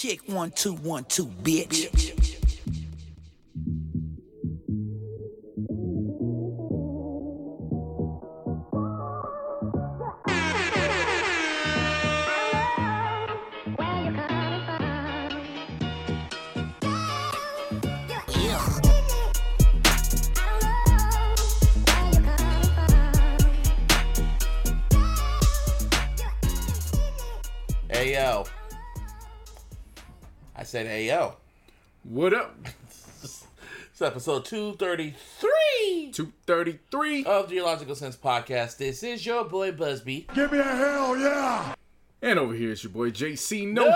Check one, two, one, two, bitch. Hey said hey yo. What up? It's episode 233 233. of iLLogical Sense Podcast. This is your boy Busby. Give me a hell yeah! And over here is your boy JC No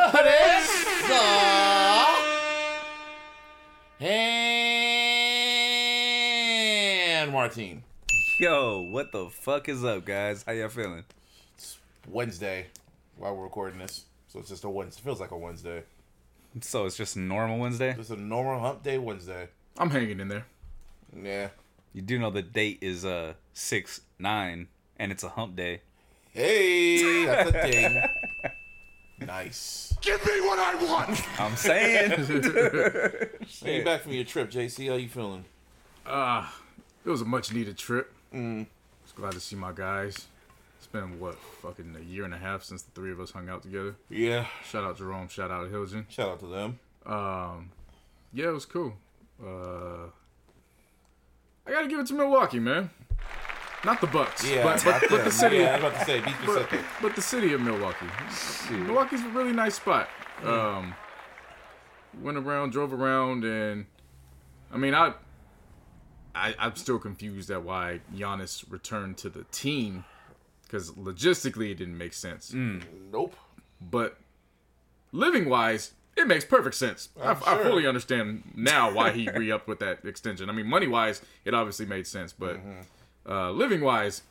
And Martine. Yo, what the fuck is up, guys? How y'all feeling? It's Wednesday while we're recording this. So it's just a Wednesday. Feels like a Wednesday. So it's just a normal Wednesday. Just a normal hump day Wednesday. I'm hanging in there. Yeah. You do know the date is uh six nine, and it's a hump day. Hey, that's a thing. nice. Give me what I want! I'm saying. So you back from your trip, JC? How you feeling? Ah, It was a much needed trip. Mm. Was glad to see my guys. Been what fucking a year and a half since the three of us hung out together. Yeah. Shout out Jerome. Shout out Hilton. Shout out to them. Um, Yeah, it was cool. Uh, I gotta give it to Milwaukee, man. Not the Bucks, Yeah, but, but, but the city. Yeah, I was about to say, be but, specific. but the city of Milwaukee. Milwaukee's a really nice spot. Um, went around, drove around, and I mean, I, I, I'm still confused at why Giannis returned to the team because logistically it didn't make sense. Nope. But living wise, it makes perfect sense. I, I'm I fully understand now why he re upped with that extension. I mean, money wise, it obviously made sense, but Mm-hmm. uh, living wise,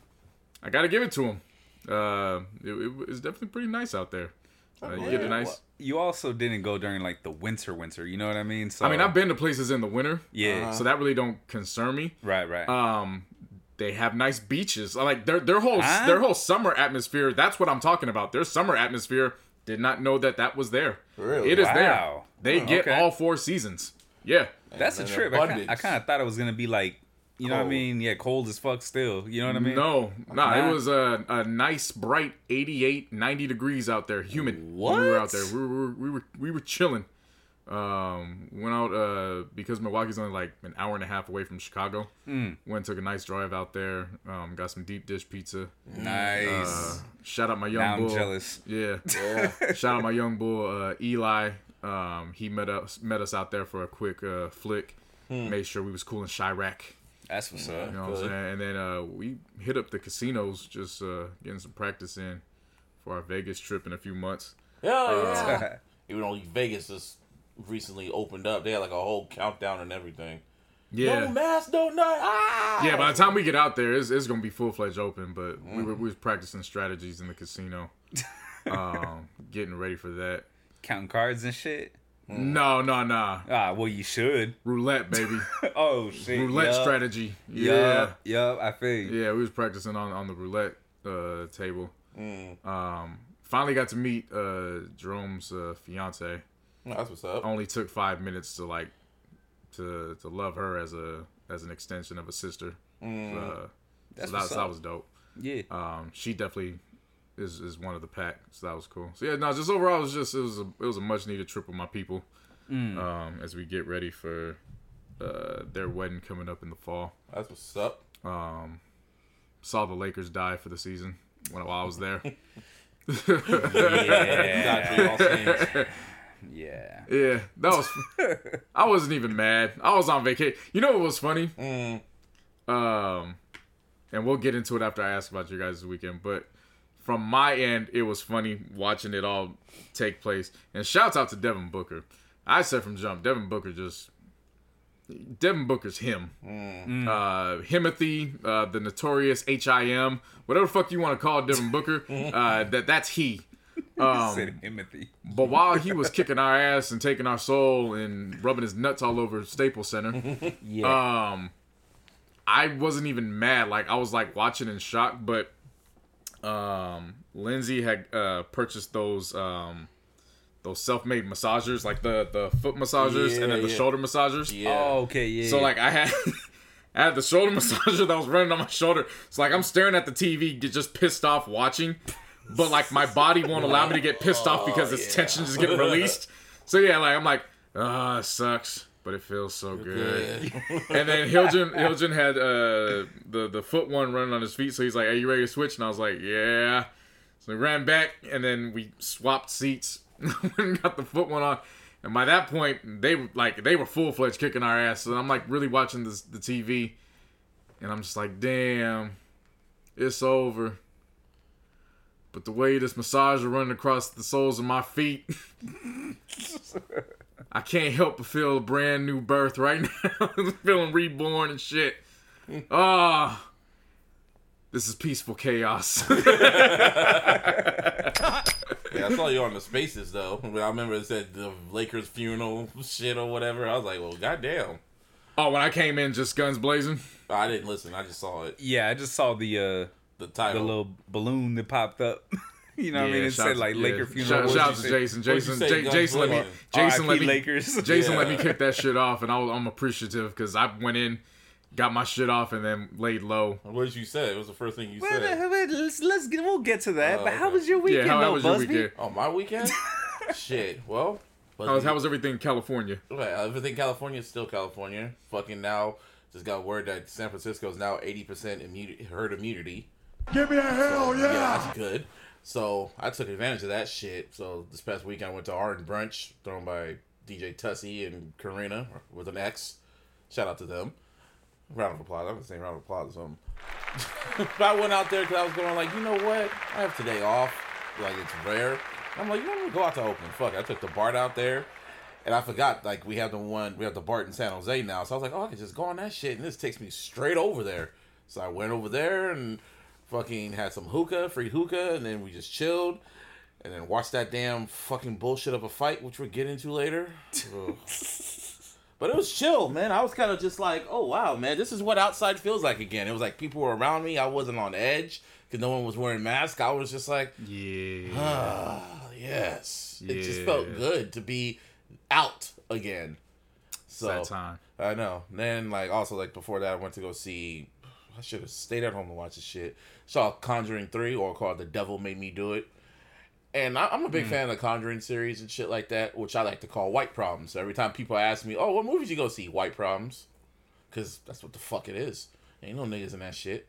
I got to give it to him. Uh, it, it was definitely pretty nice out there. Uh, you get a nice. you also didn't go during like the winter, winter. You know what I mean? So I mean, I've been to places in the winter, Yeah. so that really don't concern me. right, right. Um, they have nice beaches. Like their their whole Huh? their whole summer atmosphere. That's what I'm talking about. Their summer atmosphere. Did not know that that was there. Really? It is there. Wow. They Oh, get okay. all four seasons. Yeah. That's a trip. I kinda, abundance. I kind of thought it was gonna be like, you know what I mean? Yeah, cold as fuck still. You know what I mean? No, nah, Nah. it was a, a nice, bright 88, 90 degrees out there, humid. When we were out there. We were we were we were chilling. Um, went out uh because Milwaukee's only like an hour and a half away from Chicago. Hmm. Went took a nice drive out there. Um, got some deep dish pizza. Nice. Uh, shout out my young now I'm bull. jealous. Yeah. Shout out my young bull, uh, Eli. Um, he met us met us out there for a quick uh, flick. Made sure we was cool in Chiraq. That's what's up. You know what I'm saying? And then uh, we hit up the casinos, just uh, getting some practice in for our Vegas trip in a few months. Yeah. Even though Vegas just recently opened up, they had like a whole countdown and everything. Yeah. No mask, no night. Ah! Yeah, by the time we get out there, it's, it's gonna be full fledged open. But we were we was practicing strategies in the casino, um, getting ready for that. Counting cards and shit. No, no, no, Ah, well, you should. roulette, baby, Oh shit. roulette Yup. strategy. Yeah, Yup. Yup. I feel you. yeah, we was practicing on on the roulette uh, table. Um, finally got to meet uh, Jerome's uh, fiance. That's what's up. only took five minutes to like to to love her as a as an extension of a sister. Uh, That's so that, what's that was dope. Yeah. Um, she definitely is is one of the pack, so that was cool. So yeah, no, just overall, it was just it was a it was a much needed trip with my people. Um, as we get ready for uh, their wedding coming up in the fall. That's what's up. Um, saw the Lakers die for the season when while I was there. Yeah. Got you all seen. yeah. Yeah, that was. I wasn't even mad. I was on vacation. You know what was funny? Um, and we'll get into it after I ask about you guys' this weekend. But from my end, it was funny watching it all take place. And shouts out to Devin Booker. I said from jump, Devin Booker just. Devin Booker's him. Uh, Himothy, uh, the notorious H.I.M., whatever the fuck you want to call Devin Booker, uh, that that's he. Um, Said Timothy. But while he was kicking our ass and taking our soul and rubbing his nuts all over Staples Center, Yeah. um, I wasn't even mad. Like I was like watching in shock. But um, Lindsay had uh, purchased those um, those self-made massagers, like the the foot massagers and then the yeah. shoulder massagers. Yeah. Oh, okay, yeah. So like I had I had the shoulder massager that was running on my shoulder. So like I'm staring at the TV, just pissed off watching, but like my body won't allow me to get pissed off because Oh, its tension is getting released. So yeah, like I'm like, ah, it sucks, but it feels so good. and then Hilton Hilton had uh the the foot one running on his feet, so he's like, "Are you ready to switch?" And I was like, "Yeah." So we ran back, and then we swapped seats and got the foot one on. And by that point, they were like they were full fledged kicking our ass. And I'm like really watching this, the TV, and I'm just like, "Damn, it's over." But the way this massager running across the soles of my feet. I can't help but feel a brand new birth right now. Feeling reborn and shit. Ah, this is peaceful chaos. Yeah, I saw you on the spaces though. I remember it said the Lakers funeral shit or whatever. I was like, well, goddamn. oh, when I came in, just guns blazing. I didn't listen. I just saw it. yeah, I just saw the uh The the little balloon that popped up. you know what I mean? It shout said to- like yeah. Laker funeral. Shout, What'd shout you out to say? Jason. Jason, J- Jason, let me, Jason, let me, Lakers. Jason, let me kick that shit off, and I was, I'm appreciative because I went in, got my shit off, and then laid low. what did you say? It was the first thing you Wait, said. wait, let's let's get we'll get to that. Oh, but how okay. was your weekend, yeah, how, how though, was your weekend? Oh, my weekend? shit. Well, How was, how was everything in California? Okay, everything California is still California. Fucking now, just got word that San Francisco is now 80% immunity, herd immunity. Give me a hell Yeah, yeah! that's good. So I took advantage of that shit. So this past weekend I went to Art and Brunch, thrown by DJ Tussie and Karina with an X. Shout out to them. Round of applause. I'm gonna say round of applause or something. but I went out there because I was going like, you know what? I have today off. Like it's rare. I'm like, you know, what? go out to Oakland. Fuck. it. I took the BART out there. And I forgot, like, we have the one, we have the BART in San Jose now. So I was like, oh, I can just go on that shit. And this takes me straight over there. So I went over there and fucking had some hookah, free hookah. And then we just chilled. And then watched that damn fucking bullshit of a fight, which we'll get into later. But it was chill, man. I was kind of just like, oh wow, man, this is what outside feels like again. It was like people were around me. I wasn't on edge because no one was wearing masks. I was just like, Yeah. ah, yes. It just felt good to be out again. So that time. I know. And Then like also like before that, I went to go see. I should have stayed at home to watch this shit. Saw Conjuring three or called The Devil Made Me Do It. And I, I'm a big hmm. fan of the Conjuring series and shit like that, which I like to call white problems. So every time people ask me, "Oh, what movies you go see?" White problems, because that's what the fuck it is. Ain't no niggas in that shit.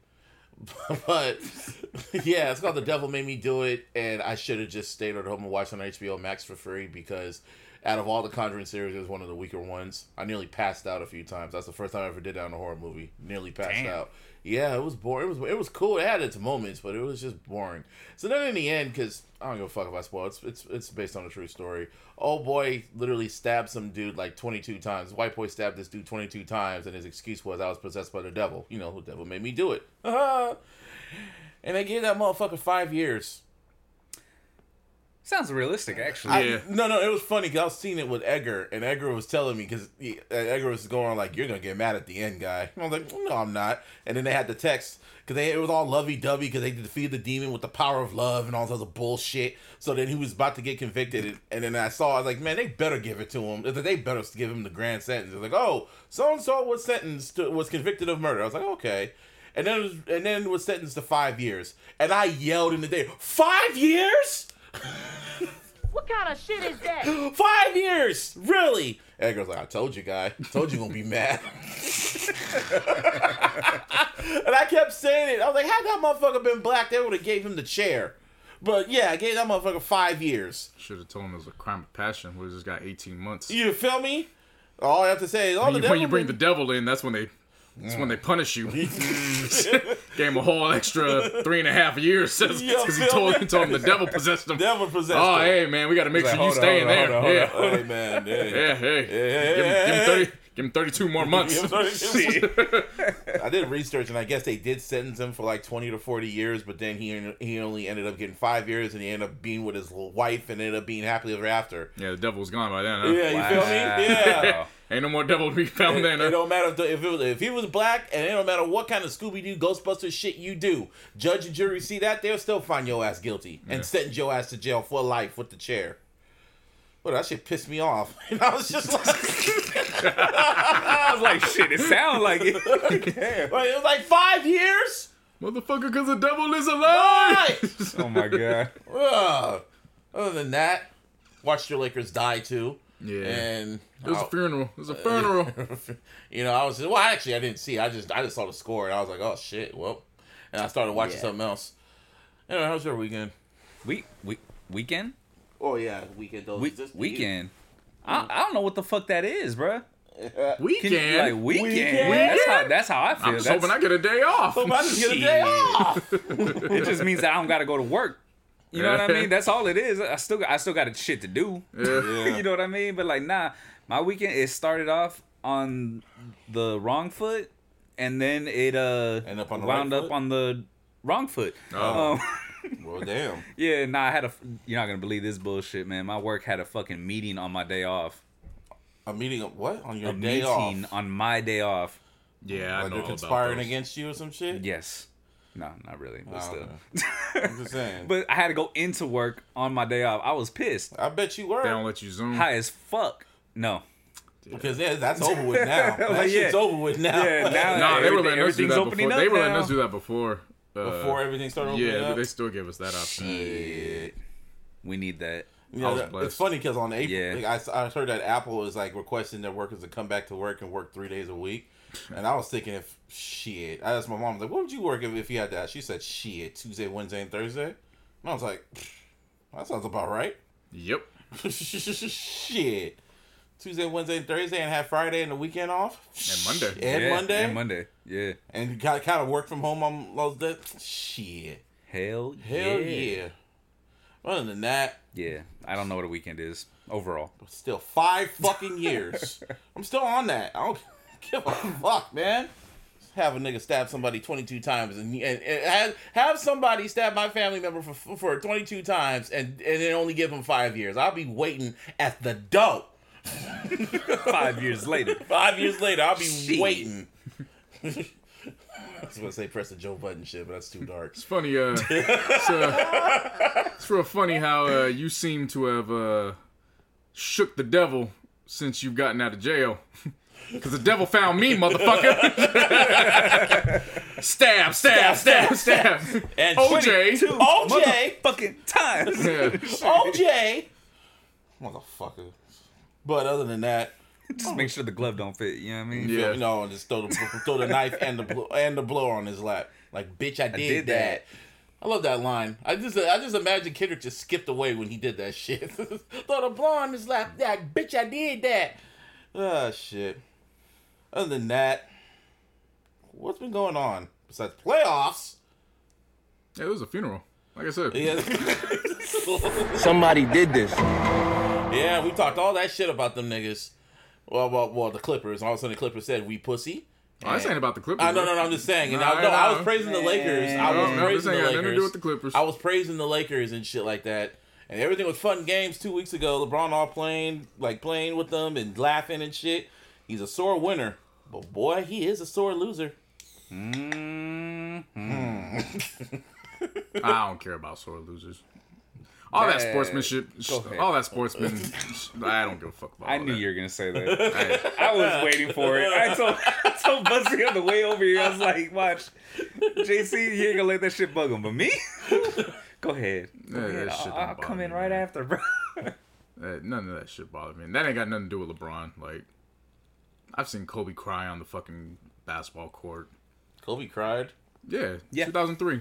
but yeah, it's called The Devil Made Me Do It, and I should have just stayed at home and watched on HBO Max for free because out of all the Conjuring series, it was one of the weaker ones. I nearly passed out a few times. That's the first time I ever did that in a horror movie. Nearly passed Damn. out. Yeah, it was boring. It was it was cool. It had its moments, but it was just boring. So then in the end, because I don't give a fuck if I spoil. It's it's it's based on a true story. Old boy literally stabbed some dude like twenty two times. White boy stabbed this dude twenty two times, and his excuse was I was possessed by the devil. You know, the devil made me do it. and they gave that motherfucker five years. Sounds realistic, actually. I- Yeah. no, no, it was funny because I was seeing it with Edgar, and Edgar was telling me because uh, Edgar was going like, "You're gonna get mad at the end, guy." And I was like, "No, I'm not." And then they had the text because it was all lovey dovey because they defeated the demon with the power of love and all this other bullshit. So then he was about to get convicted, and, and then I saw I was like, "Man, they better give it to him. They better give him the grand sentence." It's like, "Oh, so and so was sentenced to, was convicted of murder." I was like, "Okay." And then it was, and then was sentenced to five years, and I yelled in the day, five years." What kind of shit is that? Five years, really? Edgar's like, I told you, guy. I Told you gonna be mad. and I kept saying it. I was like, had that motherfucker been black, they would have gave him the chair. But yeah, I gave that motherfucker five years. Should have told him it was a crime of passion. We just got 18 months. You feel me? All I have to say is, oh, when, the you, devil when you bring the devil in, that's when they that's when they mm. punish you. Gave him a whole extra three and a half years because he told he told him the devil possessed him. devil possessed. Oh, him. hey man, we got to make He's sure like, you on, stay in hold there. on, hold yeah, on, Hey man, yeah. yeah, hey. Yeah, Give him, give him thirty. Give him thirty-two more months. I did research and I guess they did sentence him for like twenty to forty years, but then he he only ended up getting five years, and he ended up being with his wife and ended up being happily ever after. yeah, the devil was gone by then. Huh? Yeah, you feel me? Yeah. Ain't no more devil to be found It, then. it don't matter if, the, if it was if he was black, and it don't matter what kind of Scooby Doo Ghostbusters shit you do. Judge and jury see that they'll still find your ass guilty and sentence your ass to jail for life with the chair. Well, that shit pissed me off. And I was just like, I was like, shit, it sounds like it. Damn. It was like five years. Motherfucker, because the devil is alive. Oh my god. Ugh. Other than that, watched your Lakers die too. Yeah. And It was a funeral. It was a uh, funeral. you know, I was well. Actually, I didn't see. I just I just saw the score and I was like, oh shit. Well, and I started watching Yeah. something else. Anyway, how was your weekend? We we weekend? Oh yeah, weekend. Those We, weekend. I, I don't know what the fuck that is, bruh. Can Weekend. you, like weekend. Weekend? That's how that's how I feel. I'm just That's- hoping I get a day off. I just get a day off. it just means that I don't got to go to work. You know what I mean? That's all it is. I still got, I still got shit to do. Yeah. you know what I mean? But like, nah, my weekend it started off on the wrong foot, and then it uh End up on the wound right up foot? on the wrong foot. Oh. Um, well, damn. yeah, nah, I had a. You're not gonna believe this bullshit, man. My work had a fucking meeting on my day off. A meeting of what on your A day meeting off? on my day off. Yeah, I know they're all about conspiring those. against you or some shit. Yes. No, not really, but Oh, still. I'm just saying. But I had to go into work on my day off. I was pissed, I bet you were. They don't let you zoom. high as fuck. No. Because yeah, that's over with now. that Like, shit's yeah. over with now. Yeah, now Nah, they were letting us do that before. They were letting now. us do that before. Uh, Before everything started opening Yeah, but up. they still gave us that option. Shit. We need that. You know, was that- blessed. it's funny because on April, Yeah. like, I, I heard that Apple is like requesting their workers to come back to work and work three days a week. And I was thinking, if shit, I asked my mom, like, what would you work if, if you had that? She said, shit, Tuesday, Wednesday, and Thursday. And I was like, that sounds about right. Yep. shit. Tuesday, Wednesday, and Thursday, and have Friday and the weekend off. And Monday. And yeah, Monday. And Monday. Yeah. And you kind of, work from home on those days. Shit. Hell, Hell yeah. yeah. Other than that, Yeah. I don't know what a weekend is overall. Still five fucking years. I'm still on that. I don't give a fuck, man. Have a nigga stab somebody 22 times and, and, and have, have somebody stab my family member for for 22 times and and then only give him five years. I'll be waiting at the door. Five years later. Five years later, I'll be Shit. waiting. I was gonna say press the Joe Button shit, but that's too dark. It's funny. Uh, it's, uh, it's real funny how uh, you seem to have uh, shook the devil since you've gotten out of jail. Because the devil found me, motherfucker. stab, stab, stab, stab. And OJ. OJ, Fucking times. Yeah. OJ, motherfucker. But other than that, Just make sure the glove don't fit. You know what I mean? Yeah. You know, just throw the throw the knife and the blo- and the blower on his lap. Like, bitch, I did, did that. that. I love that line. I just I just imagine Kendrick just skipped away when he did that shit. throw the blower on his lap. That bitch, I did that. Ah, shit. Other than that, what's been going on besides playoffs? Yeah, it was a funeral. Like I said. Yeah, Somebody did this. Yeah, we talked all that shit about them niggas. Well, well, well, the Clippers. All of a sudden, the Clippers said we pussy. I ain't saying about the Clippers. I no, bro. no, no. I'm just saying. And Nah, I, no, I was praising the Lakers. I was no, praising ain't the Lakers. nothing to do with the Clippers. I was praising the Lakers and shit like that. And everything was fun games two weeks ago. LeBron all playing, like playing with them and laughing and shit. He's a sore winner, but boy, he is a sore loser. Hmm. I don't care about sore losers. All that sportsmanship, Go all that sportsman, I don't give a fuck about. I all knew that. you were gonna say that. Hey, I was waiting for it. I told I told Bussy on the way over here. I was like, "Watch, JC, you ain't gonna let that shit bug him, but me." Go ahead. Go Yeah, ahead. I'll, I'll come in me, right man. after, bro. none of that shit bothered me. And that ain't got nothing to do with LeBron. Like, I've seen Kobe cry on the fucking basketball court. Kobe cried. Yeah, Yeah. 2003,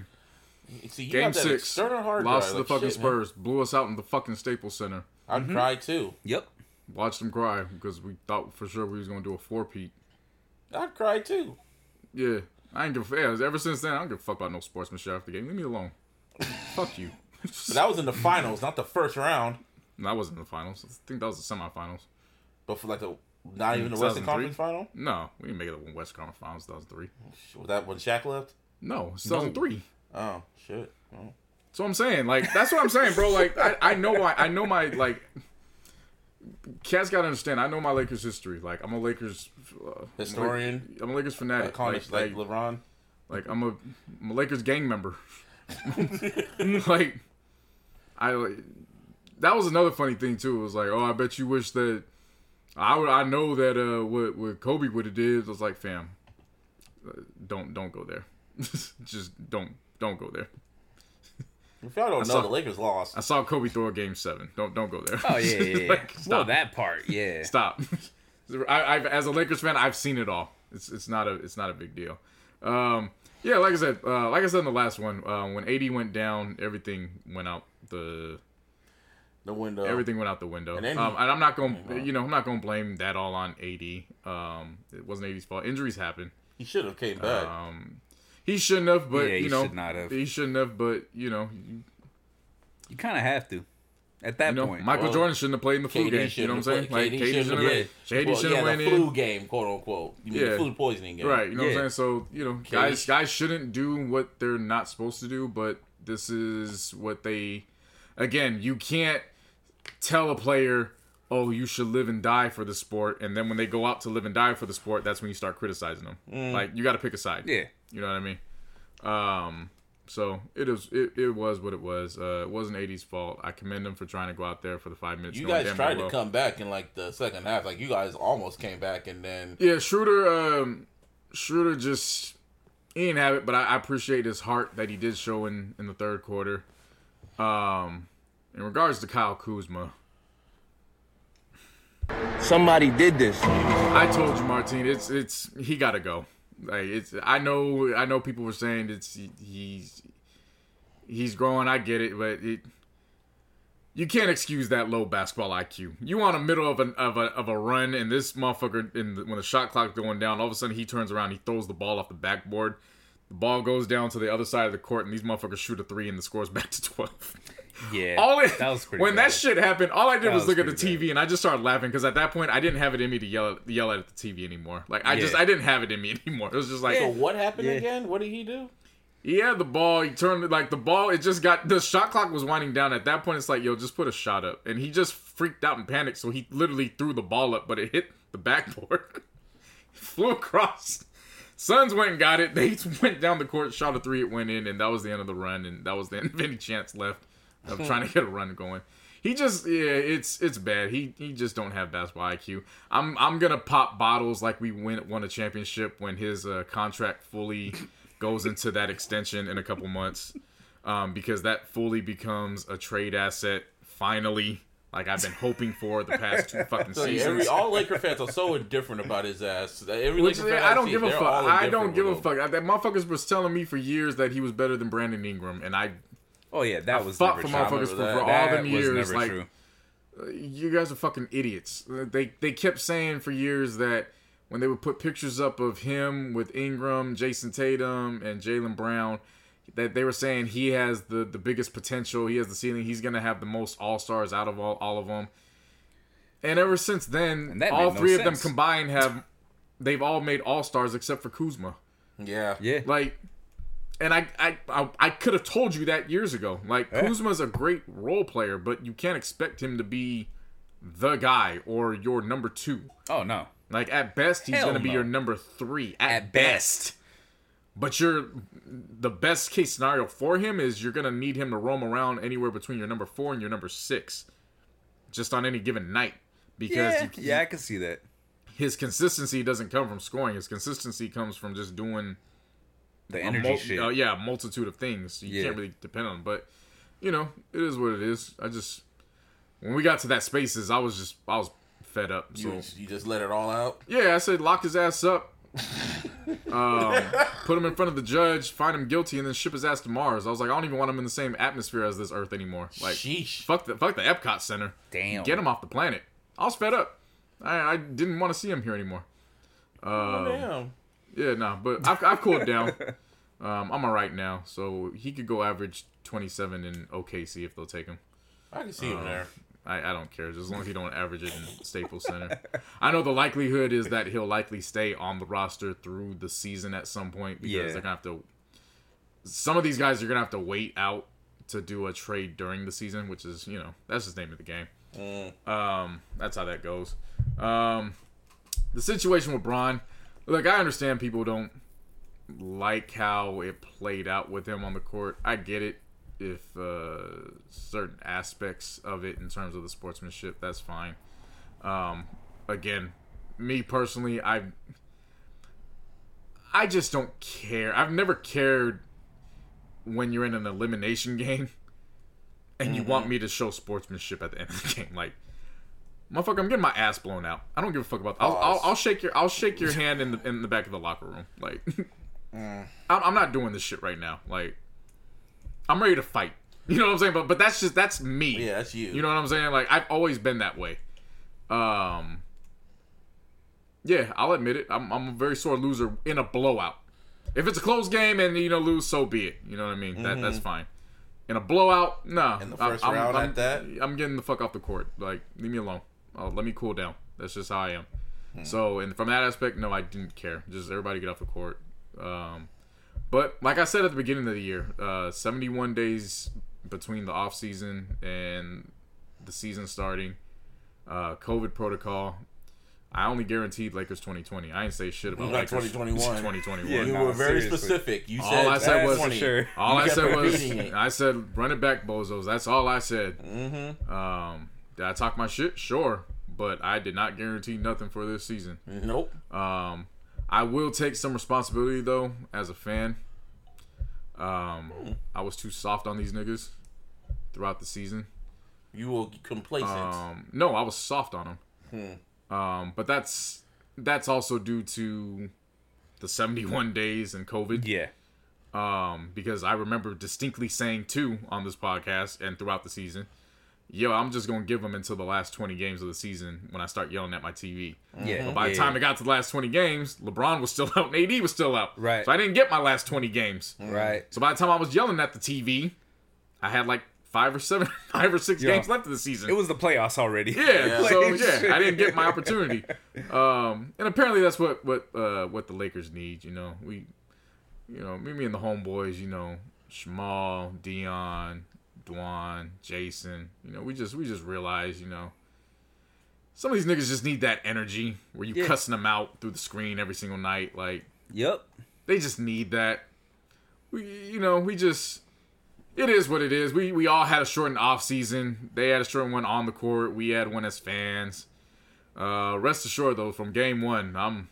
See, you game got that six, external hard lost drive, to the like fucking shit, man. Spurs, blew us out in the fucking Staples Center. I'd mm-hmm. cry too. Yep. Watched them cry because we thought for sure we was gonna do a four peat. I'd cry too. Yeah, I ain't give a yeah, Ever since then, I don't give a fuck about no sportsmanship after the game. Leave me alone. fuck you. But that was in the finals, not the first round. No, that wasn't the finals. I think that was the semifinals. But for like the not even the Western Conference final. No, we didn't make it up West Conference Finals 2003. Was that when Shaq left? No, it's 2003. Oh shit. Oh. So I'm saying, like, that's what I'm saying, bro. Like, I, I know why. I know my like. Cats gotta understand. I know my Lakers history. Like, I'm a Lakers uh, Historian. I'm a Lakers fanatic. Like, like, like, LeBron. like, I'm a, I'm a Lakers gang member. like, I like, that was another funny thing too. It was like, oh, I bet you wish that I would. I know that uh, what what Kobe would have did. Was like, fam, uh, don't don't go there. Just don't don't go there. If y'all don't know, saw- the Lakers lost. I saw Kobe throw a game seven. Don't don't go there. Oh yeah, yeah. yeah. Like, well, stop. that part, yeah. Stop. I, I've, as a Lakers fan, I've seen it all. It's it's not a it's not a big deal. Um, yeah, like I said, uh, like I said in the last one, uh, when AD went down, everything went out the The window. everything went out the window. And And, then um, and I'm not going, to you know, I'm not going to blame that all on AD. Um, it wasn't AD's fault. Injuries happen. He should have came back. Um, he shouldn't have, but Yeah, he you know, should not have. he shouldn't have. But you know, you, You kind of have to. At that you know, point, Michael Well, Jordan shouldn't have played in the flu game. You know what I'm saying? played- Like KD KD shouldn't have. yeah. KD Well, shouldn't yeah, have went the in. flu game, quote unquote. You mean Yeah. the food poisoning game. Right, you know what I'm saying? So, you know, guys guys shouldn't do what they're not supposed to do, but this is what they again, you can't tell a player, "Oh, you should live and die for the sport," and then when they go out to live and die for the sport, that's when you start criticizing them. Mm. Like, you got to pick a side. yeah. You know what I mean? Um so it is it, it was what it was. Uh it wasn't AD's fault. I commend them for trying to go out there for the 5 minutes. You knowing guys tried well- to come back in like the second half. Like you guys almost came back, and then Yeah, Schroeder. Um, Schroeder just he didn't have it, but I, I appreciate his heart that he did show in in the third quarter. Um, in regards to Kyle Kuzma, Somebody did this. I told you, Martine, it's it's he got to go. Like it's I know I know people were saying it's he's he's growing. I get it, but it. You can't excuse that low basketball IQ. You on the middle of an of a of a run, and this motherfucker, in the, when the shot clock going down, all of a sudden he turns around, he throws the ball off the backboard. The ball goes down to the other side of the court, and these motherfuckers shoot a three, and the score's back to twelve. Yeah. All it, that was pretty when bad. that shit happened, all I did That was, was look at the pretty TV and I just started laughing because at that point I didn't have it in me to yell at, yell at the TV anymore. Like I just I didn't have it in me anymore. It was just like so what happened Yeah. again? What did he do? Yeah, the ball. He turned like the ball. It just got the shot clock was winding down. At that point, it's like yo, just put a shot up. And he just freaked out and panicked, so he literally threw the ball up, but it hit the backboard, flew across. Suns went and got it. They went down the court, shot a three, it went in, and that was the end of the run. And that was the end of any chance left of trying to get a run going. He just yeah, it's it's bad. He he just don't have basketball IQ. I'm I'm gonna pop bottles like we win won a championship when his uh, contract fully goes into that extension in a couple months, um, because that fully becomes a trade asset finally. Like I've been hoping for the past two fucking So, seasons. every, all Laker fans are so indifferent about his ass. Every Which, Laker fan I don't see, give a they're fuck. all I don't give a fuck. That motherfuckers was telling me for years that he was better than Brandon Ingram, and I Oh yeah, that was fought never for motherfuckers for, for all That them was years. never Like true. Uh, you guys are fucking idiots. Uh, they they kept saying for years that when they would put pictures up of him with Ingram, Jayson Tatum, and Jaylen Brown, that they were saying he has the the biggest potential. He has the ceiling. He's gonna have the most all stars out of all all of them. And ever since then, all no three of them combined have they've all made all stars except for Kuzma. Yeah. Yeah. Like, and I I I, I could have told you that years ago. Like Kuzma's a great role player, but you can't expect him to be the guy or your number two. Oh no. Like at best, he's Hell gonna be your number three. At, At best. But you're the best case scenario for him is you're gonna need him to roam around anywhere between your number four and your number six, just on any given night. Because Yeah, you, yeah, I can see that. his consistency doesn't come from scoring. His consistency comes from just doing The a energy mul- shit. uh, yeah, multitude of things. You Yeah. can't really depend on, But you know, it is what it is. I just when we got to that spaces, I was just I was fed up. So You, you just let it all out. yeah, I said lock his ass up. um, put him in front of the judge, find him guilty, and then ship his ass to Mars. I was like, I don't even want him in the same atmosphere as this Earth anymore. Like, Sheesh. fuck the fuck the Epcot Center. Damn. get him off the planet. I was fed up. I, I didn't want to see him here anymore. Oh, damn. Yeah, no, but I've, I've cooled down. Um, I'm alright now, so he could go average 27 in OKC if they'll take him. I can see him there. I, I don't care, as long as he don't average it in Staples Center. I know the likelihood is that he'll likely stay on the roster through the season at some point because Yeah. they're gonna have to. Some of these guys are gonna have to wait out to do a trade during the season, which is you know that's just the name of the game. Um, that's how that goes. Um, the situation with Bron, look, I understand people don't like how it played out with him on the court. I get it. if uh, certain aspects of it in terms of the sportsmanship, that's fine. Um, again, me personally, I I just don't care. I've never cared when you're in an elimination game and you want me to show sportsmanship at the end of the game. Like, motherfucker, I'm getting my ass blown out. I don't give a fuck about. I'll, I'll, I'll shake your I'll shake your hand in the in the back of the locker room. Like, I'm, I'm not doing this shit right now. Like, I'm ready to fight. You know what I'm saying? But but that's just that's me. Yeah, that's you. You know what I'm saying? Like I've always been that way. Um. Yeah, I'll admit it. I'm I'm a very sore loser in a blowout. If it's a close game and you know lose, so be it. You know what I mean? That that's fine. In a blowout, no. In the first round I'm, at that? I'm getting the fuck off the court. Like, leave me alone. Uh, let me cool down. That's just how I am. So, and from that aspect, no, I didn't care. Just everybody get off the court. Um, but like I said at the beginning of the year, uh, 71 days between the off season and the season starting. Uh, COVID protocol. I only guaranteed Lakers 2020. I didn't say shit about Not Lakers 2021. 2021. Yeah, you no, were very seriously. specific. You All said I said was- 20. Sure. All You I said was, it. I said, run it back, bozos. That's all I said. Mm-hmm. Um, did I talk my shit? Sure, but I did not guarantee nothing for this season. Nope. Um, I will take some responsibility though as a fan. Um, I was too soft on these niggas throughout the season. You were complacent. Um, no, I was soft on them. Um, but that's that's also due to the 71 days and COVID. Yeah. Um, because I remember distinctly saying too on this podcast and throughout the season, yo, I'm just gonna give them until the last 20 games of the season when I start yelling at my TV. Yeah. But by the yeah. time it got to the last 20 games, LeBron was still out and AD was still out. Right. So I didn't get my last 20 games. Right. So by the time I was yelling at the TV, I had like five or seven, five or six Yeah. games left of the season. It was the playoffs already. Yeah, so yeah, I didn't get my opportunity. Um, and apparently that's what what uh, what the Lakers need. You know, we, you know, me, me and the homeboys. You know, Shamal, Dion, Dwan, Jason. You know, we just we just realized. You know, some of these niggas just need that energy where you Yeah. cussing them out through the screen every single night. Like Yep. they just need that. We, you know, we just. It is what it is. We we all had a shortened off season. They had a short one on the court. We had one as fans. Uh, rest assured though, from game one, I'm.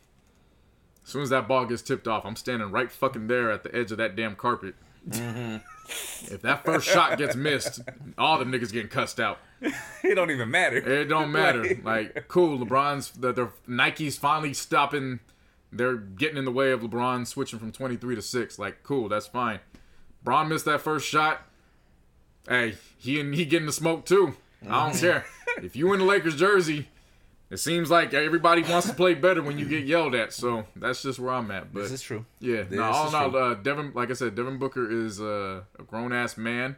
As soon as that ball gets tipped off, I'm standing right fucking there at the edge of that damn carpet. If that first shot gets missed, all the niggas getting cussed out. It don't even matter. It don't matter. Like, cool, LeBron's the, the Nike's finally stopping. They're getting in the way of LeBron switching from 23 to 6. Like, cool, that's fine. Bron missed that first shot. Hey, he and he getting the smoke too. I don't mm. care. If you in the Lakers jersey, it seems like everybody wants to play better when you get yelled at. So that's just where I'm at. But This is true. yeah, This no, all is in all, uh, Devin, like I said, Devin Booker is uh, a grown ass man.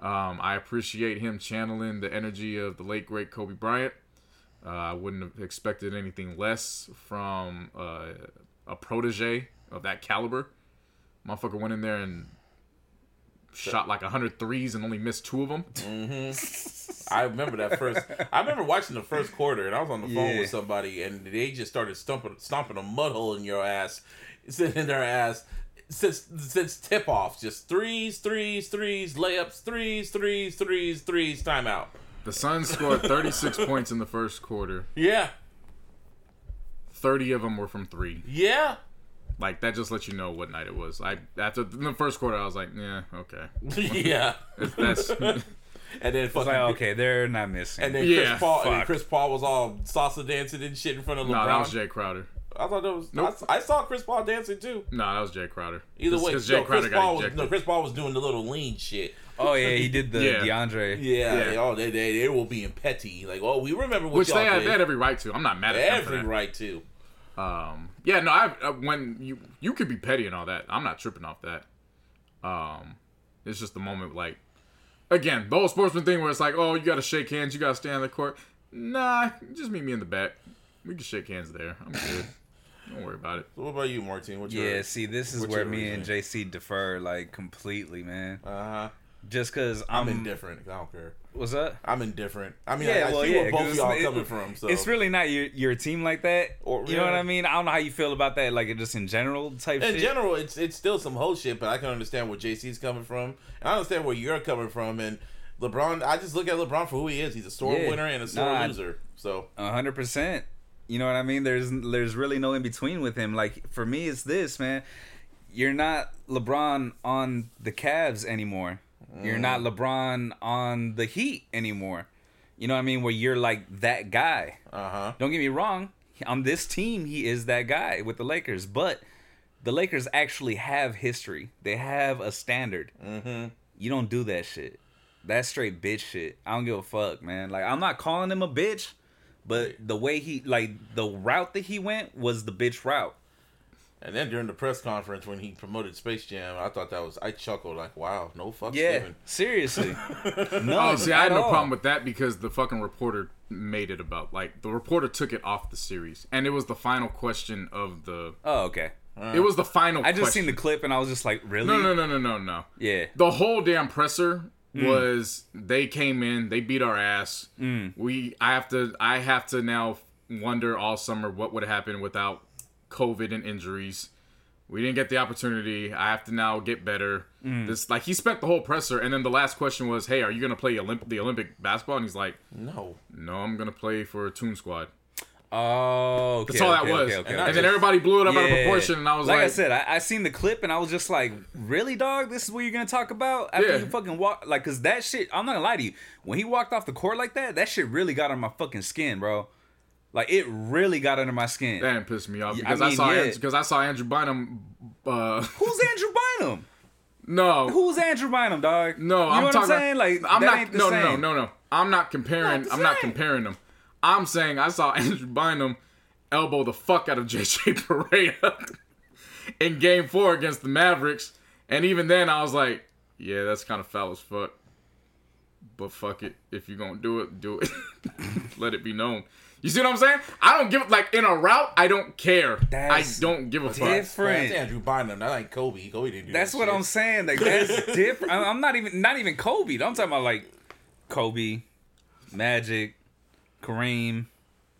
Um, I appreciate him channeling the energy of the late great Kobe Bryant. Uh, I wouldn't have expected anything less from uh, a protege of that caliber. Motherfucker went in there and shot like 100 threes and only missed two of them. Mm-hmm. I remember that first. I remember watching the first quarter, and I was on the phone Yeah. with somebody, and they just started stomping, stomping a mud hole in your ass, sitting in their ass. Since since tip off, just threes, threes, threes, layups, threes, threes, threes, threes, timeout. The Suns scored 36 points in the first quarter. Yeah, 30 of them were from three. yeah, Like that just lets you know what night it was. I after in the first quarter, I was like, yeah, okay. yeah. That's And then It's fucking, like, okay, they're not missing. and then Yeah, Chris Paul, and then. Chris Paul was all salsa dancing and shit in front of LeBron. no, that was Jae Crowder. I thought that was. Nope. I, I saw Chris Paul dancing too. No, that was Jae Crowder. Either way, because no, Jae Crowder Chris got Paul was ejected. no, Chris Paul was doing the little lean shit. oh yeah, he did the Yeah. DeAndre. Yeah, Yeah. They, oh, they, they they were being petty. Like, oh, we remember what Which y'all they had, did. they had every right to. I'm not mad at them for every that. right to. Um, yeah, no, I uh, when you you could be petty and all that. I'm not tripping off that. Um, it's just the moment like, again, the whole sportsman thing where it's like, oh, you got to shake hands, you got to stand on the court. Nah, just meet me in the back. We can shake hands there. I'm good. Don't worry about it. So what about you, Martin? What's Yeah, your see, this is where your me and? JC defer like completely, man. Uh huh. Just because I'm I'm, indifferent. I don't care. What's up? I'm indifferent. I mean, Yeah, I, I well, see yeah, where both y'all it's- coming from. So It's really not your your team like that. Or- you know what. I mean? I don't know how you feel about that, like just in general type shit. in shit. general, it's it's still some whole shit, but I can understand where JC's coming from. And I understand where you're coming from. And LeBron, I just look at LeBron for who he is. He's a sore Yeah. winner and a sore Nah, loser. So hundred percent. You know what I mean? There's there's really no in between with him. Like for me, it's this man. You're not LeBron on the Cavs anymore. You're not LeBron on the Heat anymore. You know what I mean? Where you're like that guy. uh huh. Don't get me wrong. On this team, he is that guy with the Lakers. But the Lakers actually have history. They have a standard. Mm-hmm. You don't do that shit. That's straight bitch shit. I don't give a fuck, man. Like I'm not calling him a bitch, but the way he like the route that he went was the bitch route. And then during the press conference when he promoted Space Jam, I thought that was I chuckled like, wow, no fucks Yeah, given. seriously. No, Oh, see, I had no problem with that because the fucking reporter made it about like the reporter took it off the series, and it was the final question of the. Oh, okay. it was the final. I just question. seen the clip and I was just like, really? No, no, no, no, no, no. Yeah. The whole damn presser Mm. was they came in, they beat our ass. Mm. We, I have to, I have to now wonder all summer what would happen without COVID and injuries. We didn't get the opportunity. I have to now get better. Mm. This like he spent the whole presser, and then the last question was, "Hey, are you gonna play Olymp- the Olympic basketball?" And he's like, No. "No, I'm gonna play for a Toon Squad." Oh, okay, That's all okay, that was. okay, okay, and okay. then everybody blew it up out of proportion, and I was like, like, I said, I, I seen the clip and I was just like, really, dog? This is what you're gonna talk about after Yeah. you fucking walk? Like, cause that shit. I'm not gonna lie to you. When he walked off the court like that, that shit really got on my fucking skin, bro. Like, it really got under my skin. "That pissed me off because I I, saw yeah. Andrew, because I saw Andrew Bynum." Uh, Who's Andrew Bynum? no, Who's Andrew Bynum, dog? No, you I'm what talking. I'm saying? Like, I'm not. No, no, no, no, no. I'm not comparing. Not I'm not comparing them. I'm saying I saw Andrew Bynum elbow the fuck out of JJ Barea in Game Four against the Mavericks, and even then I was like, yeah, that's kind of foul as fuck. But fuck it, if you're gonna do it, do it. Let it be known. You see what I'm saying? I don't give like in a route. I don't care. That's I don't give a fuck. different. That's Andrew Bynum. That ain't Kobe. Kobe didn't do That's that what shit. I'm saying. Like that's different. I'm I'm not even not even Kobe. I'm talking about like Kobe, Magic, Kareem.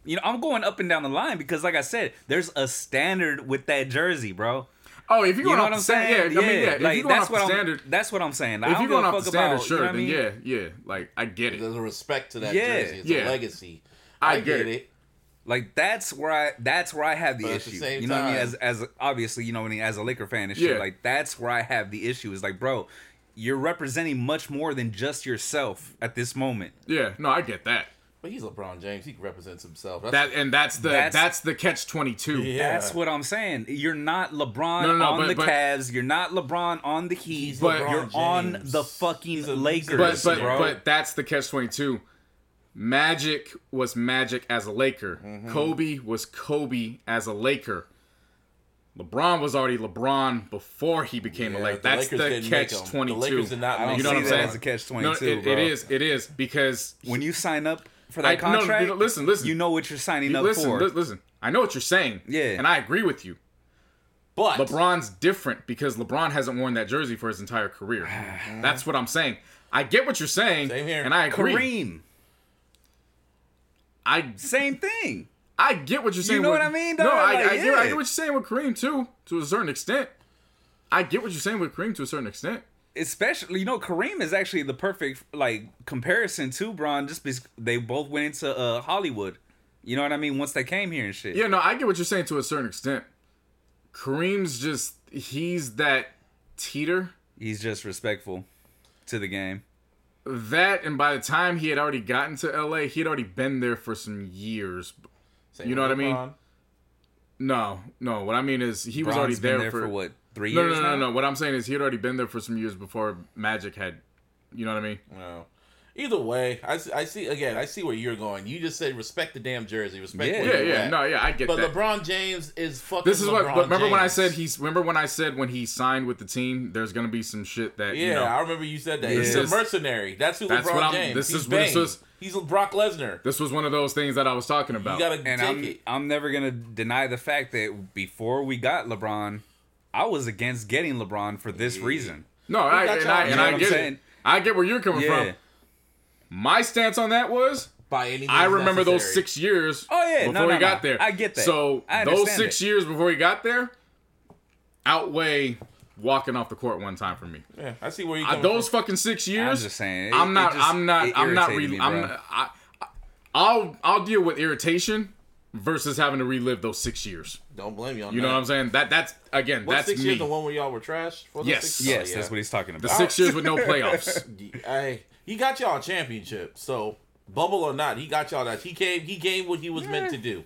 You know, I'm going up and down the line because, like I said, there's a standard with that jersey, bro. Oh, if you're You going know off what I'm the standard, saying? yeah, I mean, yeah. If like you're going that's off what the I'm. standard, That's what I'm saying. I if you're going a off the standard, about, sure, you know what I then mean? yeah, yeah. Like I get it. There's a respect to that Yeah, jersey. It's yeah. a legacy. I I, get get it. it. Like that's where I that's where I have the But at the issue. you know what I mean? As as obviously, you know what I mean, as a Laker fan and shit, Yeah. like that's where I have the issue. Is like, bro, you're representing much more than just yourself at this moment. Yeah, no, I get that. But he's LeBron James. He represents himself. That's, That and that's the That's- that's, the catch twenty two. Yeah. That's what I'm saying. You're not LeBron No, no, no, on but- the but- Cavs. You're not LeBron on the Heat. But- LeBron you're on the fucking Lakers, But but bro. but that's the catch twenty two. Magic was Magic as a Laker. Mm-hmm. Kobe was Kobe as a Laker. LeBron was already LeBron before he became a Laker. That's Lakers the catch make 'em. twenty The two. Lakers did not make You know what I'm saying? as a catch No, 22, it, it is. It is because when you sign up for I- that no, no, contract, no, listen, listen. you know what you're signing You- up listen, for. li- listen. I know what you're saying. Yeah. and I agree with you. But LeBron's different because LeBron hasn't worn that jersey for his entire career. That's what I'm saying. I get what you're saying, Same here. and I agree. Kareem, I same thing. I get what you're saying. You know with- what I mean, No, dog? I, Like, I, get, I get what you're saying with Kareem too, to a certain extent. I get what you're saying with Kareem to a certain extent. Especially, you know, Kareem is actually the perfect like comparison to Bron, just because they both went into uh, Hollywood. You know what I mean? Once they came here and shit. Yeah, no, I get what you're saying to a certain extent. Kareem's just he's that teeter. He's just respectful to the game. That and by the time he had already gotten to LA, he had already been there for some years. Same you know what I mean? LeBron. No, no. What I mean is he was already been there, for, what three No, years no, no, now? no. What I'm saying is he had already been there for some years before Magic had. You know what I mean? No. Either way, I, see- I see again. I see where you're going. You just said respect the damn jersey. Respect. Yeah. where Yeah, you're yeah. at. No, yeah. I get But that. But LeBron James is fucking. This is what. LeBron But remember when I said he's. Remember when I said when he signed with the team, there's gonna be some shit that. Yeah, You know, I remember you said that. He's This a mercenary. That's who That's LeBron what James. this He's is what this Bane. was- He's Brock Lesnar. this was one of those things that I was talking about. You about. gotta And take I'm it. I'm never gonna deny the fact that before we got LeBron, I was against getting LeBron for this reason. no, I got and y'all- I and know I what I'm get saying? it. I get where you're coming Yeah. from. My stance on that was By any means I remember those six years Oh, yeah. before No, no, he got no. there. I get that. So I those six it. years before he got there outweigh walking off the court one time for me. Yeah, I see where you Uh, coming those from. fucking six years. I'm just saying, it- I'm not. just- I'm not. I'm not. irritated Re- me, I'm. Not, I, I'll. I'll deal with irritation versus having to relive those six years. Don't blame you on You that. know what I'm saying? That. That's again. What that's six me. years? The one where y'all were trash? For Yes. six- Yes, Oh, yeah. that's what he's talking about. The six years with no playoffs. Hey, he got y'all a championship. So bubble or not, he got y'all that. He came. He came what he was meant to do.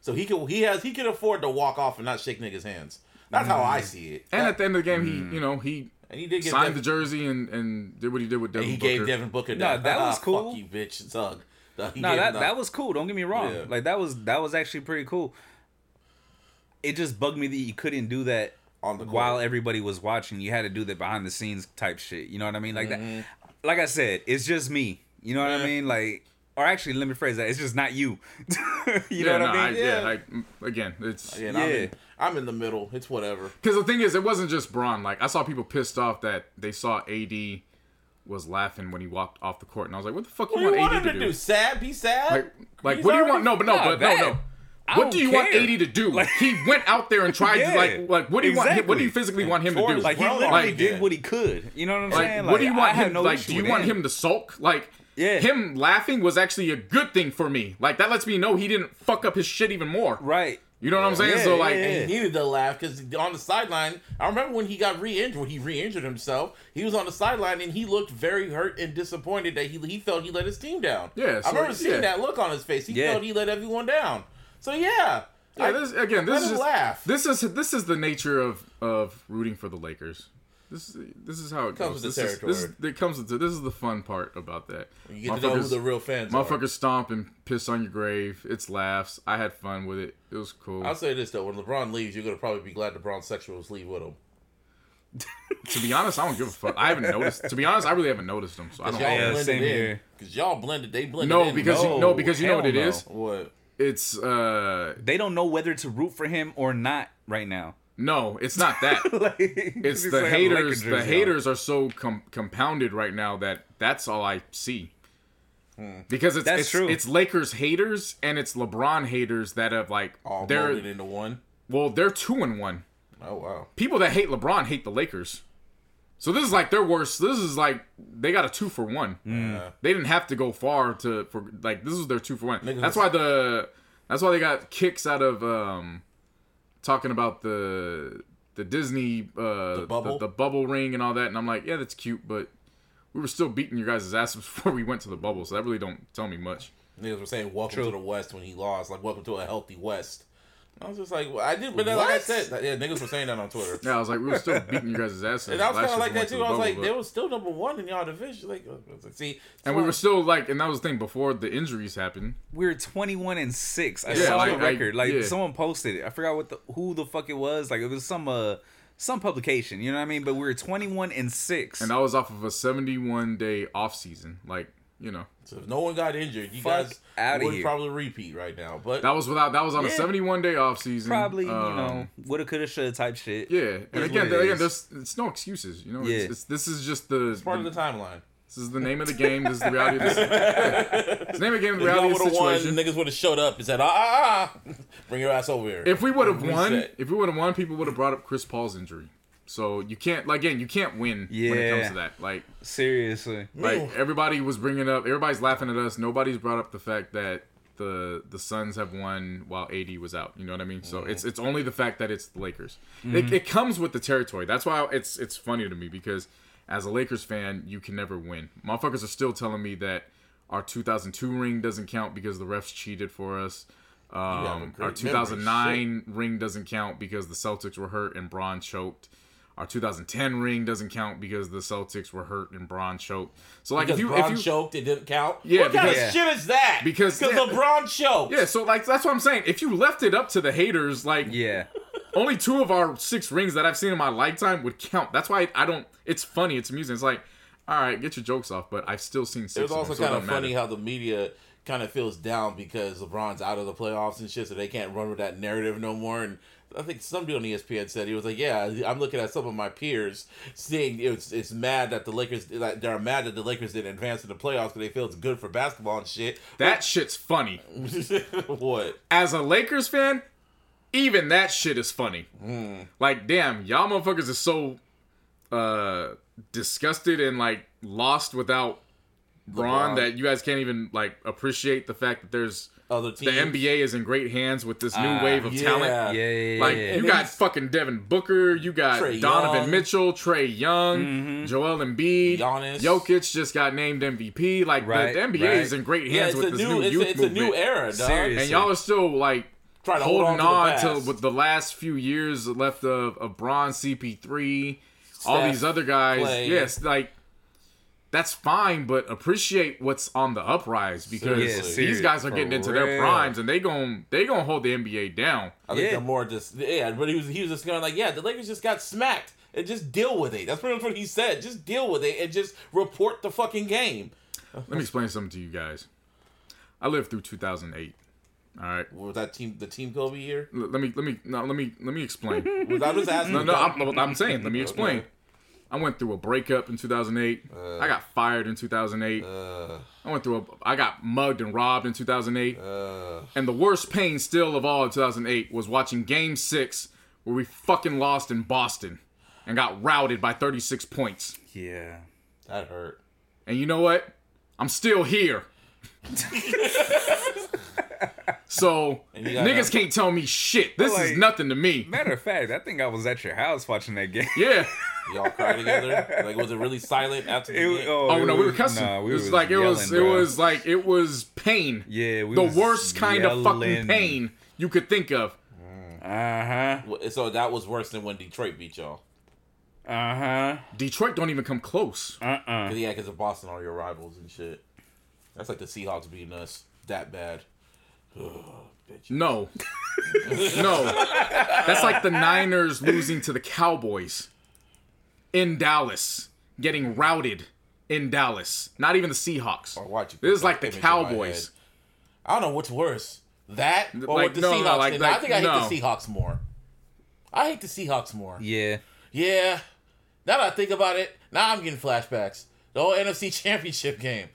So he could. He has. He can afford to walk off and not shake niggas' hands. That's how I see it. And That- at the end of the game, Mm. he you know he and he did get signed Devin, the jersey and and did what he did with Devin and he Booker. gave Devin Booker. Nah, that was "Ah, cool. Fuck you, bitch. Zug. Nah, No, gave that him that was cool. Don't get me wrong. Yeah. Like that was that was actually pretty cool. It just bugged me that you couldn't do that On the court. while everybody was watching. You had to do that behind the scenes type shit. You know what I mean? Like that. Like I said, it's just me. You know what I Mm-hmm. Mean? Like, or actually, let me phrase that. It's just not you. you yeah, know what no, I mean? yeah, like mm, again, it's Again, I'm, Yeah. in, I'm in the middle. It's whatever. because the thing is, it wasn't just Bron. Like I saw people pissed off that they saw AD was laughing when he walked off the court, and I was like, "What the fuck What you do you want want AD him to to do? do? Sad? Be sad? Like, like what do you want? No, but no, Nah, but no, no. I What don't do you want care. AD to do? Like- he went out there and tried Yeah. to like, like what do you want? What do you physically want him to do? Like he literally like did what he could. You know what I'm Like, saying? what do you want have him? no like, do you want him. him to sulk? Like, Yeah. him laughing was actually a good thing for me. Like that lets me know he didn't fuck up his shit even more. Right. You know what I'm saying? Yeah, so like, yeah. And he needed to laugh because on the sideline, I remember when he got re-injured, when he re-injured himself, he was on the sideline and he looked very hurt and disappointed that he he felt he let his team down. Yeah, I so, remember seeing that look on his face. He Yeah. felt he let everyone down. So yeah, yeah, this again, this is just, laugh. this is this is the nature of of rooting for the Lakers. This is this is how it Comes goes. with the this, is, this territory. it comes with the, this is the fun part about that. you get to know who the real fans are. Motherfuckers stomp and piss on your grave. It's laughs. I had fun with it. It was cool. I'll say this though: when LeBron leaves, you're gonna probably be glad LeBron's sexuals leave with him. to be honest, I don't give a fuck. I haven't noticed. To be honest, I really haven't noticed them. So I don't. y'all Yeah, blended same in. here. Cause y'all blended. They blended. No, in. because you, No, no, because you know what it no. is. what? It's uh They don't know whether to root for him or not right now. no, it's not that. like, It's the like, I have a Laker haters. The jersey haters are so com- compounded right now that that's all I see. Because it's That's it's, true. it's Lakers haters and it's LeBron haters that have like All they're molded into one. well they're two and one. Oh wow. People that hate LeBron hate the Lakers. So this is like their worst. This is like they got a two for one. Yeah. They didn't have to go far to for like this is their two for one. Niggas That's why the that's why they got kicks out of um talking about the the Disney uh the bubble? the, bubble ring and all that and I'm like, yeah, that's cute, but we were still beating your guys' asses before we went to the bubble, so that really don't tell me much. Niggas were saying welcome to the West when he lost, like welcome to a healthy West. I was just like, well, I did, but then, like I What? said, yeah, niggas were saying that on Twitter. Yeah, I was like, we were still beating your guys' asses. And I was kind of like that went to too. I was like, but- they were still number one in y'all division. Like, was like, see, and we were still like, and that was the thing before the injuries happened. We were 21 and six. I Yeah, saw like- the record. Like, like, yeah. someone posted it. I forgot what the who the fuck it was. Like it was some uh some publication. You know what I mean? But we were 21 and six. And that was off of a 71 day off season. Like, you know, so if no one got injured, you Fuck guys outta would here. probably repeat right now. But that was without that was on a 71 day off season. Probably you Um, know woulda coulda shoulda type shit. Yeah, and again, it again, is. there's it's no excuses. You know, Yeah. it's, it's, this is just the, part of the timeline. this is the name of the game. This is the reality. Of this, it's the name of the game. The reality of the have won, situation. niggas would have showed up and said, ah, ah, ah, bring your ass over here. If we would have won, if we would have won, people would have brought up Chris Paul's injury. So you can't, like, again, you can't win when it comes to that. Like, Seriously. like everybody was bringing up, everybody's laughing at us. Nobody's brought up the fact that the the Suns have won while AD was out. You know what I mean? So it's it's only the fact that it's the Lakers. It, it comes with the territory. That's why it's it's funny to me because as a Lakers fan, you can never win. Motherfuckers are still telling me that our 2002 ring doesn't count because the refs cheated for us. Um, great our memory. 2009 ring doesn't count because the Celtics were hurt and Bron choked. Our 2010 ring doesn't count because the Celtics were hurt and Bron choked. So like because if you LeBron if you choked, it didn't count. Yeah, what kind of because- shit is that? Because- because yeah. LeBron choked. yeah, so like that's what I'm saying. If you left it up to the haters, like Yeah. only two of our six rings that I've seen in my lifetime would count. That's why I don't. It's funny. It's amusing. It's like, all right, get your jokes off, but I've still seen six. It was of also them, so it kind of funny matter. how the media kind of feels down because LeBron's out of the playoffs and shit, so they can't run with that narrative no more. And I think some dude on ESPN said he was like, "Yeah, I'm looking at some of my peers seeing it's it's mad that the Lakers that they're mad that the Lakers didn't advance in the playoffs because they feel it's good for basketball and shit." That shit's funny. what? As a Lakers fan, even that shit is funny. Like, damn, y'all motherfuckers is so uh disgusted and like lost without Bron LeBron. that you guys can't even like appreciate the fact that there's Other the. NBA is in great hands with this new Ah, wave of yeah. talent. Yeah, yeah, yeah. Like yeah. you got fucking Devin Booker, you got Trae Donovan Young. Mitchell, Trae Young, Joel Embiid, Giannis. Jokic just got named MVP. Like Right, the, NBA right. is in great hands it's with this new, new it's, youth a, it's a new era, dog. Serious. and y'all are still like Trying to hold holding on on to the to with the last few years left of, of Bron, CP3, all these other guys. Clay. Yes, like that's fine, but appreciate what's on the uprise because Seriously. Yeah, these serious. guys are getting into their primes and they gon' they gonna hold the NBA down. I think Yeah. they're more just yeah, but he was he was just going like, yeah, the Lakers just got smacked and just deal with it. That's pretty much what he said. Just deal with it and just report the fucking game. Let me explain something to you guys. I lived through 2008. All right. Was that team the team Kobe year? L- Let me let me no, let me let me explain. Was I was asking? No, no, I'm, I'm saying. Let me explain. Okay. I went through a breakup in 2008. I got fired in 2008. Uh, I went through a. I got mugged and robbed in 2008. uh, And the worst pain still of all in 2008 was watching Game Six, where we fucking lost in Boston, and got routed by 36 points. yeah. that hurt. And you know what? I'm still here. so And you got niggas can't tell me shit. This is nothing to me. Matter of fact, I think I was at your house watching that game. Yeah. Y'all cry together. Like was it really silent after the It- game? Oh it no, we were cussing. Nah, we it was was like it was yelling, it was like it was pain. Yeah, we the was worst kind of fucking pain you could think of. Uh huh. So that was worse than when Detroit beat y'all. Uh huh. Detroit don't even come close. Uh uh. Cause yeah, because of Boston are your rivals and shit. That's like the Seahawks beating us that bad. Ugh, bitch. No, no, that's like the Niners losing to the Cowboys in Dallas, getting routed in Dallas. Not even the Seahawks. Or why'd you This is like the image in my Cowboys. I don't know what's worse, that or Like, with the no, no, Seahawks. like- I think I hate no. the Seahawks more. I hate the Seahawks more. Yeah. Yeah. Now that I think about it, now I'm getting flashbacks. The whole NFC Championship game,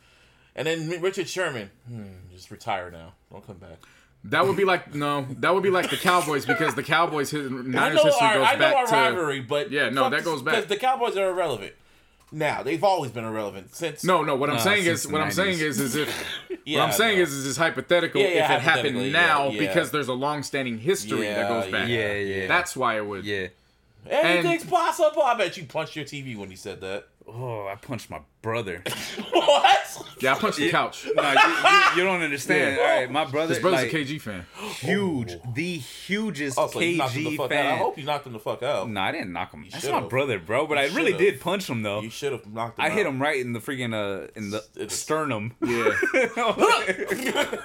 and then Richard Sherman. Hmm, just retire now. Don't come back. That would be like no, that would be like the Cowboys because the Cowboys his I Niners history our, goes I know back our to rivalry, but Yeah, no, that goes back. 'cause The Cowboys are irrelevant. Now they've always been irrelevant since. no, no. What I'm Nah, saying is, the what I'm saying is, is if yeah, what I'm saying no. is, is it's hypothetical Yeah, yeah, if it happened now yeah, yeah. because there's a long-standing history that goes back. Yeah, yeah. That's why it would. Yeah. anything's possible. I bet you punched your TV when you said that. Oh, I punched my brother. what? Yeah, I punched the couch. no, you, you, you don't understand. Yeah. All right, my brother. His brother's like, a KG fan. huge, the hugest Oh, so you knocked him the KG fuck out. I hope you knocked him the fuck out. No, I didn't knock him. That's should've. my brother, bro. But You I really should've. did punch him though. You should have knocked him. I hit him right in the freaking uh in the It's- sternum. Yeah.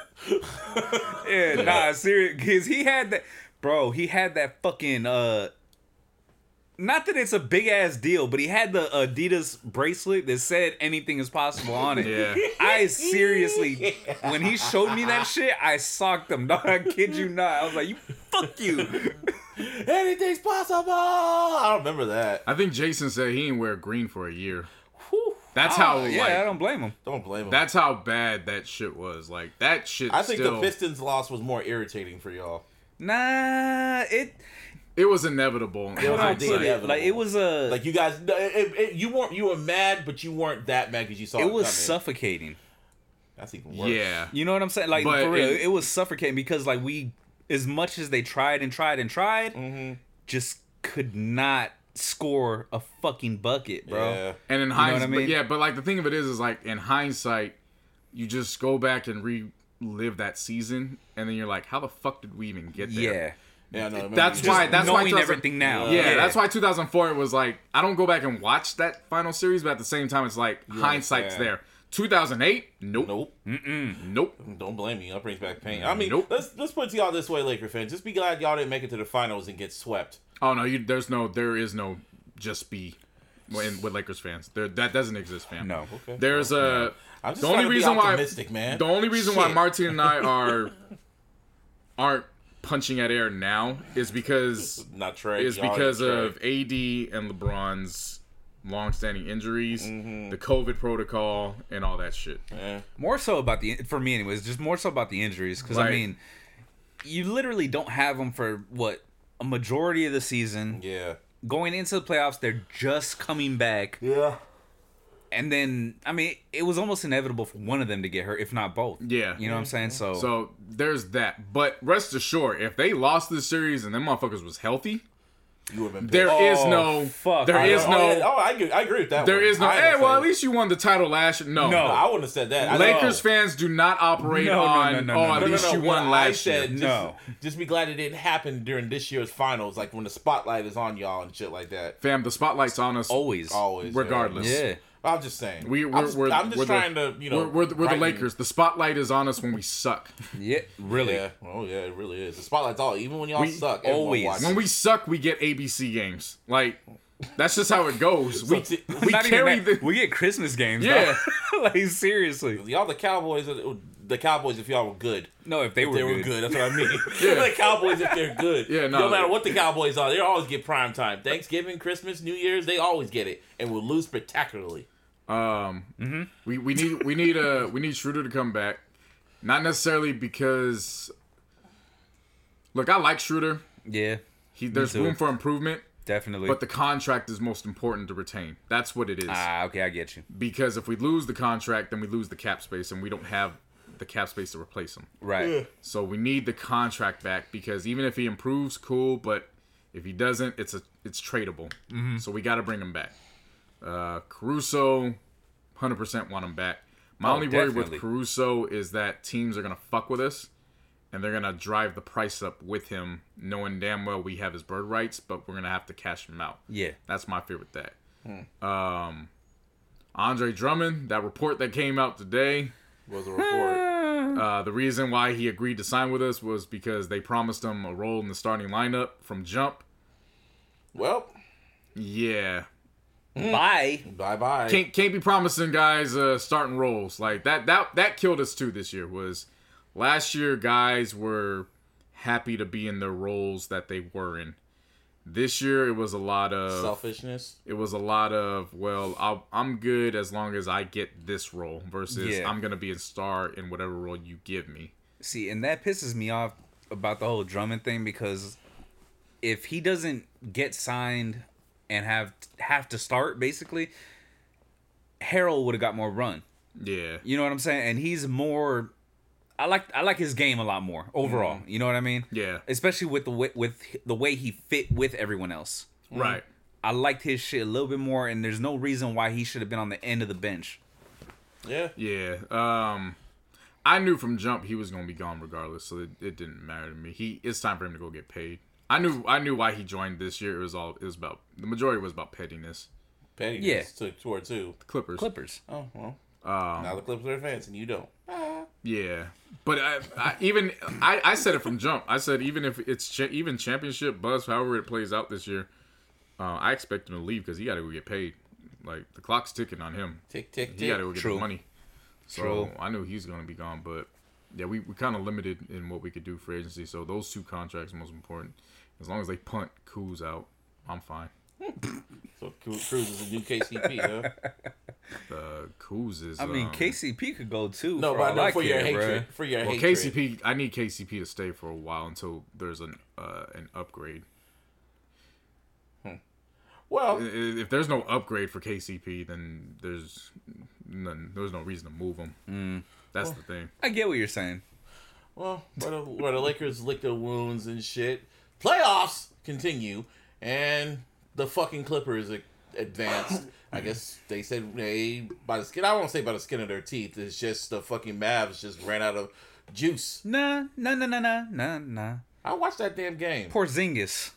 yeah, nah, serious. Cause he had that, bro. He had that fucking uh. Not that it's a big ass deal, but he had the Adidas bracelet that said anything is possible on it. Yeah. I seriously, when he showed me that shit, I socked him. Dog, I kid you not. I was like, "You fuck you." Anything's possible. I don't remember that. I think Jason said he didn't wear green for a year. That's oh, how Oh, yeah, like I don't blame him. Don't blame him. that's how bad that shit was. Like that shit. I think still, the Pistons loss was more irritating for y'all. Nah, it. It was inevitable. in was How I hindsight. it? inevitable. Like it was a. Like you guys, it, it, you weren't you were mad, but you weren't that mad because you saw it, it was coming. suffocating. That's even worse. Yeah. You know what I'm saying? Like But for real, it- it, was suffocating because like we, as much as they tried and tried and tried, Mm-hmm. just could not score a fucking bucket, bro. Yeah. And in know I hindsight, mean? yeah, but like the thing of it is, is like in hindsight, you just go back and relive that season, and then you're like, how the fuck did we even get there? Yeah. Yeah, no, remember That's you why. That's why. knowing 2000 everything now. Yeah, Yeah. that's why 2004 it was like I don't go back and watch that final series, but at the same time, it's like hindsight's understand. there. 2008, nope, Nope. nope. Mm, don't blame me. That brings back pain. I mean, Nope. let's let's put it to y'all this way, Laker fans. Just be glad y'all didn't make it to the finals and get swept. Oh no, you, there's no, there is no just be when, with Lakers fans. There, that doesn't exist, fam. No. Okay. There's a I'm just the only to be reason why optimistic, man. the only reason why Martin and I are aren't punching at air now is because not Trey. is y'all because Trey. of AD and LeBron's long-standing injuries, Mm-hmm. the COVID protocol, and all that shit. Eh. More so about the for me, anyways. Just more so about the injuries because I mean, you literally don't have them for what a majority of the season. Yeah. Going into the playoffs, they're just coming back, Yeah. And then I mean, it was almost inevitable for one of them to get hurt, if not both. Yeah. you know what I'm saying. So, So there's that. But rest assured, if they lost this series and them motherfuckers was healthy, You would have been. there pissed. is Oh, no fuck. There I is oh, no yeah. Oh, I agree, I agree with that. there one. is no I hey, well gonna at least you won the title last year. No. No, I wouldn't have said that. I Lakers know. fans do not operate No, no, on no, no, oh no, at least you won last said, year. No. just be glad it didn't happen during this year's finals, like when the spotlight is on y'all and shit like that. Fam, the spotlight's on us always, Always, regardless. yeah. I'm just saying. We, we're, I'm just, we're, I'm just we're trying the, to, you know, we're, we're, the- we're the brighten- Lakers. The spotlight is on us when we suck. yeah, really. Yeah. Oh yeah, it really is. The spotlight's all. Even when y'all We suck, always- watches. When we suck, we get ABC games. Like that's just how it goes. We So- we Not even carry the we get Christmas games. Yeah. Yeah, like seriously. y'all the Cowboys. are- The Cowboys, if y'all were good, No, if they were, they were good. good. That's what I mean. Yeah. the Cowboys, if they're good, Yeah, no. no matter what the Cowboys are, they always get prime time. Thanksgiving, Christmas, New Year's, they always get it, and will lose spectacularly. Um, Mm-hmm. we we need we need uh we need Schroeder to come back, not necessarily because. Look, I like Schroeder. Yeah, He there's room for improvement, definitely. but the contract is most important to retain. That's what it is. ah, okay, I get you. because if we lose the contract, then we lose the cap space, and we don't have the cap space to replace him. Right. So we need the contract back because even if he improves, cool. But if he doesn't, it's a it's tradable. So we got to bring him back. Uh, Caruso, hundred percent want him back. My Oh, only worry definitely. with Caruso is that teams are gonna fuck with us, and they're gonna drive the price up with him, knowing damn well we have his bird rights, but we're gonna have to cash him out. Yeah. That's my fear with that. Um, Andre Drummond, that report that came out today. Was a report. Uh, the reason why he agreed to sign with us was because they promised him a role in the starting lineup from jump. well, Yeah, Bye. bye bye. can't can't be promising guys uh, starting roles like that. That that killed us too this year. Was last year guys were happy to be in the roles that they were in. This year it was a lot of Selfishness. it was a lot of well I'll, i'm good as long as i get this role versus Yeah. i'm gonna be a star in whatever role you give me See, and that pisses me off about the whole Drummond thing because if he doesn't get signed and have have to start, basically, Harrell would have got more run. yeah You know what I'm saying? And he's more. I like I like his game a lot more overall. You know what I mean? yeah Especially with the way, with the way he fit with everyone else. right I liked his shit a little bit more, and there's no reason why he should have been on the end of the bench. Yeah. yeah um i knew from jump he was gonna be gone regardless so it, it didn't matter to me he it's time for him to go get paid i knew i knew why he joined this year it was all it was about the majority was about pettiness Pettiness Yeah. took toward too. clippers Clippers. Oh well. Um, now the Clippers are advancing. You don't. Yeah, but I, I even I, I said it from jump. I said even if it's cha- even championship buzz, however it plays out this year, uh, I expect him to leave because he got to go get paid. Like the clock's ticking on him. Tick tick He got tick. to go get True. the money. So True. I knew he's going to be gone, but yeah, we we kind of limited in what we could do for agency. So those two contracts are most important. As long as they punt Kuz out, I'm fine. So Cru- Cruz is a new KCP, huh? Uh, Kuz is. I mean, um, KCP could go too. No, for but I all for your care, bruh. hatred. For your Well, hatred. KCP, I need KCP to stay for a while until there's an uh, an upgrade. Well, I- if there's no upgrade for KCP, then there's none. There's no reason to move him. Mm. That's the thing. I get what you're saying. well, where the, where the Lakers lick their wounds and shit. Playoffs continue, and the fucking Clippers advanced. I guess they said they by the skin. I won't say by the skin of their teeth. It's just the fucking Mavs just ran out of juice. Nah, nah, nah, nah, nah, nah, nah. I watched that damn game. Porzingis.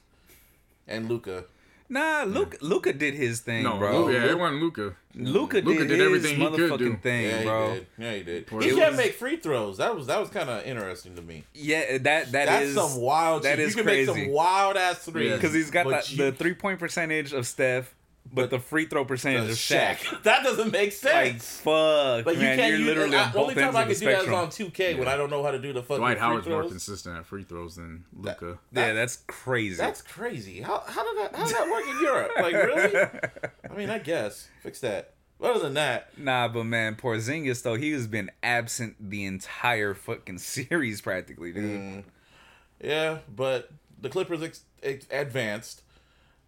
And Luka. Nah, Luka, Luka did his thing, No, bro. Lu- yeah, it wasn't Luka. Luca, Luka did, did his everything he could motherfucking do. thing, Yeah, bro. he did. Yeah, he did. He Luka. can't make free throws. That was that was kind of interesting to me. Yeah, that that That's is some wild. that shit. is you can make crazy. some wild ass threes Yeah. because he's got the, you- the three point percentage of Steph, but the free throw percentage of Shaq. That doesn't make Like sense. fuck, Like, you man, can't. you're You, literally I, on the only both time ends I of the can do that is on 2K when I don't know how to do the fucking Dwight free Howard's more consistent at free throws than Luka. Yeah, that's crazy. That's crazy. How how did that how did that work in Europe? Like really? I mean, I guess fix that. Other than that, Nah, but man, Porzingis though he has been absent the entire fucking series practically, dude. Mm. yeah. But the Clippers ex- ex- advanced,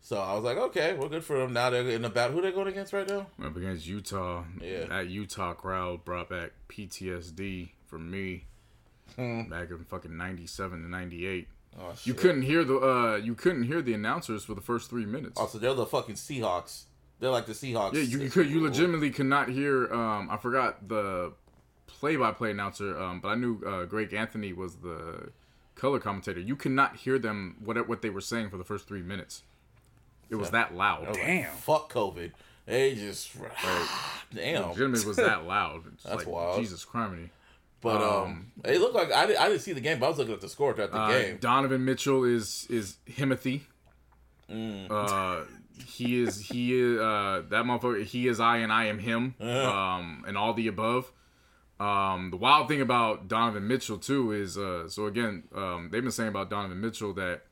so I was like, okay, well, good for them. Now they're in the battle. Who they going against right now? Up against Utah, Yeah. that Utah crowd brought back PTSD for me. Back in fucking '97 to '98, Oh, you couldn't hear the uh, you couldn't hear the announcers for the first three minutes. Oh, so they're the fucking Seahawks. They're like the Seahawks. Yeah, you, you could you legitimately could not hear. Um, I forgot the play-by-play announcer, um, but I knew uh, Greg Anthony was the color commentator. You could not hear them what what they were saying for the first three minutes. It was that loud. I was like, Damn. fuck COVID. They just damn. Legitimately was that loud. It's That's like, wild. Jesus criminy. But um, it looked like I, did, I didn't see the game, but I was looking at the score throughout the Uh, game. Donovan Mitchell is is Himothy. Mm. Uh, he is he is uh, that motherfucker. He is I and I am him. Um, and all the above. Um, the wild thing about Donovan Mitchell too is uh, so again um, they've been saying about Donovan Mitchell that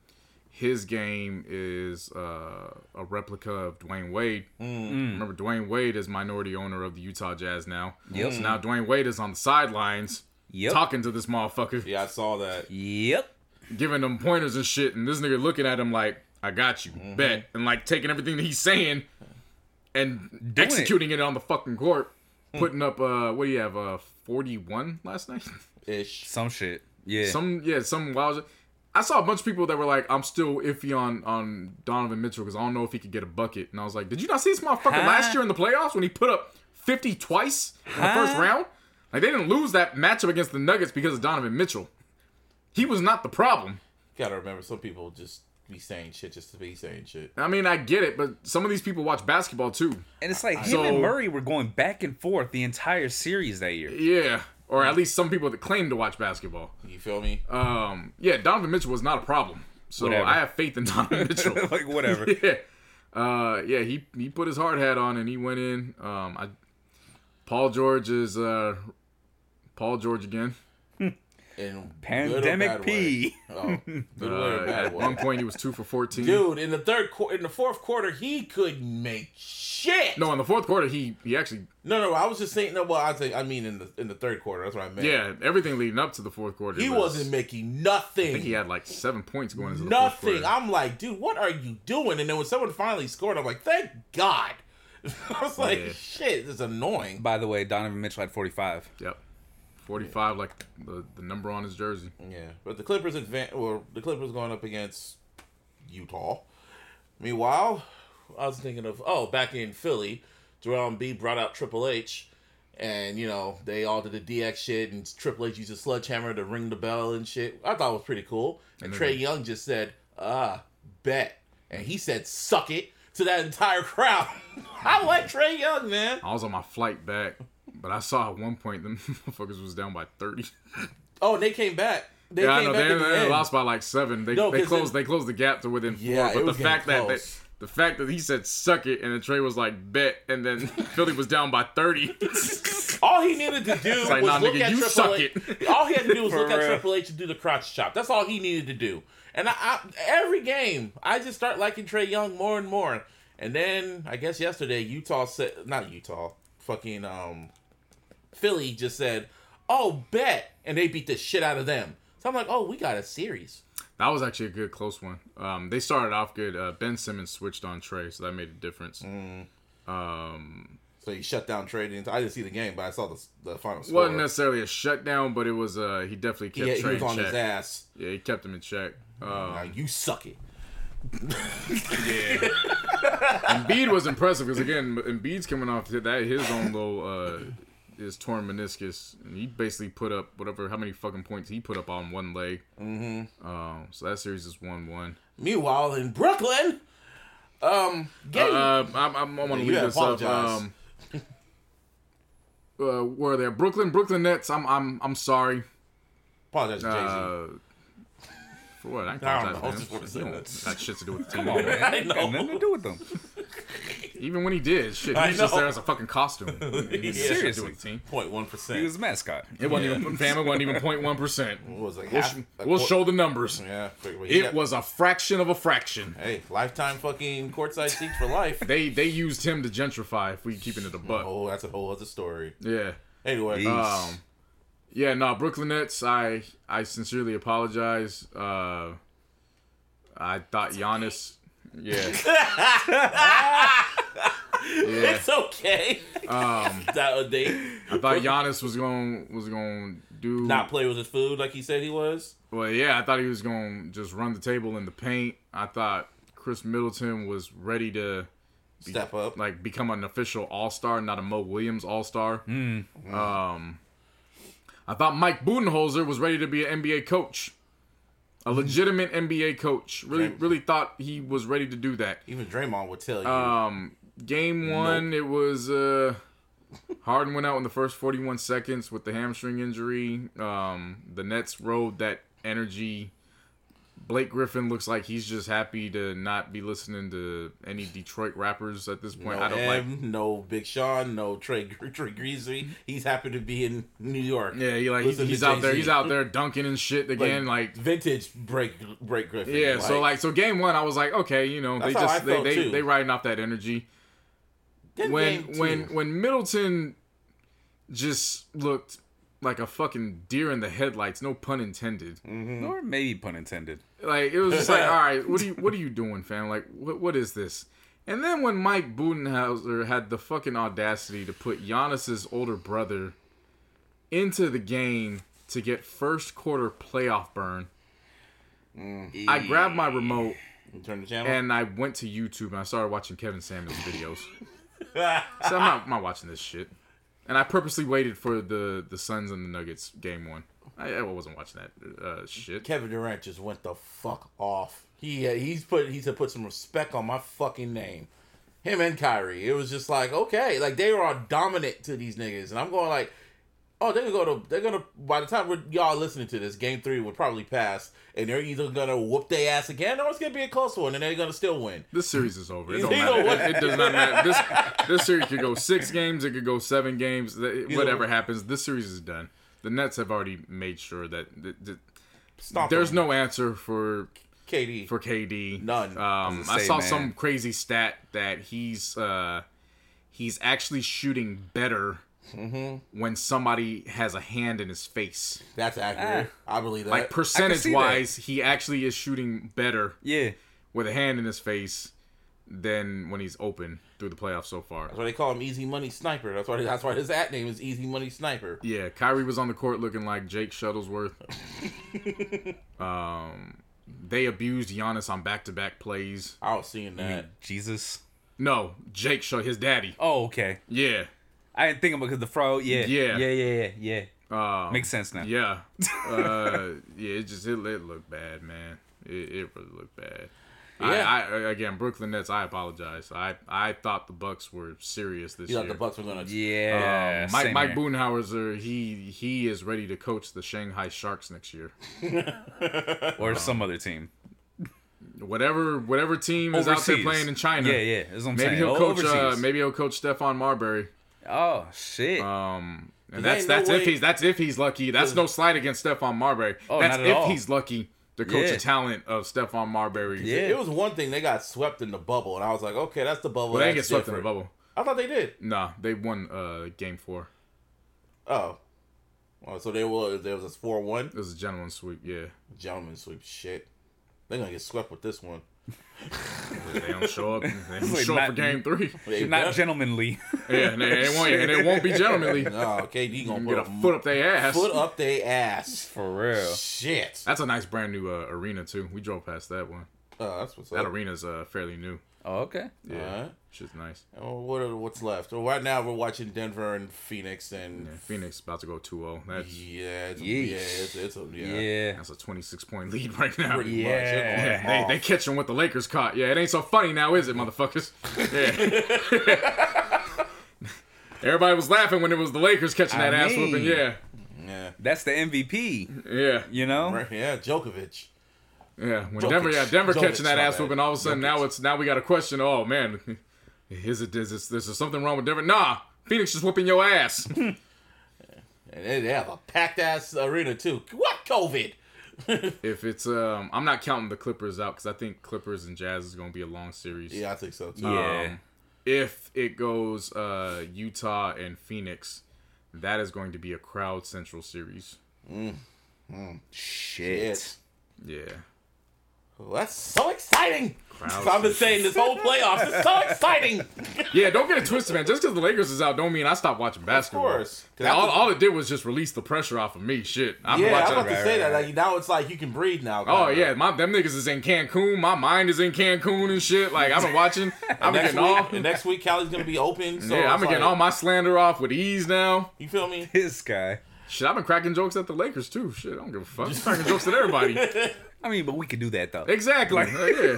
his game is uh, a replica of Dwyane Wade. Remember, Dwyane Wade is minority owner of the Utah Jazz now. Yep. So now Dwyane Wade is on the sidelines Yep. talking to this motherfucker Yeah, I saw that. Yep. giving them pointers and shit, and this nigga looking at him like, "I got you, Mm-hmm. bet," and like taking everything that he's saying and executing it. on the fucking court, Hmm. putting up uh, what do you have, uh, forty one last night? Ish. Some shit. Yeah. some yeah, some wild. I saw a bunch of people that were like, "I'm still iffy on on Donovan Mitchell because I don't know if he could get a bucket," and I was like, "Did you not see this motherfucker Huh? last year in the playoffs when he put up fifty twice in the first round? Like they didn't lose that matchup against the Nuggets because of Donovan Mitchell. He was not the problem." Gotta remember, some people just be saying shit just to be saying shit. I mean, I get it, but some of these people watch basketball too. and it's like him So- and Murray were going back and forth the entire series that year. Yeah, or at least some people that claim to watch basketball. You feel me? Um, yeah, Donovan Mitchell was not a problem, so Whatever. I have faith in Donovan Mitchell. like whatever. yeah, uh, yeah, he he put his hard hat on and he went in. Um, I, Paul George is uh, Paul George again. In Pandemic good or bad P. Oh, good way or bad at one point, he was two for fourteen. Dude, in the third quarter, in the fourth quarter, he couldn't make shit. No, in the fourth quarter, he he actually no, no. I was just saying. No, well, I think I mean in the in the third quarter. That's what I meant. yeah everything leading up to the fourth quarter. he was, wasn't making nothing. I think he had like seven points going into the fourth nothing. quarter. I'm like, dude, what are you doing? And then when someone finally scored, I'm like, thank God. I was like, Yeah. shit, this is annoying. By the way, Donovan Mitchell had 45. Yep. 45 like the, the number on his jersey. Yeah, but the Clippers advan or the Clippers going up against Utah. Meanwhile, I was thinking of oh, back in Philly, Joel B brought out Triple H, and you know they all did the DX shit, and Triple H used a sledgehammer to ring the bell and shit. I thought it was pretty cool. And Trae Young just said, "Ah, bet," and he said, "Suck it." To that entire crowd, I like Trae Young, man. I was on my flight back, but I saw at one point them motherfuckers was down by 30. Oh, they came back. They yeah, I know. back They, at the lost by like seven. They, No, they closed it- they closed the gap to within four. Yeah, it but the fact that they, the fact that he said suck it and then Trae was like bet and then Philly was down by 30. All he needed to do like, was nah, look nigga, at you Triple suck H. it. All he had to do was look at. Triple H and do the crotch chop. That's all he needed to do. And I, I, every game, I just start liking Trae Young more and more. And then I guess yesterday, Utah said, not Utah, fucking um, Philly just said, "Oh, bet," and they beat the shit out of them. So I'm like, "Oh, we got a series." that was actually a good close one. Um, they started off good. Uh, ben Simmons switched on Trae, so that made a difference. Mm. Um, So he shut down Trae. I didn't see the game, but I saw the the final score. wasn't necessarily a shutdown, but it was. Uh, he definitely kept he Trae was in on check. his ass. Yeah, he kept him in check. Um, Now you suck it. Yeah. Embiid was impressive because again, Embiid's coming off that his own little uh, his torn meniscus, and he basically put up whatever how many fucking points he put up on one leg. Mm-hmm. Um, so that series is one one. Meanwhile, in Brooklyn, um, game. Uh, I'm, I'm, I want to You leave gotta this up. Um, uh, where there Brooklyn Brooklyn Nets. I'm I'm I'm sorry. apologize, to Jay Z. Uh, for what? I, I don't apologize, know, I just wanna say You don't that. shit to do with the team. Come on, man. I know. Got nothing to do with them. Even when he did, shit, he I was just know. there as a fucking costume. He Seriously. do anything. Point one percent. He was a mascot. It wasn't even fam. It wasn't even 0.1 percent. What was it? We'll, half- sh- a we'll quar- show the numbers. Yeah, but he It got- was a fraction of a fraction. Hey, lifetime fucking courtside seats for life. They they used him to gentrify. If we keeping it a buck. Oh, that's a whole other story. Yeah. Anyway, Yeesh. Um, yeah, no, Brooklyn Nets. I I sincerely apologize. Uh, I thought Giannis. Yeah. it's okay. Um, that they I thought Giannis was going was going to do not play with his food like he said he was. Well, yeah, I thought he was going to just run the table in the paint. I thought Khris Middleton was ready to Step up. like become an official All Star, not a Mo Williams All Star. Um, I thought Mike Budenholzer was ready to be an NBA coach, a legitimate NBA coach. Really, really thought he was ready to do that. Even Draymond would tell you. Um, game one, it was uh, Harden went out in the first 41 seconds with the hamstring injury. Um, the Nets rode that energy. Blake Griffin looks like he's just happy to not be listening to any Detroit rappers at this no point. I don't like. No Big Sean, no Trey Trey Greasy. He's happy to be in New York. Yeah, he like to he's out there. He's out there dunking and shit again. Like, vintage break break Griffin. yeah. so like so game one, I was like, okay, you know, they That's just they they, they riding off that energy. Then when when two. when Middleton just looked like a fucking deer in the headlights, no pun intended. Mm-hmm. Or maybe pun intended. Like it was just like, all right, what are you what are you doing, fam? Like what what is this? And then when Mike Budenholzer had the fucking audacity to put Giannis's older brother into the game to get first quarter playoff burn, mm. I grabbed my remote You turn the channel. and I went to YouTube and I started watching Kevin Samuels videos. so I'm not, I'm not watching this shit. And I purposely waited for the the Suns and the Nuggets game one. I, I wasn't watching that uh, shit. Kevin Durant just went the fuck off. He uh, he's put he said put some respect on my fucking name. Him and Kyrie. It was just like okay, like they are dominant to these niggas, and I'm going like, oh, they're gonna go to they're gonna by the time we're, y'all listening to this, game three would probably pass, and they're either gonna whoop their ass again or it's gonna be a close one, and they're gonna still win. This series is over. It You don't matter. It, it does not matter. This this series could go six games. It could go seven games. Th- know- Whatever happens, this series is done. The Nets have already made sure that, that, that Stomp there's them. no answer for KD. for KD. None. Um, I saw man. some crazy stat that he's uh, he's actually shooting better Mm-hmm. when somebody has a hand in his face. That's accurate. I believe that. Like percentage that. wise, he actually is shooting better Yeah. with a hand in his face than when he's open through the playoffs so far. that's why they call him Easy Money Sniper. That's why that's why his at name is Easy Money Sniper. Yeah, Kyrie was on the court looking like Jake Shuttlesworth. um, they abused Giannis on back-to-back plays. I was seeing that. Jesus. No, Jake Shut his daddy. Oh, okay. Yeah, I didn't think about because the fro. Yeah. Yeah. Yeah. Yeah. Yeah. Yeah. um, Makes sense now. Yeah, uh, yeah. It just it, it looked bad, man. It, it really looked bad. Yeah. I, I again Brooklyn Nets. I apologize. I I thought the Bucks were serious this You year. thought the Bucks were gonna Yeah. Um, Mike Mike here. Budenholzer, he he is ready to coach the Shanghai Sharks next year. or some other team. Whatever whatever team is out there playing in China. Yeah, yeah. That's what I'm Maybe saying. he'll coach. Uh, maybe he'll coach Stephon Marbury. Oh shit. Um, and There that's no that's if way- he's that's if he's lucky. That's no slight against Stephon Marbury. Oh, that's not at if all. he's lucky to coach Yeah. the talent of Stephon Marbury. Yeah. It was one thing they got swept in the bubble, and I was like, okay, that's the bubble. but they didn't get that's swept in the bubble. I thought they did. Nah, they won uh game four. Oh, well, so there was there was a four one It was a gentleman's sweep. Yeah, gentleman sweep. Shit, they're gonna get swept with this one. They don't show up. They don't Wait, show up for game three. They Not better- gentlemanly. yeah, and it, won't, and it won't be gentlemanly. No, KD gonna Get put a foot up their ass. foot up their ass. For real. Shit. That's a nice brand new uh, arena too. We drove past that one. Oh, that's what's That up. arena's uh, fairly new. Oh, okay. Yeah, Alright. shit's nice. Oh, what are, what's left? Well, right now we're watching Denver and Phoenix, and Yeah, Phoenix about to go 2-0. That's yeah, it's, Yeesh. yeah, it's, it's a, yeah, Yeah. that's a 26 point lead right now. pretty Yeah. much. They're Yeah, going they, off. they catching what the Lakers caught. Yeah, it ain't so funny now, is it, motherfuckers? Yeah. Everybody was laughing when it was the Lakers catching that I ass mean- whooping. Yeah, yeah, That's the MVP. yeah, You know. Right, yeah, Djokovic. Yeah. When Jokic. Denver, yeah, Denver Jokic, catching that ass whooping. All of a sudden, now it's now we got a question. Oh man, Is it is this, is something wrong with Denver? Nah, Phoenix is whooping your ass. And they, have a packed ass arena too. What COVID? if it's um, I'm not counting the Clippers out because I think Clippers and Jazz is going to be a long series. Yeah, I think so too. Yeah. Um, if it goes uh, Utah and Phoenix, that is going to be a crowd central series. Shit. Shit. Yeah. Well, that's so exciting. Crowd So I'm just saying this whole playoffs is so exciting. Yeah, don't get it twisted, man. Just because the Lakers is out, don't mean I stopped watching basketball. course. 'Cause All, that's- all it did was just release the pressure off of me. Shit, I'm yeah, I was watching. about to Right, say right, that. Like now it's like you can breathe now. Oh kinda. yeah, my them niggas is in Cancun. My mind is in Cancun and shit. Like I've been watching. I'm Next getting all. week, and next week Cali's gonna be open. So yeah, I'm it's getting like- all my slander off with ease now. You feel me? This guy. Shit, I've been cracking jokes at the Lakers too. Shit, I don't give a fuck. I'm cracking jokes at everybody. I mean, but we could do that though. Exactly. Uh, yeah.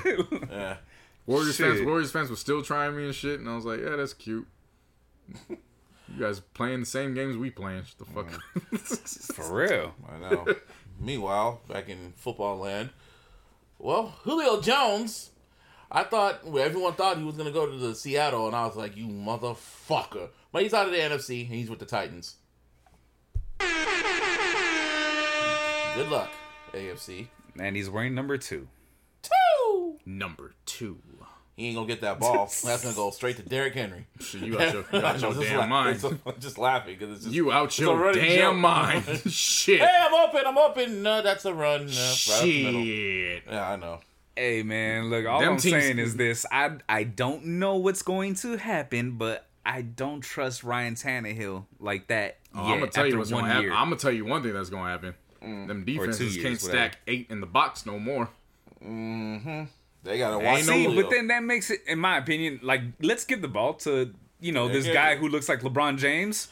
Yeah. Warriors fans, Warriors fans were still trying me and shit, and I was like, yeah, that's cute. You guys playing the same games we playing. Shut the fuck up. For real. I know. Meanwhile, back in football land, well, Julio Jones, I thought well, everyone thought he was gonna go to the Seattle, and I was like, you motherfucker. But he's out of the NFC, and he's with the Titans. Good luck, AFC. And he's wearing number two. Two. Number two. He ain't gonna get that ball. That's gonna go straight to Derrick Henry. Shit, you out your, you out your damn la- mind. I'm just laughing because it's just You out your damn joke. mind. Shit. Hey, I'm open. I'm open. No, that's a run. Right up the middle. Shit. Yeah, I know. Hey man, look, all Them I'm teams- saying is this. I I don't know what's going to happen, but I don't trust Ryan Tannehill like that Oh, yet I'm gonna tell you what's gonna happen. I'm gonna tell you one thing that's gonna happen. Mm. Them defenses years, can't whatever. stack eight in the box no more. Mm-hmm. They gotta watch See, Julio. but then that makes it, in my opinion, like let's give the ball to you know this Yeah. guy who looks like LeBron James.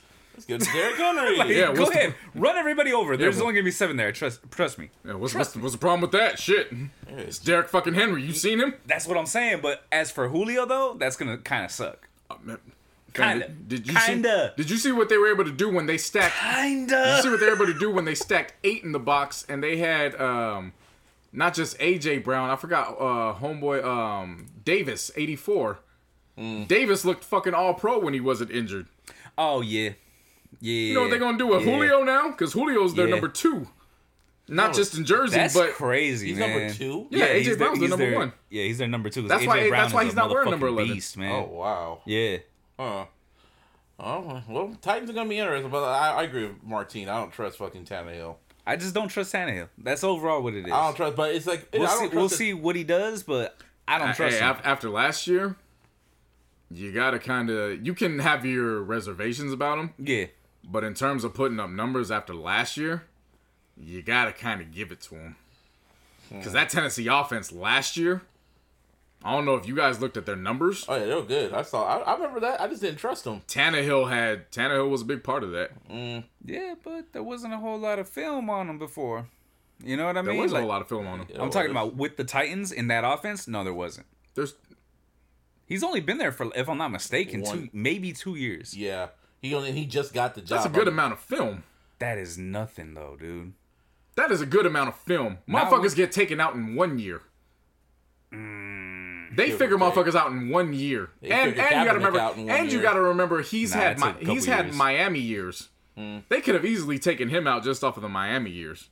Let's to Derrick Henry. Like, Yeah, go the- ahead, run everybody over. There's well- only gonna be seven there. Trust, trust me. Yeah, what's, what's, what's the problem with that? Shit. It's Derrick fucking Henry. You mm. seen him? That's what I'm saying. But as for Julio though, that's gonna kind of suck. Uh, man, Kinda. Did, did you Kinda. See, did you see what they were able to do when they stacked? Did you Kinda. see what they were able to do when they stacked eight in the box and they had um, not just AJ Brown. I forgot uh, homeboy um, Davis, eighty four. Davis looked fucking all pro when he wasn't injured. Oh yeah, yeah. You know what they're gonna do with Yeah. Julio now? Because Julio's their Yeah. number two, not just in Jersey, That's but crazy, He's man. number two. Yeah, AJ he's their- Brown's the number their- one. Yeah, he's their number two. That's AJ why- Brown that's why he's not wearing number motherfucking 11. Beast, Oh wow. Yeah. Huh. Oh well, Titans are gonna be interesting, but I, I agree with Martine. I don't trust fucking Tannehill. I just don't trust Tannehill. That's overall what it is. I don't trust, but it's like we'll I see. don't We'll see what he does, but I don't Hey, trust him. after last year, you gotta kind of you can have your reservations about him, yeah. but in terms of putting up numbers after last year, you gotta kind of give it to him. Because that Tennessee offense last year, I don't know if you guys looked at their numbers. Oh yeah, they were good. I saw. I, I remember that. I just didn't trust them. Tannehill had Tannehill was a big part of that. Yeah, but there wasn't a whole lot of film on him before. You know what I There mean? There was a Like, whole lot of film on him. I'm talking about with the Titans in that offense. No, there wasn't. There's He's only been there for, if I'm not mistaken, One. two maybe two years. Yeah, he only he just got the job. that's a good amount of film. That is nothing though, dude. That is a good amount of film. Not Motherfuckers with- get taken out in one year. Mm. Give or figure take. motherfuckers out in one year, They and figure and you gotta Kaepernick remember, out in one and you year. gotta remember, he's Nah, had it took a couple he's had years. Miami years. Hmm. They could have easily taken him out just off of the Miami years.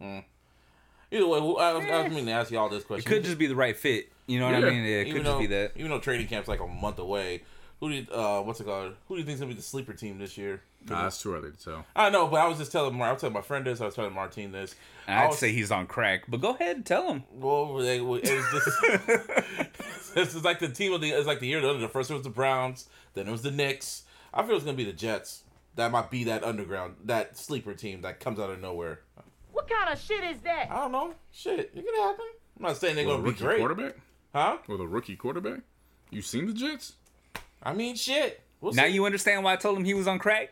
Hmm. Either way, who- I, was- I eh. was meaning to ask you all this question. It could just be the right fit. You know what Yeah. I mean? Yeah, it even could though, just be that. Even though training camp's like a month away, who do you, uh what's it called? Who do you think's gonna be the sleeper team this year? Nah, it's too early to tell. I know, but I was just telling Mar- I was telling my friend this. I was telling Martine this. I I'd was- say he's on crack, but go ahead, and tell him. Well, they, it was just, this is like the team of the. It's like the year the the first it was the Browns, then it was the Knicks. I feel it's gonna be the Jets. That might be that underground, that sleeper team that comes out of nowhere. What kind of shit is that? I don't know. Shit, it could happen. I'm not saying they're With gonna be rookie great, quarterback? huh? With a rookie quarterback? You seen the Jets? I mean, shit. We'll Now see. you understand why I told him he was on crack?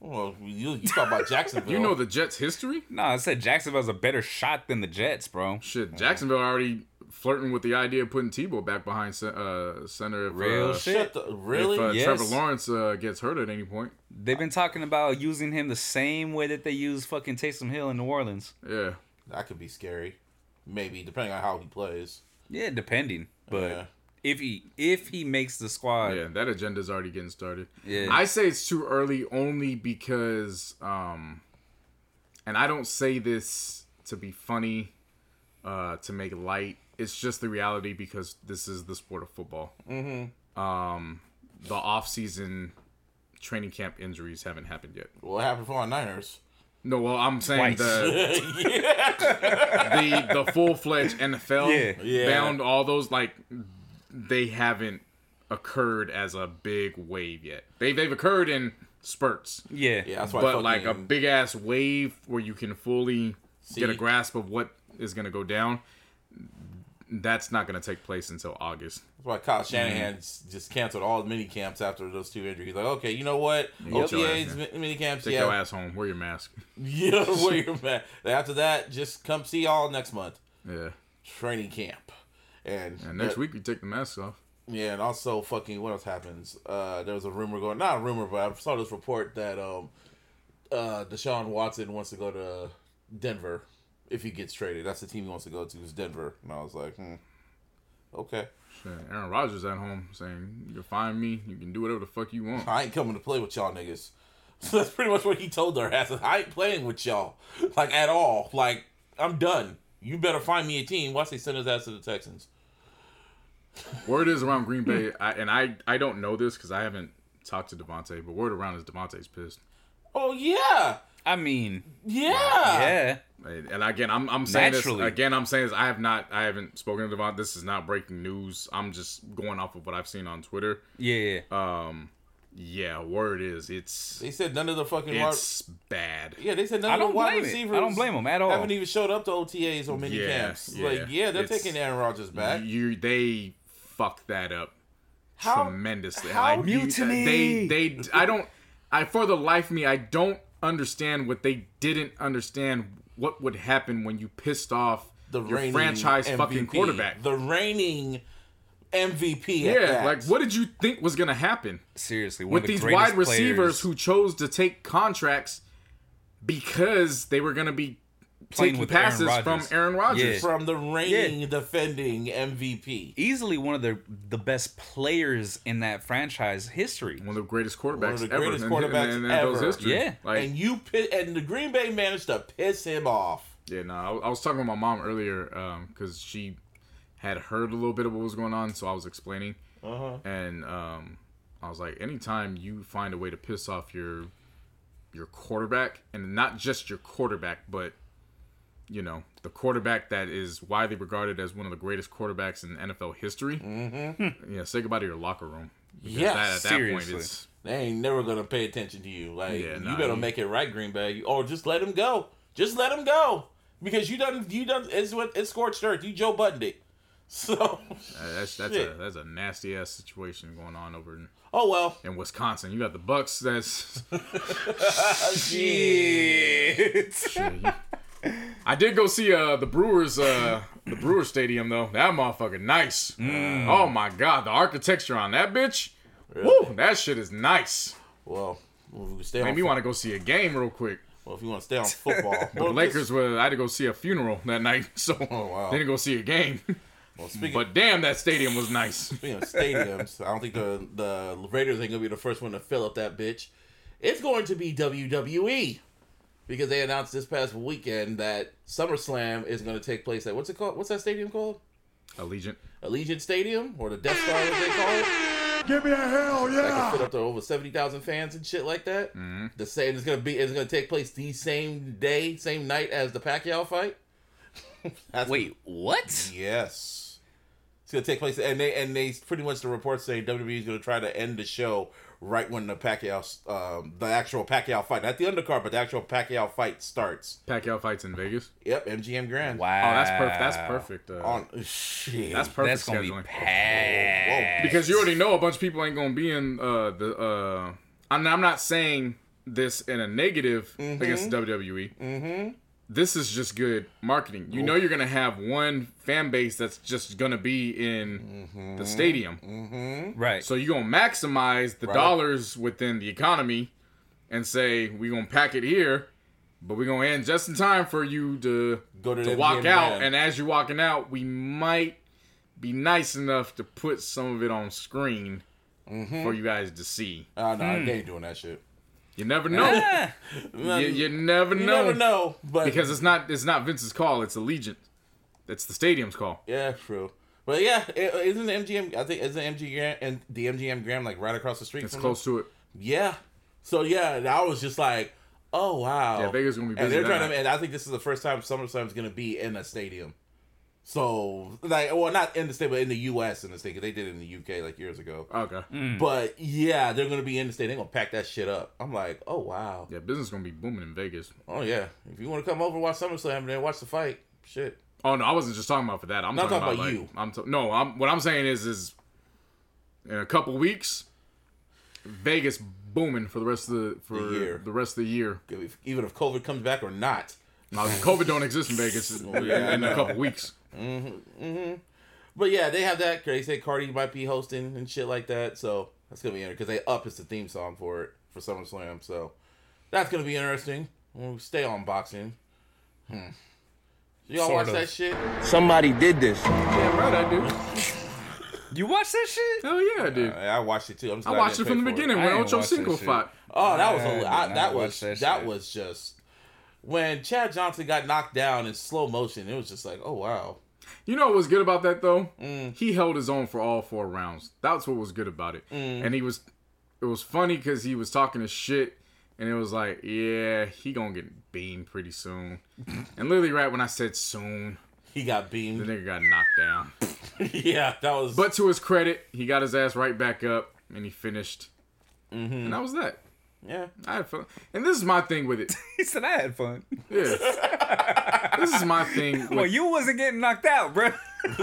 Well, you you talk about Jacksonville. You know the Jets' history? No, I said Jacksonville's a better shot than the Jets, bro. Shit, Jacksonville already flirting with the idea of putting Tebow back behind uh, center if, Real uh, shit. Shut the, really? if uh, Yes. Trevor Lawrence uh, gets hurt at any point. They've been talking about using him the same way that they use fucking Taysom Hill in New Orleans. Yeah. that could be scary. Maybe depending on how he plays. Yeah, depending. But Yeah. If he if he makes the squad. Yeah, that agenda's already getting started. Yeah. I say it's too early only because, um, and I don't say this to be funny, uh, to make light. It's just the reality because this is the sport of football. Mm-hmm. Um, the off-season training camp injuries haven't happened yet. What happened for our Niners? No, well, I'm saying Twice. the the the full fledged NFL Yeah. Yeah. bound all those like they haven't occurred as a big wave yet. They they've occurred in spurts, Yeah. Yeah, that's why. but like a big ass wave where you can fully get a grasp of what is going to go down. That's not going to take place until August. That's why Kyle Shanahan Mm-hmm. just canceled all the mini camps after those two injuries. Like, okay, you know what? get your OTA's ass, mi- mini camps, Take your ass home. Wear your mask. yeah, where you're at. After that, just come see y'all next month. Yeah. Training camp, and, And next week we take the mask off. Yeah, and also fucking what else happens? Uh, there was a rumor going, not a rumor, but I saw this report that um, uh, Deshaun Watson wants to go to Denver if he gets traded. That's the team he wants to go to is Denver. And I was like, hmm, okay, Shit, Aaron Rodgers at home saying, "You can find me. You can do whatever the fuck you want." I ain't coming to play with y'all niggas. So that's pretty much what he told their asses. I ain't playing with y'all, like at all. Like I'm done. You better find me a team. Watch they send his ass to the Texans. Word is around Green Bay, I, and I I don't know this because I haven't talked to Davante, but word around is Davante's pissed. Oh yeah, I mean, yeah. yeah. And and again, I'm I'm saying Naturally. this again. I'm saying this. I have not I haven't spoken to Davante. This is not breaking news. I'm just going off of what I've seen on Twitter. Yeah. Um, yeah, word is it's They said none of the fucking wide- it's bad. Yeah, they said none I of the wide blame it. receivers. I don't blame them at all. Haven't even showed up to OTAs or mini Yeah, camps. yeah. Like, yeah, they're It's- taking Aaron Rodgers back. You they fucked that up How- tremendously. how- you- Mutiny! They they I don't I for the life of me I don't understand what they didn't understand what would happen when you pissed off the your franchise MVP, fucking quarterback. the reigning MVP. yeah, like what did you think was gonna happen Seriously, with the these wide receivers players who chose to take contracts because they were gonna be Playing taking with Aaron passes from Aaron Rodgers? Yeah. from the reigning defending MVP. easily one of the the best players in that franchise history. One of the greatest quarterbacks One of the ever greatest in- quarterbacks in, in, NFL's ever. history. Yeah. like and you pi- and the Green Bay managed to piss him off. Yeah, no, I, I was talking with my mom earlier because she had heard a little bit of what was going on, so I was explaining, Uh-huh. and um, I was like, anytime you find a way to piss off your your quarterback, and not just your quarterback, but you know the quarterback that is widely regarded as one of the greatest quarterbacks in NFL history, mm-hmm. yeah, say goodbye to your locker room. Yes, that, at that seriously. point, it's They ain't never gonna pay attention to you. Like Yeah, you nah, better you- make it right, Green Bay, or just let him go. Just let him go because you done you done it's what it's scorched earth. You Joe Buttoned it. So uh, that's that's Shit. a that's a nasty ass situation going on over in, oh well. in Wisconsin. You got the Bucks. That's Shit. Shit, I did go see uh the Brewers uh the Brewers stadium though. That motherfucker nice. Oh my god, the architecture on that bitch. Woo, that shit is nice. Well, if we stay Made on me fo- want to go see a game real quick. well, if you want to stay on football, The Lakers were I had to go see a funeral that night, so Oh, wow. didn't go see a game. Well, speaking, but damn, that stadium was nice. speaking of stadiums, I don't think the the Raiders ain't gonna be the first one to fill up that bitch. It's going to be WWE because they announced this past weekend that SummerSlam is going to take place at what's it called? What's that stadium called? Allegiant. Allegiant Stadium or the Death Star, as they call it. Give me a hell yeah! That can fit up to over seventy thousand fans and shit like that. Mm-hmm. The same it's gonna be it's gonna take place the same day, same night as the Pacquiao fight. That's Wait, what? Yes. It's gonna take place, and they and they pretty much the reports say WWE is gonna try to end the show right when the Pacquiao, um, the actual Pacquiao fight, not the undercard, but the actual Pacquiao fight starts. Pacquiao fights in Vegas. Yep, MGM Grand. Wow. Oh, that's perfect. That's perfect. Uh, On shit. that's perfect That's gonna scheduling. be packed. because you already know a bunch of people ain't gonna be in uh, the. Uh, I'm, I'm not saying this in a negative against WWE. Mm-hmm. This is just good marketing. You know you're gonna have one fan base that's just gonna be in the stadium, Right. so you're gonna maximize the Right. dollars within the economy, and say we're gonna pack it here, but we're gonna end just in time for you to Go to to walk MGM out. Grand. And as you're walking out, we might be nice enough to put some of it on screen Mm-hmm. for you guys to see. Uh, no, Hmm. they ain't doing that shit. You never know. You, you never You know. never know, but Because it's not it's not Vince's call, it's Allegiant. It's the stadium's call. yeah, true. But yeah, is isn't the MGM? I think isn't MGM and the MGM Grand like right across the street. It's close to it. Yeah. So yeah, I was just like, oh wow. Yeah, Vegas gonna be And they're trying to, and I think this is the first time SummerSlam's gonna be in a stadium. So like, well, not in the state, but in the U.S. in the state, 'cause they did it in the U.K. like years ago. Okay. Mm. But yeah, they're gonna be in the state. They're gonna pack that shit up. I'm like, oh wow. Yeah, business gonna be booming in Vegas. Oh yeah. If you want to come over watch SummerSlam and then watch the fight, shit. Oh no, I wasn't just talking about for that. I'm No, I'm talking, talking about, about like, you. I'm t- no, I'm what I'm saying is is in a couple weeks, Vegas booming for the rest of the for The year. the rest of the year. Even if COVID comes back or not. Now, COVID don't exist in Vegas in, yeah, in a couple weeks. Mm-hmm, mm-hmm. But yeah, they have that. They say Cardi might be hosting and shit like that. So that's gonna be interesting because they up is the theme song for it for SummerSlam. So that's gonna be interesting. We'll stay on boxing. Hmm. Y'all Sort watch of. that shit? Somebody did this. Yeah, right, I do. you watch that shit? Hell yeah, I do. Uh, I watched it too. I'm just I glad watched it from the beginning I when ain't Ocho watched that Cinco shit. fought. Oh, that was I a, I, that was that, that was just when Chad Johnson got knocked down in slow motion. It was just like, oh wow. You know what was good about that though? Mm. He held his own for all four rounds. That's what was good about it. Mm. And he was, it was funny because he was talking to shit, and it was like, yeah, he gonna get beamed pretty soon. and literally, right when I said soon, He got beamed. the nigga got knocked down. yeah, that was. But to his credit, he got his ass right back up, and he finished. Mm-hmm. And that was that. Yeah, I had fun. And this is my thing with it. He said I had fun. Yeah. this is my thing. With, Well, you wasn't getting knocked out, bro.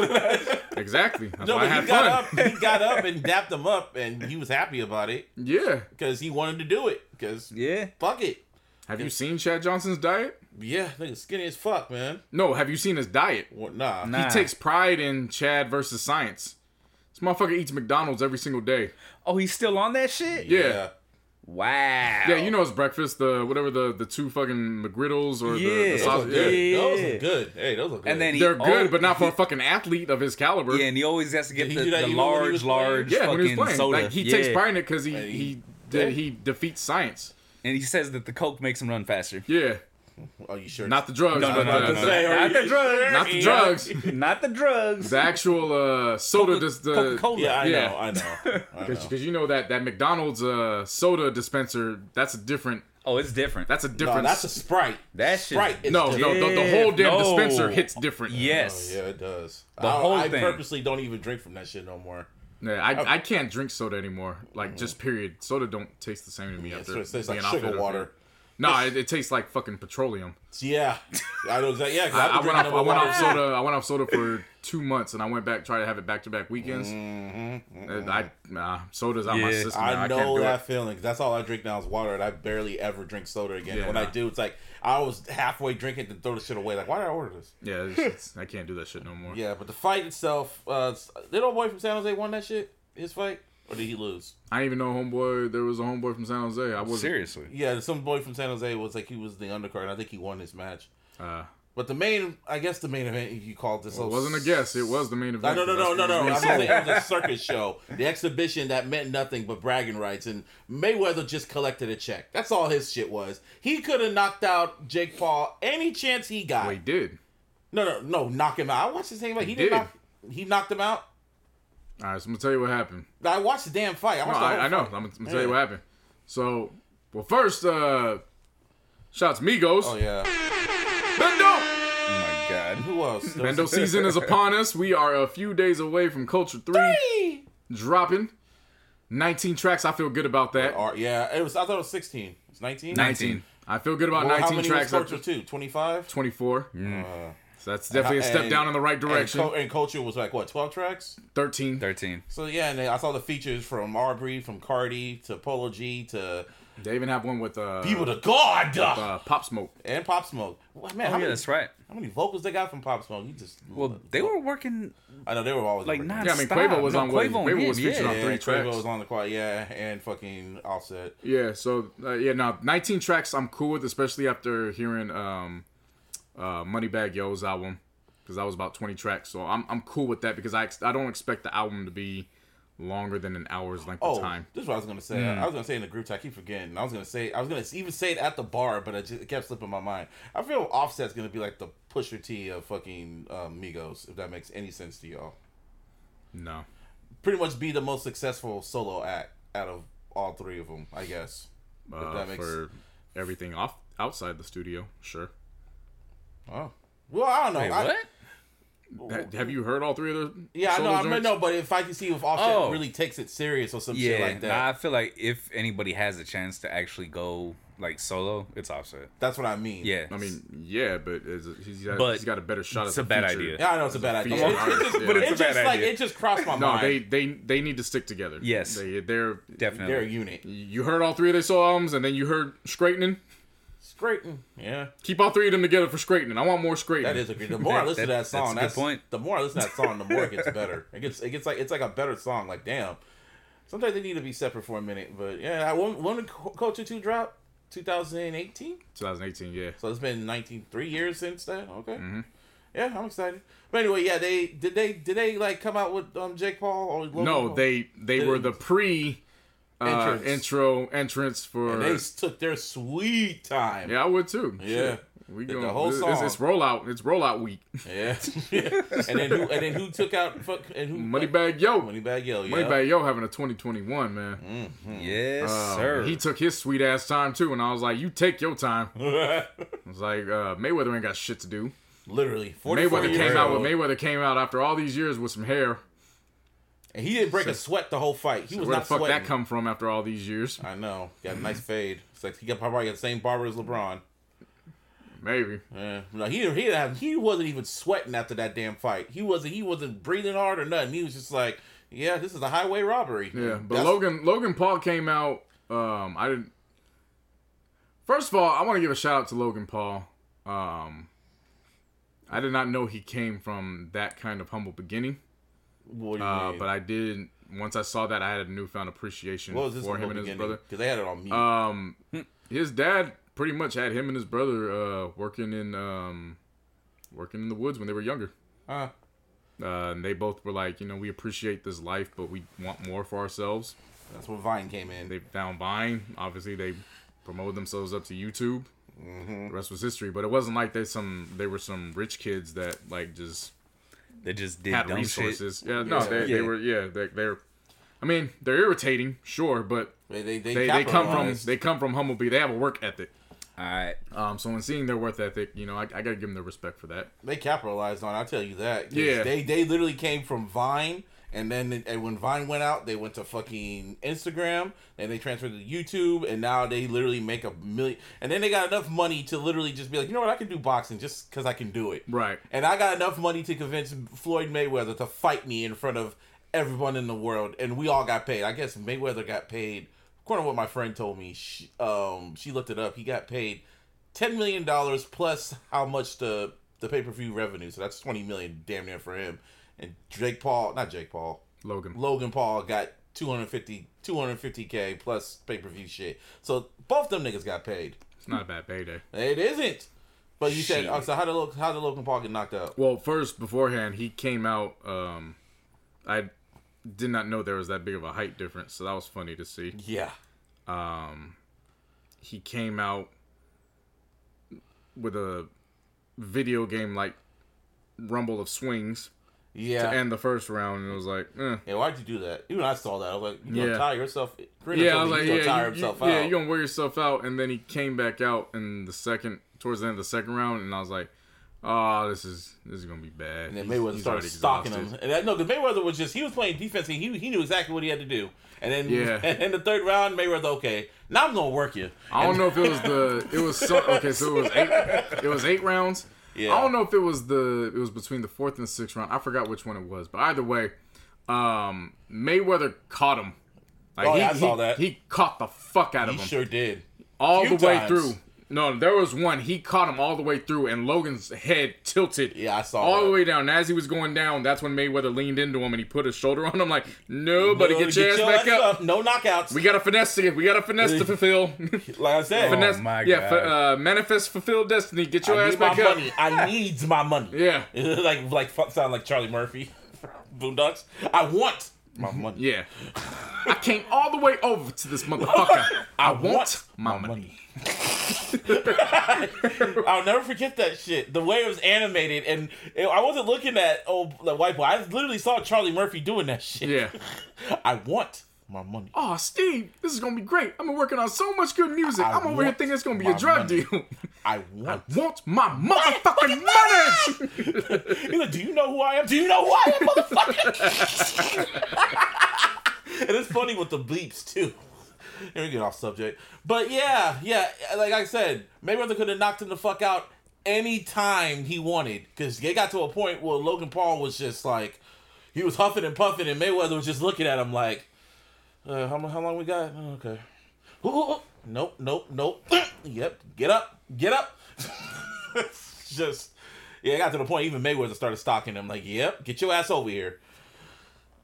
exactly. That's no, why I but had he got fun. up. He got up and dapped him up, and he was happy about it Yeah. because he wanted to do it. Because Yeah. fuck it. Have you seen Chad Johnson's diet? Yeah, nigga skinny as fuck, man. No. Have you seen his diet? What? Nah. Nah. He takes pride in Chad versus science. This motherfucker eats McDonald's every single day. Oh, he's still on that shit? Yeah. Yeah. Wow. Yeah, you know it's breakfast, the whatever the the two fucking McGriddles or the, Yeah. the Those sausage. are good. Yeah. Those are good. Hey, those are good. And then They're good, oh, but not for a fucking athlete of his caliber. Yeah, and he always has to get Did he the, the even when he was large, large Yeah, when he's playing, soda. like he yeah. takes pride in it because he he he- did, he defeats science. and he says that the coke makes him run faster. Yeah, oh, you sure? not the drugs. No, no, but no, the, no, the- no. Not the drugs. Not the drugs. Not the drugs. The actual uh, soda. dis- the Coca-Cola. Yeah, I Yeah. know. I know. Because you know that that McDonald's uh, soda dispenser. That's a different. Oh, it's different. That's a No, different. that's a Sprite. That shit- Sprite. is no, no. The, the whole damn No. dispenser hits different. yes. Oh, yeah, it does. The I, whole I thing. purposely don't even drink from that shit no more. Yeah, I, I can't drink soda anymore. Like Mm. just period. Soda don't taste the same to me Yeah, after so it tastes like being off sugar it. water. No, it, it tastes like fucking petroleum. Yeah, I know exactly. Yeah, 'cause I, I've I been went off. I went off soda. I went off soda for two months, and I went back try to have it back to back weekends. Mm-hmm, And I nah, soda's out my Yeah. system. now. I I, can't know do that it. feeling. 'cause That's all I drink now is water, and I barely ever drink soda again. Yeah, when I do, it's like I was halfway drinking to throw the shit away. Like, why did I order this? Yeah, it's, it's, I can't do that shit no more. Yeah, but the fight itself, uh, did old boy from San Jose won that shit? His fight, or did he lose? I didn't even know homeboy. There was a homeboy from San Jose. I was Seriously. Yeah, some boy from San Jose was like he was the undercard, and I think he won his match. Uh, But the main, I guess the main event you called this. it wasn't a guess. It was the main event. no, no, no, That's no, no. I'm being saying sold. it was a circus show, the exhibition that meant nothing but bragging rights, and Mayweather just collected a check. That's all his shit was. He could have knocked out Jake Paul any chance he got. Well, he did. No, no, no, knock him out. I watched the same fight. He, He didn't did. knock. He knocked him out. All right, so I'm gonna tell you what happened. I watched the damn fight. I No, I, I know. fight. I'm gonna, I'm gonna tell you what happened. So, well, first, uh, shouts Migos. Oh yeah. Bando. Oh my god. Who else? Bando season is upon us. We are a few days away from Culture Three dropping. 19 tracks. I feel good about that. Or- yeah, it was. I thought it was 16. It's 19. 19. I feel good about Well, how many tracks. was Culture two? 25. 24. Uh, So that's definitely a step and- down in the right direction. Cul- and Culture was like what? 12 tracks. 13. 13. So yeah, and then I saw the features from Aubrey, from Cardi to Polo G to They even have one with uh, People to God uh Pop Smoke. and Pop Smoke. Well, man, Oh, how, yeah, many, that's right. how many vocals they got from Pop Smoke? You just Well, they were working I know they were always like working. not Yeah, I mean. Quavo was no, on Quavo, Quavo him, was featured yeah. on yeah, three Quavo tracks. was on the quad, yeah, and fucking Offset. Yeah, so uh, yeah, now 19 tracks I'm cool with, especially after hearing um uh Moneybag Yo's album. because that was about 20 tracks. So I'm I'm cool with that because I ex- I don't expect the album to be longer than an hour's length Oh, of time. this is what I was gonna say. I was gonna say in the group chat. I keep forgetting. I was gonna say. I was gonna even say it at the bar, but it, just, it kept slipping my mind. I feel Offset's gonna be like the Pusha T of fucking um, Migos, if that makes any sense to y'all. No, Pretty much be the most successful solo act out of all three of them, I guess. If uh, that makes for everything off outside the studio, sure. Oh. Well, I don't know. Wait, I- what? Ha- Have you heard all three of the? Yeah, I know. solo I mean, no, but if I can see if Offset Oh. really takes it serious or some shit like that, nah, I feel like if anybody has a chance to actually go like solo, it's Offset. that's what I mean. Yeah, I mean, yeah, but is it, he's got But he's got a better shot. it's at a bad feature. idea. Yeah, I know it's a bad idea. artist, yeah. But it it's just bad like it just crossed my No, mind. they they they need to stick together. Yes. they they're definitely. they're a unit. you heard all three of their songs, and then you heard straightening. Scraping. Yeah. Keep all three of them together for straightening. I want more straightening. That is a good. The more I That- listen to that- that song, that's a good point. The more I listen to that song, the more it gets better. It gets it gets like it's like a better song. Like damn. Sometimes they need to be separate for a minute, but yeah. I when when did Culture Two drop? 2018. 2018. Yeah. So it's been 19 three years since then. Okay. Mm-hmm. Yeah, I'm excited. But anyway, yeah, they did they did they like come out with um Jake Paul or Logan No, Paul? they they The- were the pre uh, Entrance. intro entrance for. and they took their sweet time. yeah, I would too. Yeah. Shit. We The- go the whole it's, song. It's, it's rollout. It's rollout week. Yeah. and then who and then who took out fuck and who Moneybag Yo. Moneybag Yo, yeah. Moneybag Yo having a 2021 man. Yes, Uh, sir. He took his sweet ass time too, and I was like, "You take your time." I was like, uh, "Mayweather ain't got shit to do." Literally. Mayweather came out with old. Mayweather came out after all these years with some hair. And he didn't break a sweat the whole fight. He was not. Where the fuck sweating. that come from after all these years? I know. Got a nice fade. It's like he got probably got the same barber as LeBron. Maybe. Yeah. No, he he have, he wasn't even sweating after that damn fight. He wasn't he wasn't breathing hard or nothing. He was just like, yeah, this is a highway robbery. Yeah, but That's- Logan Logan Paul came out. Um, I didn't. First of all, I want to give a shout out to Logan Paul. Um, I did not know he came from that kind of humble beginning. What do you Uh, but I did. Once I saw that, I had a newfound appreciation what was this for him and his brother. Because they had it on mute. Um, his dad pretty much had him and his brother uh, working in um, working in the woods when they were younger. Huh. Uh, and they both were like, you know, we appreciate this life, but we want more for ourselves. That's where Vine came in. They found Vine. Obviously, they promoted themselves up to YouTube. Mm-hmm. The rest was history. But it wasn't like they some they were some rich kids that like just they just did had dumb resources. Yeah, no, Yeah. they, they were yeah they, they're. I mean, they're irritating, sure, but they they they, they, they come from capitalized. they come from humble. Be they have a work ethic. All right. Um, so when seeing their work ethic, you know, I, I gotta give them the respect for that. they capitalized on. I'll tell you that. Yeah. they they literally came from Vine, and then and when Vine went out, they went to fucking Instagram, and they transferred to YouTube, and now they literally make a million. And then they got enough money to literally just be like, you know what, I can do boxing just because I can do it. Right. And I got enough money to convince Floyd Mayweather to fight me in front of everyone in the world, and we all got paid. I guess Mayweather got paid. According to what my friend told me, she, um, she looked it up. He got paid ten million dollars plus how much the the pay per view revenue. So that's twenty million, damn near for him. And Jake Paul, not Jake Paul, Logan. Logan Paul got 250 250k plus pay per view shit. So both them niggas got paid. It's not a bad payday. It isn't. But you said, Shit. oh, so how did how did Logan Paul get knocked out? Well, first beforehand, he came out. Um, I did not know there was that big of a height difference, so that was funny to see. Yeah. Um, he came out with a video game like Rumble of Swings Yeah. to end the first round, and it was like, eh. Yeah, why'd you do that? Even I saw that. I was like, you gonna Yeah. tire yourself. Karina yeah, I was like, he's yeah, tire you, himself you, out. yeah, you're gonna wear yourself out, and then he came back out in the second, towards the end of the second round, and I was like, oh, this is this is gonna be bad. and then He's- Mayweather he's started already stalking exhausted. him. And that, no, because Mayweather was just he was playing defense. And he he knew exactly what he had to do. And then Yeah. and in the third round, Mayweather okay, now I'm gonna work you. I don't know if it was the it was some, okay, so it was eight it was eight rounds. Yeah. I don't know if it was the it was between the fourth and sixth round. I forgot which one it was, but either way, um, Mayweather caught him. Like, Oh, he, yeah, I saw he- that. He caught the fuck out of He him sure did. all few the way times. through. No, there was one. He caught him all the way through, and Logan's head tilted. Yeah, I saw all that. the way down. And as he was going down, that's when Mayweather leaned into him and he put his shoulder on him. Like, nobody, No, get your ass back up. No knockouts. We got a finesse to We got a finesse to fulfill. like I said, finesse, my yeah, God. fi- uh, manifest, fulfill destiny. Get your I ass need my back up. money. I needs my money. Yeah, like like fuck sound like Charlie Murphy, from Boondocks. I want my mm-hmm. money. yeah. I came all the way over to this motherfucker. I want my money. I'll never forget that shit. The way it was animated, and it- I wasn't looking at oh the white boy. I literally saw Charlie Murphy doing that shit. Yeah. I want my money. Oh, Steve, this is gonna be great. I've been working on so much good music. I I'm over here thinking it's gonna be a drug money. deal. I want. want my motherfucking money. He's like, do you know who I am? Do you know who I am, motherfucker? and it's funny with the bleeps too. Here we get off subject, but yeah, yeah. Like I said, Mayweather could have knocked him the fuck out any time he wanted because they got to a point where Logan Paul was just like, he was huffing and puffing, and Mayweather was just looking at him like, uh, how, how long we got? Oh, okay. Ooh. Nope, nope, nope. yep, get up, get up. just yeah, it got to the point even Mayweather started stalking him. Like, yep, get your ass over here.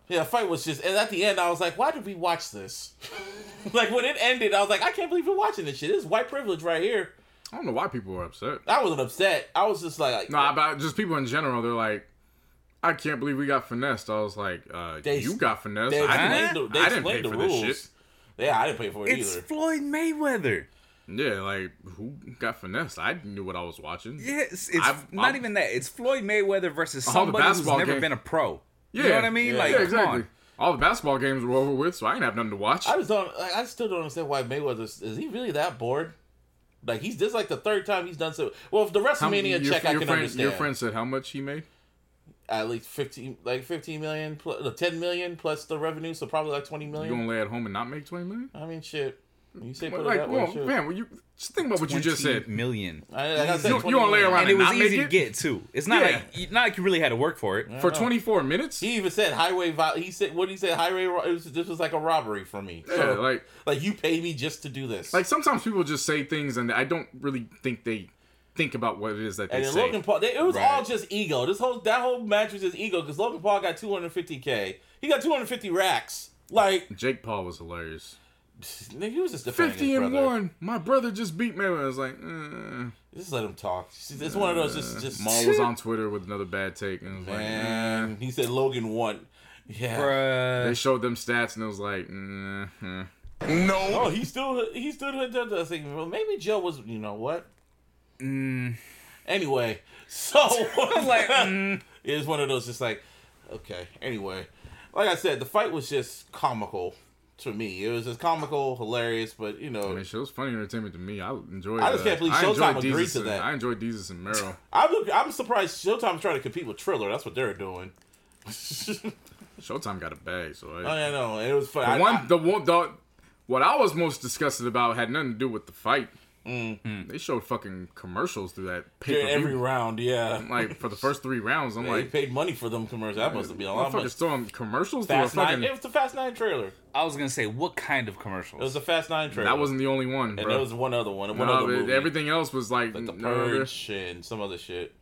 Yeah, the fight was just, and at the end, I was like, why did we watch this? like when it ended, I was like, I can't believe we're watching this shit. This is white privilege right here. I don't know why people were upset. I wasn't upset. I was just like, No, about just people in general. They're like, I can't believe we got finessed. I was like, uh, They- you got finessed. they I didn't, the, they I didn't pay the for rules. this shit. Yeah, I didn't pay for it either. It's either. Floyd Mayweather. Yeah, like who got finessed? I knew what I was watching. Yes, it's I've- not I've- even that. It's Floyd Mayweather versus somebody who's never game- been a pro. Yeah, You know what I mean? Yeah. Like, yeah, come exactly. on. All the basketball games were over with, so I didn't have nothing to watch. I just don't. Like, I still don't understand why Mayweather is he really that bored? Like he's this like the third time he's done so. Well, if the How- WrestleMania check I your can friend, understand. Your friend said how much he made. At least fifteen, like fifteen million, plus, uh, ten million plus the revenue, so probably like 20 million You million. gonna lay at home and not make twenty million? I mean, shit. You say put like, it that way, well, shit. man, well, you just think about what you just said. million. I, like I said, You- you 20 wanna lay around And it was not make easy to it? get too. It's not Yeah. like not like you really had to work for it. For twenty four minutes. He even said highway. He said what did he say? Highway. It was, this was like a robbery for me. yeah, So, like like you pay me just to do this. like sometimes people just say things and I don't really think they think about what it is that they and then say. Logan Paul, they, it was Right. all just ego. This whole that whole match was just ego because Logan Paul got 250k. He got 250 racks. Like Jake Paul was hilarious. he was just Fifty his and brother. one. My brother just beat me. I was like, eh. Just let him talk. It's one of those just just Maul was on Twitter with another bad take and it was like, eh. Man, he said Logan won. Yeah. Bruh. They showed them stats and it was like, mm, eh. Oh, he still he still had that. I think well, maybe Joe was. You know what? Mm. Anyway, so I'm like, mm. it was one of those just like, okay. Anyway, like I said, the fight was just comical to me. It was just comical, hilarious, but you know, I mean, shit was funny entertainment to me. I enjoyed. I just uh, can't believe I Showtime enjoyed agreed Desus to and- that. I enjoyed Desus and Mero. I'm I'm surprised Showtime's trying to compete with Triller. That's what they're doing. Showtime got a bag, so I, I know it was fun. the I- one, I- the one, the what I was most disgusted about had nothing to do with the fight. Mm. They showed fucking commercials through that pay during every round, yeah. Like for the first three rounds, I'm they like, paid money for them commercials. That must have been a lot of money. motherfuckers throwing commercials through a Fast Nine. fucking. It was the Fast Nine trailer. I was gonna say, what kind of commercials? It was the Fast Nine trailer. That wasn't the only one, And bro. there was one other one. One No, other movie. everything else was like, like the no, Purge and some other shit.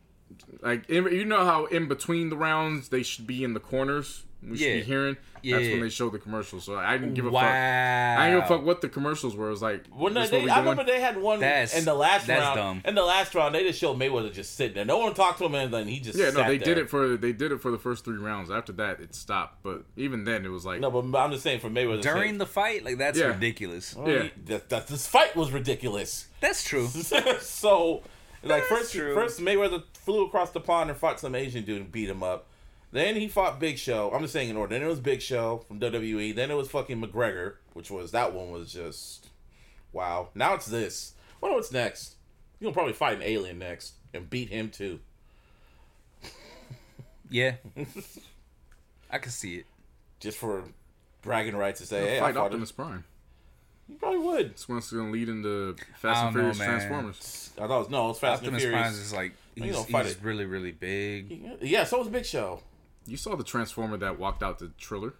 Like you know how in between the rounds they should be in the corners. We should be hearing. Yeah. That's when they showed the commercials. So I didn't give a wow. fuck. I didn't give a fuck what the commercials were. It was like, When this they, what I doing? remember they had one That's- in the last that's round. dumb. In the last round, they just showed Mayweather just sitting there. No one talked to him, and then he just Yeah, no, they there. did it for they did it for the first three rounds. After that, it stopped. But even then, it was like, No, but I'm just saying for Mayweather During the fight, like that's Yeah. ridiculous. yeah, that, that this fight was ridiculous. That's true. so, like first, true. first Mayweather flew across the pond and fought some Asian dude and beat him up. Then he fought Big Show. I'm just saying in order. Then it was Big Show from WWE. Then it was fucking McGregor, which was that one was just wow. Now it's this. Wonder what's next. You're gonna probably fight an alien next and beat him too. Yeah, I can see it. just for bragging rights to say, hey, I fight fought him. Optimus Prime. You probably would. This one's gonna lead into Fast and don't know, Furious. Transformers. I thought it was, no, it was Fast Optimus and Prime Furious. is like You he's, don't fight he's it. really really big. Yeah, so was a Big Show. You saw the Transformer that walked out the Triller,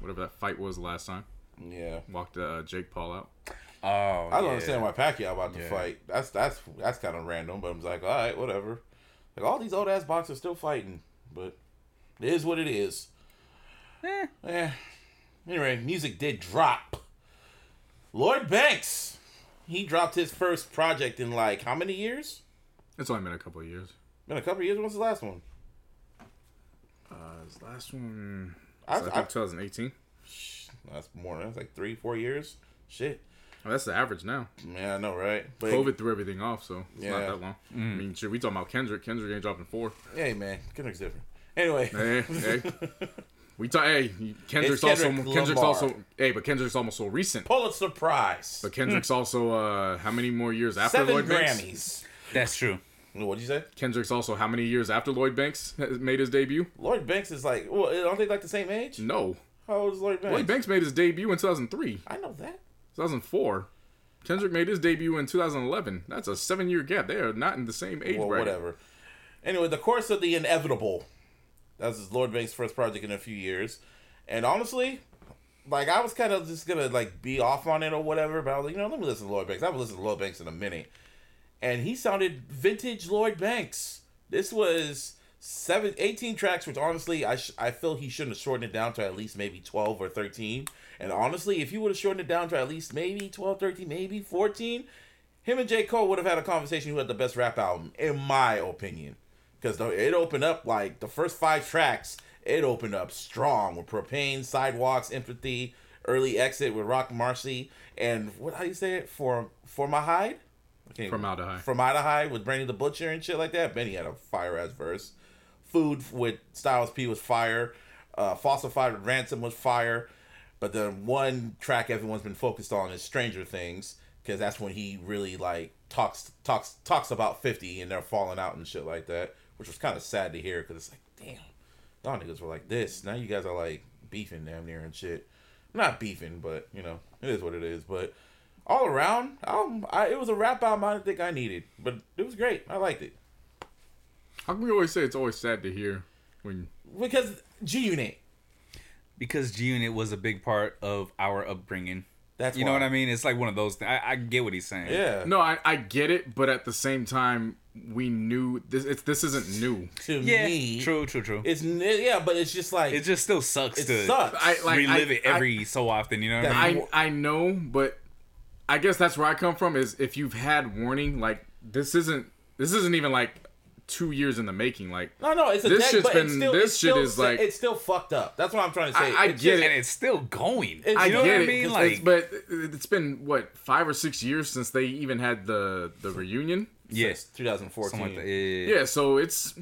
whatever that fight was last time. Yeah. Walked uh, Jake Paul out. Oh, I don't yeah. understand why Pacquiao about to Yeah. fight. That's that's that's kind of random, but I'm like, all right, whatever. Like all these old ass boxers still fighting, but it is what it is. Eh. Eh. Anyway, music did drop. Lloyd Banks, he dropped his first project in like how many years? It's only been a couple of years. Been a couple of years. What's the last one? Uh, his last one, I, I think 2018. that's more. That's like three, four years. Shit. Oh, that's the average now. Yeah, I know, right? But COVID threw everything off, so it's Yeah. not that long. I mean, shit, we talking about Kendrick. Kendrick ain't dropping four. hey, man, Kendrick's different. Anyway, Hey, hey. We talk. Hey, Kendrick's It's also Kendrick Kendrick's also. Hey, but Kendrick's almost so recent. Pulitzer Prize, But Kendrick's also uh how many more years after seven Lloyd Banks? That's true. What'd you say? Kendrick's also how many years after Lloyd Banks made his debut? Lloyd Banks is like, well, aren't they like the same age? No, How old is Lloyd Banks? Lloyd Banks made his debut in 2003, I know that. 2004. Kendrick made his debut in 2011. That's a seven-year gap. They are not in the same age Well, bracket. whatever. Anyway, the course of the inevitable. That was Lloyd Banks' first project in a few years, and honestly, like I was kind of just gonna like be off on it or whatever, but I was like, you know, let me listen to Lloyd Banks. I haven't listened to Lloyd Banks in a minute, and he sounded vintage Lloyd Banks. This was seven, 18 tracks, which honestly, I sh- I feel he shouldn't have shortened it down to at least maybe 12 or 13. And honestly, if you would have shortened it down to at least maybe 12, 13, maybe 14, him and J. Cole would have had a conversation who had the best rap album, in my opinion. Because it opened up like the first five tracks, it opened up strong with Propane, Sidewalks, Empathy, Early Exit with Rock Marcy, and what how you say it? For for my hide? Even- Formaldehyde. Formaldehyde with Benny the Butcher and shit like that. Benny had a fire ass verse. Food with Styles P was fire. Uh, Falsified with Ransom was fire. But the one track everyone's been focused on is Stranger Things because that's when he really like talks talks talks about fifty and they're falling out and shit like that, which was kind of sad to hear because it's like, damn, y'all niggas were like this. Now you guys are like beefing damn near and shit. Not beefing, but you know it is what it is. But all around, um, I, it was a rap album I didn't think I needed, but it was great. I liked it How can we always say it's always sad to hear when because G Unit. Because G Unit was a big part of our upbringing. That's You know what I mean? It's like one of those. Th- I, I get what he's saying. Yeah. No, I, I get it, but at the same time, we knew this. It's this isn't new. To Yeah. me, True. True. True. It's n- yeah, but it's just like it just still sucks it to sucks. I like relive I, it every so often. You know what I I, mean? I I know, but I guess that's where I come from. Is if you've had warning, like this isn't this isn't even like two years in the making. Like no, no, it's a This deck, shit's but it's been- still, this shit still, is like- it's still fucked up. That's what I'm trying to say. I- I get just- it. and it's still going. It's- I you know get what it, I mean? it's- Like, it's- but it's been what five or six years since they even had the the reunion. yes, 2014. like. Yeah. Yeah, so it's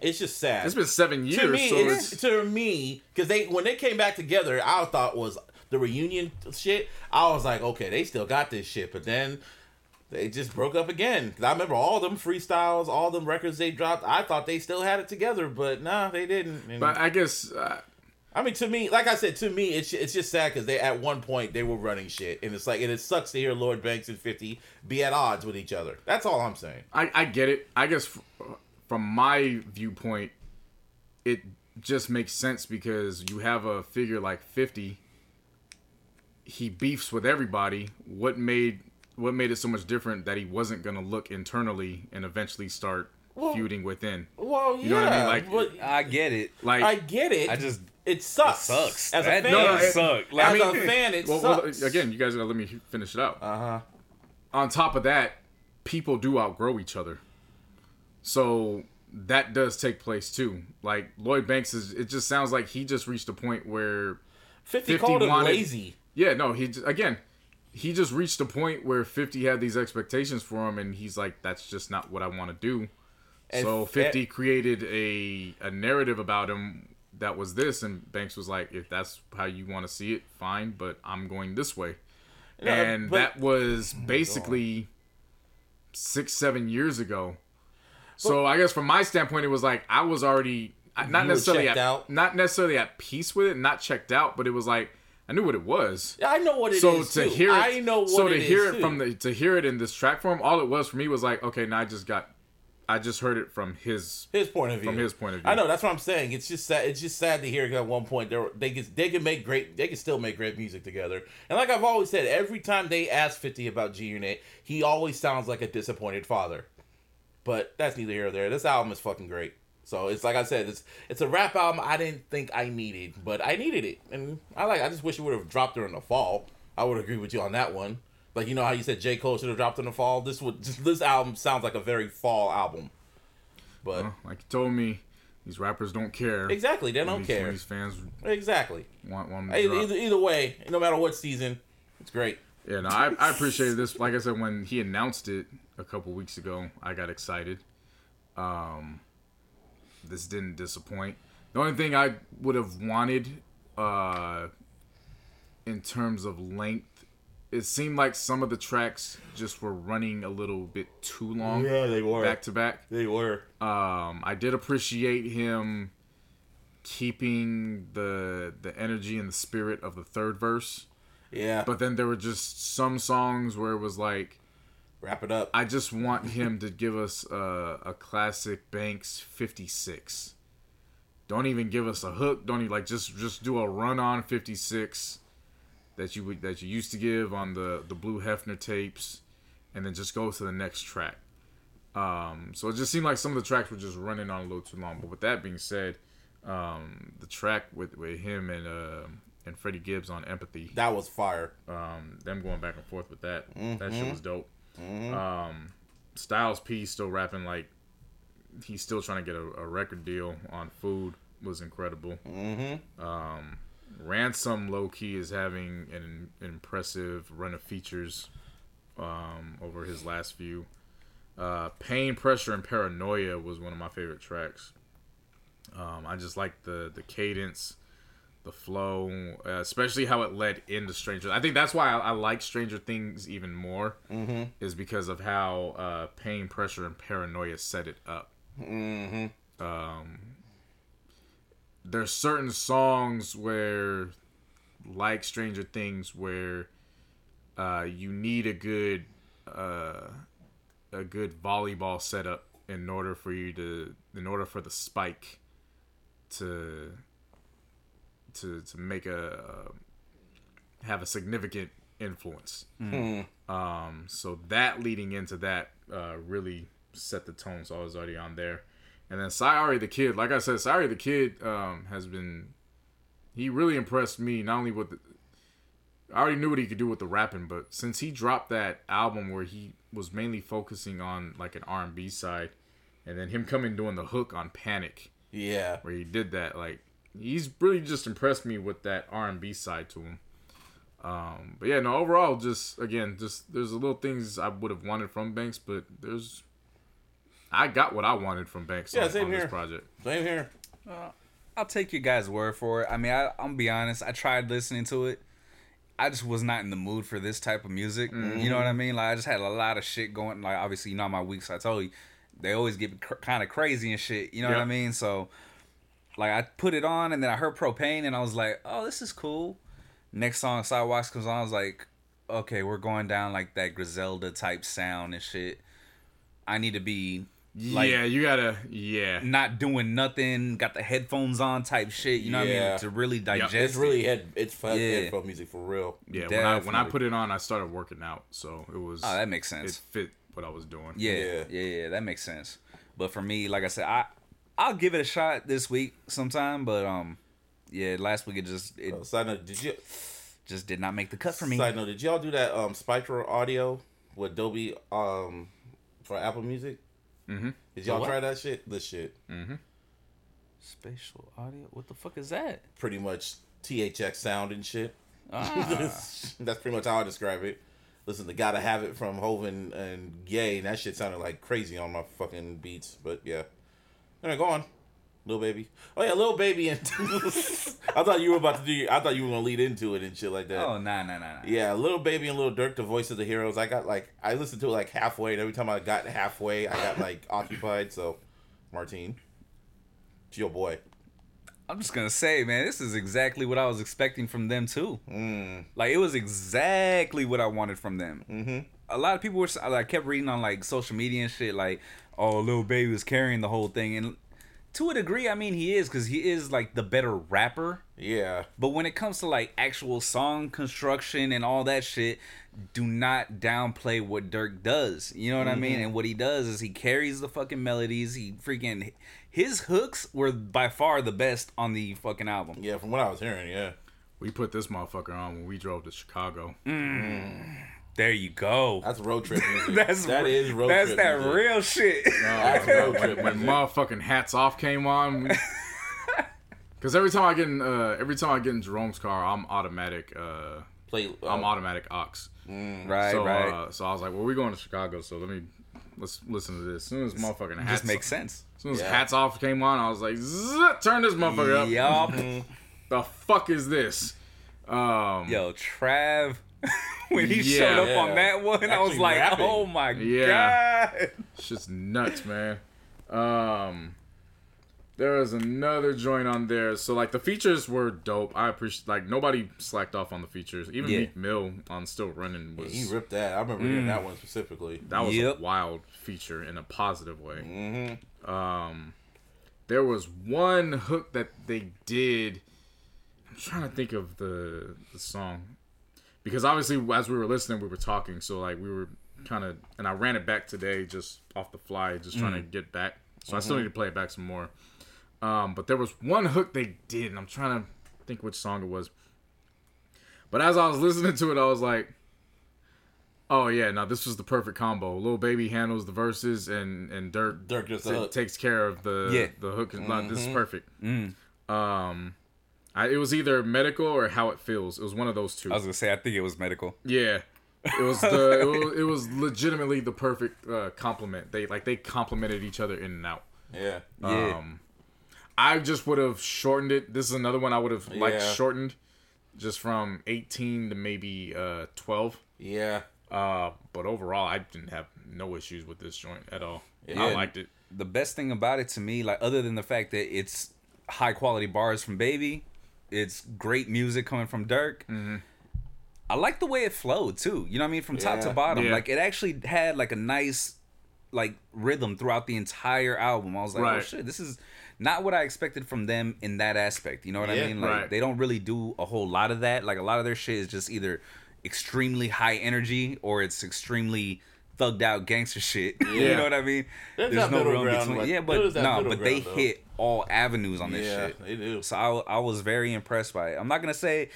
It's just sad. it's been seven years. to me, so it's, it's, to me, because they when they came back together, I thought was the reunion shit. I was like, okay, they still got this shit, but then they just broke up again. 'Cause I remember all them freestyles, all them records they dropped. I thought they still had it together, but nah, they didn't. And, but I guess uh, I mean, to me, like I said, to me, it's it's just sad because they at one point they were running shit, and it's like, and it sucks to hear Lloyd Banks and Fifty be at odds with each other. That's all I'm saying. I, I get it. I guess f- from my viewpoint, it just makes sense because you have a figure like 50. He beefs with everybody. What made what made it so much different that he wasn't gonna look internally and eventually start Well- feuding within? Well, yeah, know what I mean? Like- but I get it. Like I get it. I just it sucks. sucks. as a fan. does it- suck. Like, as I mean- a fan, it well, well, sucks. again, you guys gotta let me finish it out. uh huh. on top of that, people do outgrow each other. So that does take place too. Like Lloyd Banks is it just sounds like he just reached a point where 50, 50 called him lazy. yeah, no, he j- again, he just reached a point where 50 had these expectations for him and he's like that's just not what I want to do. And so f- 50 eh created a a narrative about him that was this and Banks was like if that's how you want to see it, fine, but I'm going this way. No, and but- that was oh basically six, seven years ago. So I guess from my standpoint, it was like I was already uh, not necessarily at, out? not necessarily at peace with it, not checked out, but it was like I knew what it was. I know what it is. so to too. hear it, I know what so to it hear it from the to hear it in this track form, all it was for me was like, okay, now I just got, I just heard it from his. his point of view. From his point of view. I know that's what I'm saying. It's just sad. It's just sad to hear at one point they they can they can make great. They can still make great music together. And like I've always said, every time they ask Fifty about G Unit, he always sounds like a disappointed father. But that's neither here or there. This album is fucking great. So it's like I said, it's it's a rap album I didn't think I needed, but I needed it, and I like. I just wish it would have dropped during the fall. I would agree with you on that one. Like you know how you said J Cole should have dropped in the fall. This would this album sounds like a very fall album. But Well, like you told me, these rappers don't care. exactly, they don't these- care. These fans Exactly. want to Either, either, either way, no matter what season, it's great. Yeah, no, I, I appreciated this. Like I said, when he announced it a couple weeks ago, I got excited. Um, this didn't disappoint. The only thing I would have wanted, uh, in terms of length, it seemed like some of the tracks just were running a little bit too long, Yeah, they were. back to back. They were. Um, I did appreciate him keeping the the energy and the spirit of the third verse. Yeah. But then there were just some songs where it was like, Wrap it up. I just want him to give us a, a classic Banks 56. Don't even give us a hook. Don't even like just just do a run on 56 that you would that you used to give on the the Blue Hefner tapes, and then just go to the next track. Um, so it just seemed like some of the tracks were just running on a little too long. But with that being said, um, the track with with him and uh, and Freddie Gibbs on Empathy that was fire. um, them going back and forth with that. That shit was dope. Um, Styles P still rapping like he's still trying to get a, a record deal on food was incredible. Mm-hmm. Um, Ransom low key is having an, impressive run of features um, over his last few. Uh, Pain, Pressure, and Paranoia was one of my favorite tracks. Um, I just like the the cadence, the flow, uh, especially how it led into Stranger. I think that's why I, I like Stranger Things even more, mm-hmm. is because of how uh, Pain, Pressure, and Paranoia set it up. Mm-hmm. Um, there's certain songs where, like Stranger Things, where uh, you need a good uh, a good volleyball setup in order for you to in order for the spike to to to make a uh, have a significant influence. Um, so that leading into that uh, really set the tone. So I was already on there, and then Sayari the kid, like I said, Sayari the kid um, has been he really impressed me. Not only with the, I already knew what he could do with the rapping, but since he dropped that album where he was mainly focusing on like an R and B side, and then him coming doing the hook on Panic Yeah. where he did that. Like he's really just impressed me with that R and B side to him. Um, but yeah, no, overall, just again, just there's a little things I would have wanted from Banks, but there's I got what I wanted from Banks Yeah, on, same on this here. project. Same here. I'll take your guys' word for it. I mean, I, I'm gonna be honest. I tried listening to it. I just was not in the mood for this type of music. You know what I mean? Like I just had a lot of shit going. Like obviously, you know my weeks. I told you, they always get cr- kind of crazy and shit. You know what I mean? So, like I put it on and then I heard Propane and I was like, oh, this is cool. Next song Sidewalks comes on. I was like, okay, we're going down like that Griselda type sound and shit. I need to be like yeah, you gotta, yeah, not doing nothing, got the headphones on type shit, you know what I mean? To really digest It's really head. It's fun. Yeah. Headphone music for real. yeah. When I when I put it on, I started working out, so it was. Oh, that makes sense. it fit what I was doing. Yeah, Yeah. yeah, yeah, that makes sense. But for me, like I said, I I'll give it a shot this week sometime, but um yeah, last week it just it Uh, side note: Did you? just did not make the cut for me. Side note: Did y'all do that um Spectral audio with Dolby um for Apple Music? Mm-hmm. Did y'all try that shit? This shit, Mm-hmm. Spatial audio? What the fuck is that? pretty much THX sound and shit. Ah. That's pretty much how I describe it. Listen, the gotta have it from Hoven and Gay, and that shit sounded like crazy on my fucking beats. But yeah, all right, go on, Lil Baby. Oh yeah, Lil Baby. And I thought you were about to do. I thought you were gonna lead into it and shit like that. oh nah nah nah. nah. Yeah, Lil Baby and Lil Durk, the voice of the heroes. I got like I listened to it like halfway, and every time I got halfway, I got like occupied. So, Martine, it's your boy. I'm just gonna say, man, this is exactly what I was expecting from them too. Mm. Like it was exactly what I wanted from them. Mm-hmm. A lot of people were. I kept reading on like social media and shit, like, oh, Lil Baby was carrying the whole thing, and to a degree, I mean, he is because he is like the better rapper. Yeah. But when it comes to like actual song construction and all that shit, do not downplay what Durk does. You know what I mean? Mm-hmm. And what he does is he carries the fucking melodies. He freaking his hooks were by far the best on the fucking album. Yeah, from what I was hearing, yeah. We put this motherfucker on when we drove to Chicago. Mm. Mm. There you go. That's road trip music. That's that is road That's trip That's that music. real shit. That's road trip when motherfucking hats off came on. Because every time I get in, uh, every time I get in Jerome's car, I'm automatic. Uh, Play, I'm uh, automatic aux. right, so, right. Uh, so I was like, well, we're going to Chicago, so let me let's listen to this. As soon as motherfucking hats, Just makes sense. As soon as Yeah. hats off came on, I was like, "Zzz, turn this motherfucker up. Yup. The fuck is this? Um, Yo, Trav. when he Yeah. showed up on that one, I was like, rapping. oh my Yeah. god. It's just nuts, man. Um, there was another joint on there. So like the features were dope. I appreciate like nobody slacked off on the features. Even Yeah. Meek Mill on Still Running was he ripped that. I remember hearing that one specifically. that was Yep. a wild feature in a positive way. Mm-hmm. Um, there was one hook that they did. I'm trying to think of the the song because obviously as we were listening, we were talking. So like we were kind of, and I ran it back today just off the fly, just trying to get back. So I still need to play it back some more. Um, but there was one hook they did, and I'm trying to think which song it was. But as I was listening to it, I was like, "Oh yeah, now this was the perfect combo. Lil Baby handles the verses, and and Durk Durk just uh, takes care of the Yeah. the hook. line. This is perfect. Mm. Um, I, it was either medical or how it feels. It was one of those two. I was gonna say, I think it was medical. Yeah. It was the it was, it was legitimately the perfect uh, compliment. They like they complimented each other in and out. yeah. Yeah. Um, I just would have shortened it. This is another one I would have liked Yeah. shortened, just from eighteen to maybe uh, twelve. Yeah. Uh, but overall, I didn't have no issues with this joint at all. Yeah. I liked it. the best thing about it to me, like other than the fact that it's high quality bars from Baby, it's great music coming from Durk. Mm-hmm. I like the way it flowed too. You know what I mean, from top to bottom. Yeah. Like it actually had like a nice like rhythm throughout the entire album. I was like, oh shit, this is not what I expected from them in that aspect. You know what I mean? Like Right. they don't really do a whole lot of that. Like a lot of their shit is just either extremely high energy or it's extremely thugged out gangster shit. you know what I mean? There's that middle ground, like- yeah, but no, middle but they though. hit all avenues on this Yeah, shit. they do. So I, I was very impressed by it. I'm not gonna say,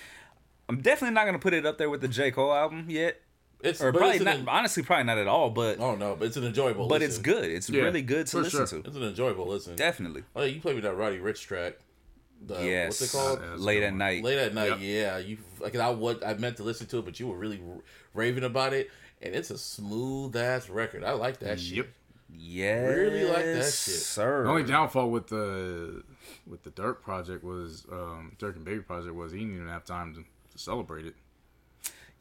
I'm definitely not gonna put it up there with the J Cole album yet, It's or probably it's not. an, honestly, probably not at all. But Oh no, but it's an enjoyable. but listen. it's good. It's Yeah, really good to listen sure. to. It's an enjoyable listen. Definitely. Oh, you played me that Roddy Ricch track. The, yes. What's it called? Yeah, Late at night. Late at night. Yep. Yeah, you like I what I meant to listen to it, but you were really r- raving about it, and it's a smooth ass record. I like that shit. Yep. Yeah. Really like that shit. sir. The only downfall with the with the Durk project was um, Durk and Baby project was he didn't even have time to, to celebrate it.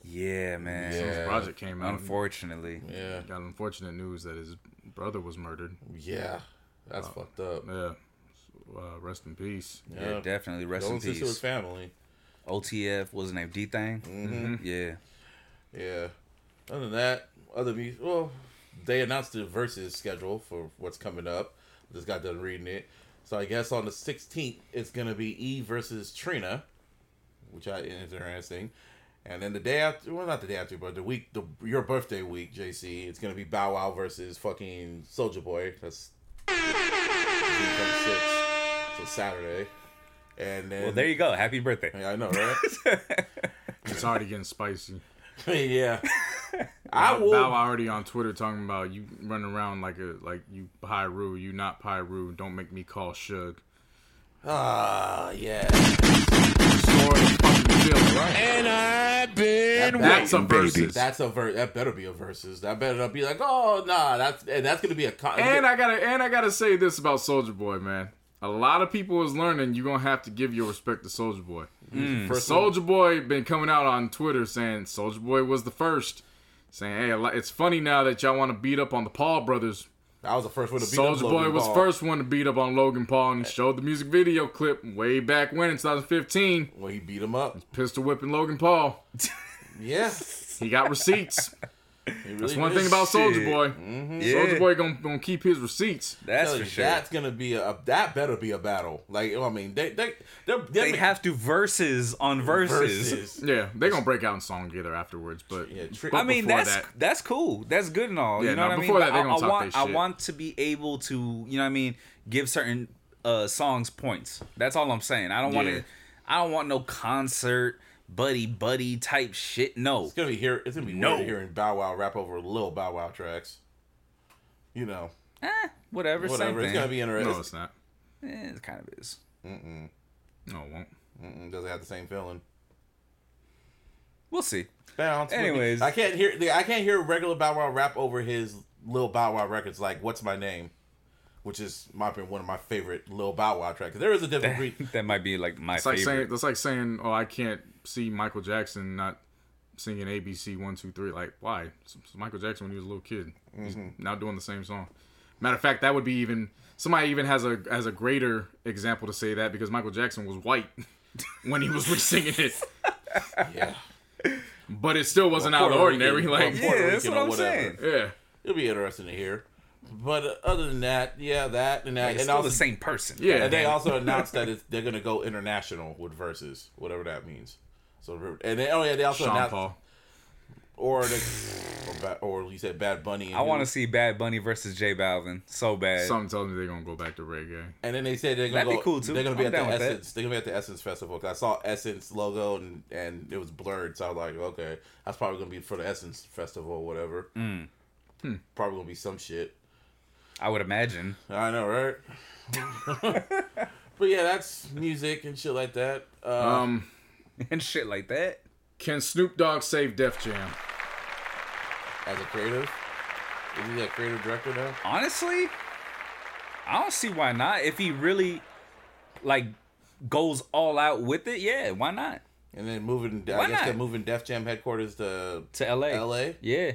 yeah, man. Since Yeah. the project came out, Unfortunately. Yeah, got unfortunate news that his brother was murdered. yeah, that's fucked up. Yeah, so, uh, rest in peace. Yeah, definitely. Rest in peace to his family. OTF, what was his name? DThang? Mm-hmm. Yeah. Yeah. Other than that, other music. Well, they announced the verses schedule for what's coming up. Just got done reading it. So I guess on the 16th, it's gonna be E versus Trina, which I is interesting. And then the day after, well, not the day after, but the week, the your birthday week, JC, it's gonna be Bow Wow versus fucking Soulja Boy. That's June 26th, so Saturday. And then, Well, there you go. Happy birthday. Yeah, I know, right? It's already getting spicy. yeah. I will. Bow already on Twitter talking about you running around like a like you Pyru, you not Pyru. Don't make me call Shug. Ah, yeah. Restore the fucking feeling, right? And I've been That's a waiting, baby. versus. That's a ver- that better be a versus. That better not be like, oh nah, that's and that's gonna be a con- And I gotta and I gotta say this about Soulja Boy, man. A lot of people is learning you're gonna have to give your respect to Soulja Boy. first Soulja Boy been coming out on Twitter saying Soulja Boy was the first, saying, "Hey, it's funny now that y'all want to beat up on the Paul brothers. that was the first one to beat Soldier up Boy was Paul first one to beat up on Logan Paul, and he showed the music video clip way back when in 2015, Well, he beat him up. pistol whipping Logan Paul. Yeah, He got receipts. He That's one thing about Soldier Shit. Boy. Yeah. Soulja Boy gonna, gonna keep his receipts. That's for sure. That's gonna be a that better be a battle. Like I mean, they they they're, they have to verses on verses. versus. Yeah, they gonna break out in song together afterwards. But Yeah, tri- but I mean, that's that, that's cool. That's good and all. Yeah, you know no, what I mean? before that, they I, gonna I talk want they I want to be able to, you know what I mean, give certain uh songs points. That's all I'm saying. I don't want Yeah. to I don't want no concert buddy buddy type shit. No. It's gonna be here. It's gonna be No. weird hearing Bow Wow rap over little Bow Wow tracks. You know, Eh, whatever, whatever. same It's thing. gonna be interesting. no, it's not. Eh, it kind of is. No, it won't. Mm-mm, doesn't have the same feeling. We'll see. Bounce. Anyways. I can't hear. I can't hear regular Bow Wow rap over his Lil Bow Wow records. Like "What's My Name," which is my opinion one of my favorite Lil Bow Wow tracks. There is a different breed. that might be like my It's like favorite. saying that's like saying, "Oh, I can't see Michael Jackson not singing ABC one two three. Like, why? It's it's Michael Jackson when he was a little kid. He's Mm-hmm. now doing the same song. Matter of fact, that would be even somebody even has a has a greater example to say that because Michael Jackson was white when he was singing it, Yeah. but it still wasn't out of the Puerto Rican- ordinary. Like, Puerto Yeah, that's Rican what I'm whatever. saying. yeah, It'll be interesting to hear. But uh, other than that, yeah, that and that, it's and still also the same person. Yeah. And they also announced that it's, they're gonna go international with verses, whatever that means. So and they, oh yeah, they also Sean announced Paul. or the or, Ba- or you said Bad Bunny. And I want to see Bad Bunny versus J Balvin so bad. Something tells me they're gonna go back to reggae. And then they said they're gonna That'd be go, cool, too. They're gonna be I'm at the with that. Essence. They're gonna be at the Essence Festival. 'Cause I saw Essence logo and and it was blurred, so I was like, okay, that's probably gonna be for the Essence Festival or whatever. Mm. Hmm. Probably gonna be some shit. I would imagine. I know, right? but yeah, that's music and shit like that. Uh, Um, and shit like that. can Snoop Dogg save Def Jam? as a creative, is he a creative director now? Honestly, I don't see why not. If he really like goes all out with it, yeah, why not? And then moving, I Why guess not? they're moving Def Jam headquarters to To LA. LA. Yeah,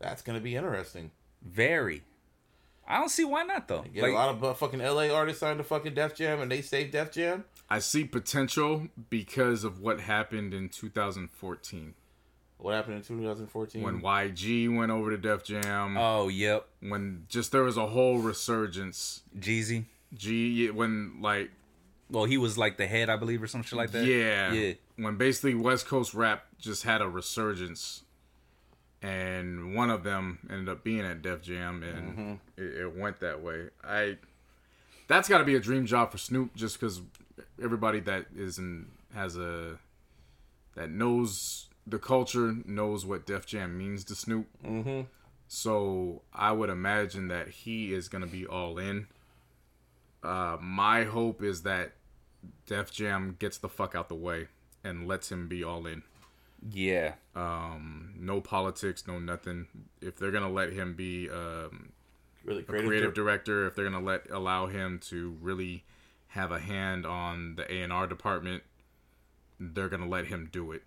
That's gonna be interesting. very. I don't see why not though. Get Like, a lot of uh, fucking LA artists signed to fucking Def Jam, and they save Def Jam. I see potential because of what happened in 2014 What happened in 2014? when YG went over to Def Jam. oh, yep, when just there was a whole resurgence. Jeezy. G when like Well, he was like the head, I believe, or some shit like that. yeah yeah. when basically West Coast rap just had a resurgence, and one of them ended up being at Def Jam, and mm-hmm. it, it went that way. I that's got to be a dream job for Snoop, just because everybody that is in has a that knows the culture knows what Def Jam means to Snoop. Mm-hmm. So I would imagine that he is gonna be all in. Uh, my hope is that Def Jam gets the fuck out the way and lets him be all in. Yeah. Um, no politics, no nothing. If they're gonna let him be um, really a creative, creative director, if they're gonna let allow him to really have a hand on the A and R department, they're gonna let him do it.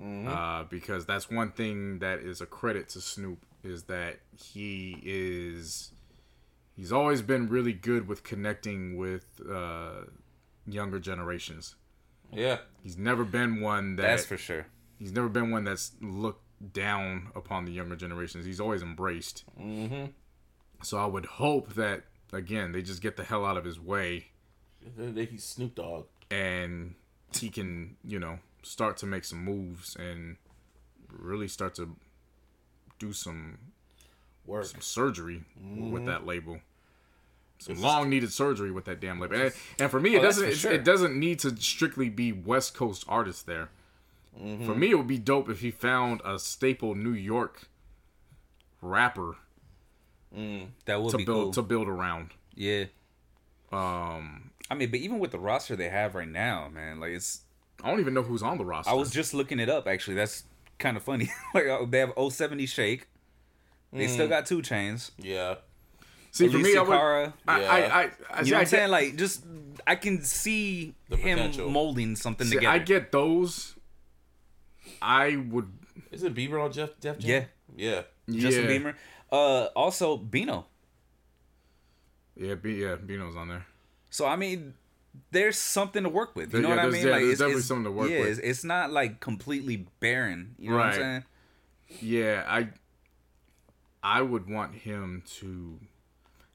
Uh, because that's one thing that is a credit to Snoop is that he is he's always been really good with connecting with uh, younger generations. Yeah, He's never been one that That's for sure. he's never been one that's looked down upon the younger generations. He's always embraced. Mm-hmm. So I would hope that again they just get the hell out of his way They- he's Snoop Dogg. and he can you know start to make some moves and really start to do some Work. some surgery with that label. Some long needed surgery with that damn label. And, and for me, it Oh, doesn't for it, it doesn't need to strictly be West Coast artists there. For me, it would be dope if he found a staple New York rapper That would to be build cool. to build around. yeah. Um, I mean, but even with the roster they have right now, man, like it's. I don't even know who's on the roster. I was just looking it up. Actually, that's kind of funny. like uh, they have 070 Shake. They Mm. still got 2 Chainz. Yeah, see for me. I would. Cara. I, Yeah. I, I, I, You see, know what I'm get- saying? Like, just I can see The him potential. molding something see, together. I get those. I would. isn't Bieber on Jeff Def Jam? Yeah. yeah. Justin yeah, Bieber. Uh, also Bino. Yeah, B, yeah, Bino's on there. So I mean, there's something to work with. You know yeah, what I mean? yeah, like there's it's, definitely it's- something to work yeah, with. It's, it's not like completely barren. You know what I'm saying? Yeah, I I would want him to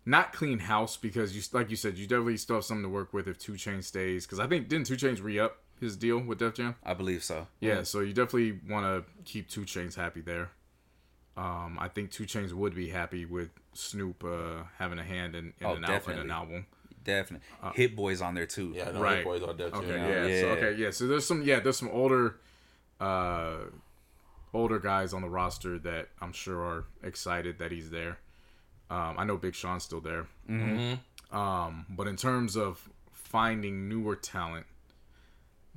not clean house because you like you said you definitely still have something to work with if Two Chain stays because I think didn't 2 Chainz re up his deal with Def Jam? I believe so. Yeah, so you definitely want to keep 2 Chainz happy there. Um, I think 2 Chainz would be happy with Snoop uh, having a hand in, in Oh, an, al- in an album. Definitely. Hit Boy's on there too. Yeah, no, Right. right. boys on Def Jam. Okay, Yeah. yeah. So, okay, yeah. So there's some, yeah, there's some older, uh, older guys on the roster that I'm sure are excited that he's there. Um, I know Big Sean's still there. Mm-hmm. Um, but in terms of finding newer talent,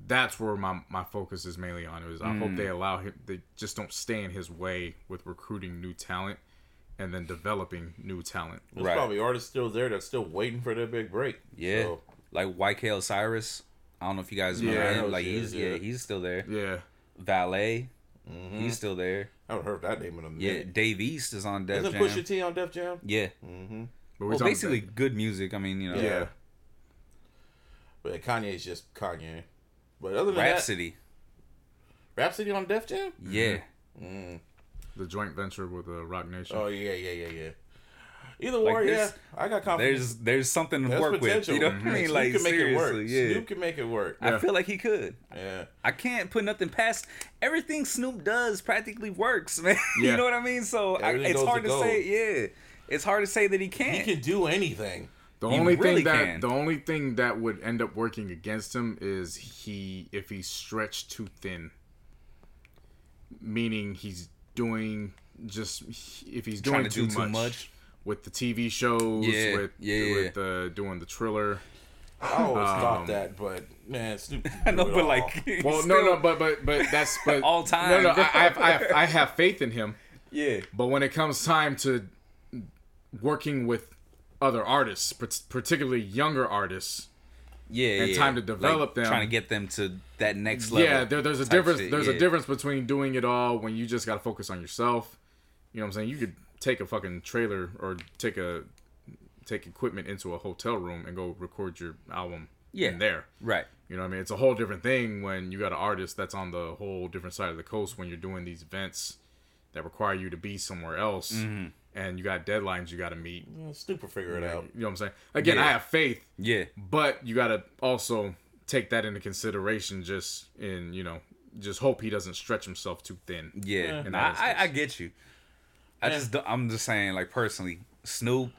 that's where my, my focus is mainly on. Is I hope they allow him. They just don't stay in his way with recruiting new talent and then developing new talent. There's Right. probably artists still there that's still waiting for their big break. Yeah. So, Like YK Osiris. I don't know if you guys remember Yeah, him. know Like he's is, yeah. yeah. he's still there. Yeah. Valet. Mm-hmm. He's still there. I haven't heard that name in a minute. Yeah. Dave East is on Def Jam. Isn't Pusha T on Def Jam? Yeah. Mm-hmm. But we're Well, talking basically good music. I mean, you know. Yeah. yeah. But Kanye's just Kanye. But other than Rapsody. that, Rapsody on Def Jam? Yeah. Mm. The joint venture with uh, Roc Nation. Oh yeah, yeah, yeah, yeah. Either Like or, yeah. I got confidence. There's there's something to There's work potential. with. You know what I mean? Snoop Like can make it work. seriously, yeah. Snoop can make it work. I feel like he could. Yeah. I can't put nothing past everything Snoop does practically works, man. Yeah. you know what I mean? So I, it's hard to to say. Yeah, it's hard to say that he He can't. He can do anything. The He only really thing that can. the only thing that would end up working against him is he if he's stretched too thin. Meaning he's doing just if he's doing Trying to too, do too much, much. with the TV shows, Yeah, with yeah, with uh, doing the Triller. I always Um, thought that, but man, Snoop. Can I know, it but all. like, Well, still- no, no, but but but that's but All time. no, I, I, have, I, have, I have faith in him. yeah, But when it comes time to working with other artists, particularly younger artists, yeah, And yeah. time to develop them. trying to get them to that next level. yeah, there, there's a difference. shit, There's yeah. a difference between doing it all when you just got to focus on yourself. You know what I'm saying? You could take a fucking trailer or take a take equipment into a hotel room and go record your album Yeah. in there. Right. You know what I mean? It's a whole different thing when you got an artist that's on the whole different side of the coast when you're doing these events that require you to be somewhere else Mm-hmm. And you got deadlines you got mm, to meet. Yeah, Snoop will figure it out. You know what I'm saying? Again, I have faith, Yeah. but you got to also take that into consideration just in, you know, just hope he doesn't stretch himself too thin. Yeah, And Nah, that I, I get you. I just, I'm just saying, like personally, Snoop.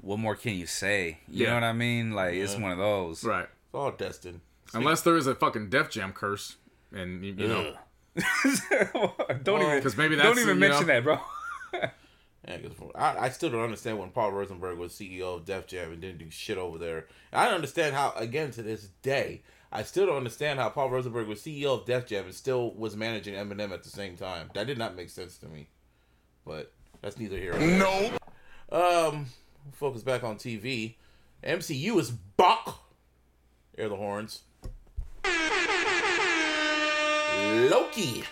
What more can you say? You Yeah. know what I mean? Like it's one of those. Right. It's all destined. Unless there is a fucking Def Jam curse and you, you know, don't even, because maybe that's don't even mention know, that, bro. I, I still don't understand when Paul Rosenberg was CEO of Def Jam and didn't do shit over there. I don't understand how, again, to this day, I still don't understand how Paul Rosenberg was CEO of Def Jam and still was managing Eminem at the same time. That did not make sense to me. But that's neither here nor there. No. Um, focus back on TV. MCU is back. Air the horns. Loki.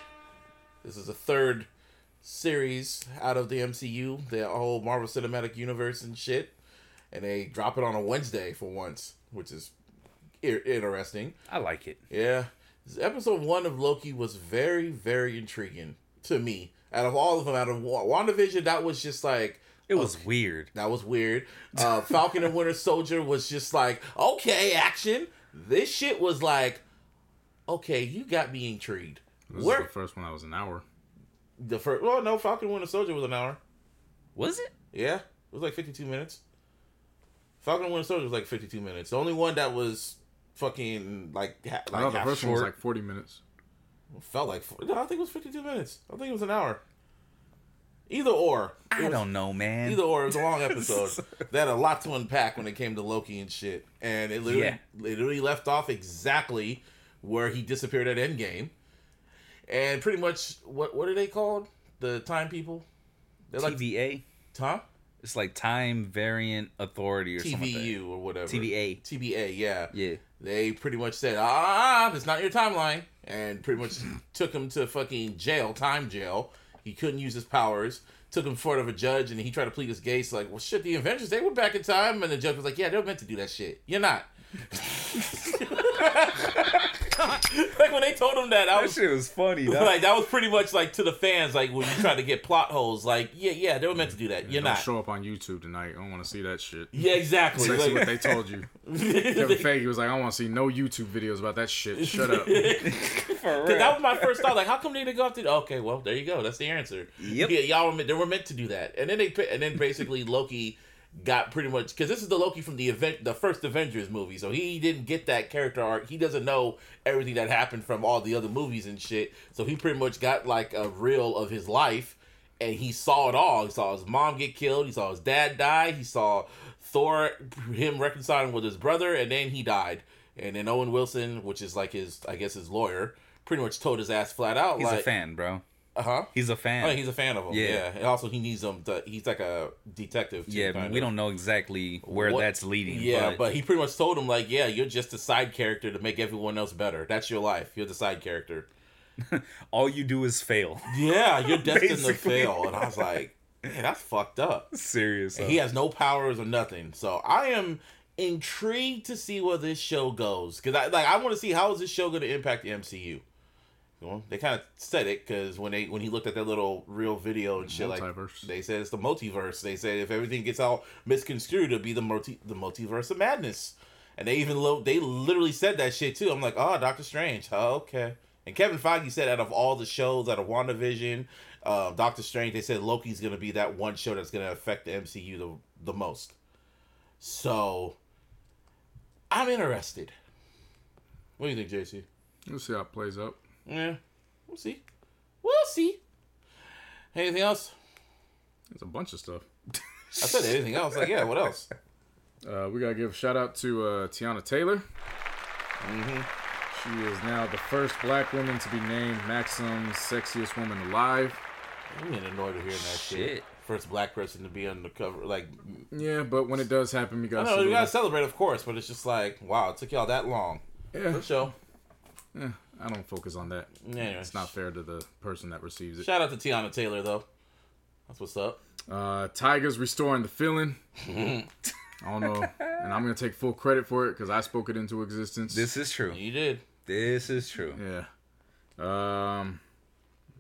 This is the third series out of the MCU, the whole Marvel Cinematic Universe and shit. And they drop it on a Wednesday for once, which is i- interesting. I like it. Yeah. Episode one of Loki was very, very intriguing to me. Out of all of them, out of Wa- WandaVision, that was just like, It was weird. that was weird. Uh, Falcon and Winter Soldier was just like, okay, action. This shit was like, okay, you got me intrigued. this is Where the first one that was an hour. The first? Well, no, Falcon and Winter Soldier was an hour. Was it? Yeah, it was like fifty-two minutes. Falcon and Winter Soldier was like fifty-two minutes. The only one that was fucking like ha- I like thought the half first one was like 40 minutes. felt like four- no, I think it was fifty-two minutes. I think it was an hour. Either or, It I was- don't know, man. Either or, it was a long episode. they had a lot to unpack when it came to Loki and shit, and it literally, Yeah. literally left off exactly where he disappeared at Endgame, and pretty much what what are they called? The Time People. They're like TVA. huh? It's like Time Variant Authority or something. like. TVU or whatever. TVA. TBA, yeah. Yeah. They pretty much said, ah, that's not your timeline, and pretty much took him to fucking jail, time jail. He couldn't use his powers. Took him in front of a judge, and he tried to plead his case. Like, well, shit, the Avengers, they were back in time, and the judge was like, yeah, they were meant to do that shit. You're not. like when they told him that, I That was shit was funny. dog. like, that was pretty much like to the fans, like when you try to get plot holes. Like, yeah, yeah, they were meant to do that. You're Don't not. show up on YouTube tonight. I don't want to see that shit. Yeah, exactly. That's Like- what they told you. Kevin Feige was like, I don't want to see no YouTube videos about that shit. Shut up. For Cause that was my first thought. Like, how come they didn't go after? Okay, well, there you go. That's the answer. Yep. Yeah, y'all were meant, they were meant to do that, and then they pi- and then basically Loki got pretty much because this is the Loki from the event, the first Avengers movie. So he didn't get that character arc. He doesn't know everything that happened from all the other movies and shit. So he pretty much got like a reel of his life, and he saw it all. He saw his mom get killed. He saw his dad die. He saw Thor him reconciling with his brother, and then he died. And then Owen Wilson, which is like his, I guess his lawyer, pretty much told his ass flat out, He's like, a fan, bro. Uh huh. He's a fan. Oh, he's a fan of him. Yeah. Yeah. And also, he needs him. To, he's like a detective. Too, yeah, kind we of. don't know exactly where What- that's leading. Yeah, but, he pretty much told him like, yeah, you're just a side character to make everyone else better. That's your life. You're the side character. all you do is fail. Yeah, you're destined to fail. And I was like, man, that's fucked up. Serious. And he has no powers or nothing. So I am intrigued to see where this show goes because I like I want to see how is this show going to impact the MCU. Well, they kind of said it because when they when he looked at that little real video and shit, like Multiverse. they said it's the multiverse. They said if everything gets all misconstrued, it'll be the multi the multiverse of madness. And they even lo- they literally said that shit too. I'm like, oh, Doctor Strange. Oh, okay. And Kevin Feige said out of all the shows, out of WandaVision, uh, Doctor Strange, they said Loki's gonna be that one show that's gonna affect the MCU the the most. So I'm interested. What do you think, JC? We'll see how it plays out. Yeah, we'll see. We'll see. Anything else? There's a bunch of stuff. I said anything else. Like, yeah, what else? Uh, we gotta give a shout out to uh, Teyana Taylor. Mm-hmm. She is now the first black woman to be named Maxim's sexiest woman alive. I'm getting annoyed with hearing that shit. Shit. First black person to be on the cover. Like, Yeah, but when it does happen, we I gotta. know, salute we gotta celebrate, of course, but it's just like, wow, it took y'all that long. Yeah, Good show. yeah, I don't focus on that. Anyway, It's not fair to the person that receives it. Shout out to Teyana Taylor, though. That's what's up. Uh, Tyga's restoring the feeling. I don't know, and I'm gonna take full credit for it because I spoke it into existence. This is true. You did. This is true. yeah, um,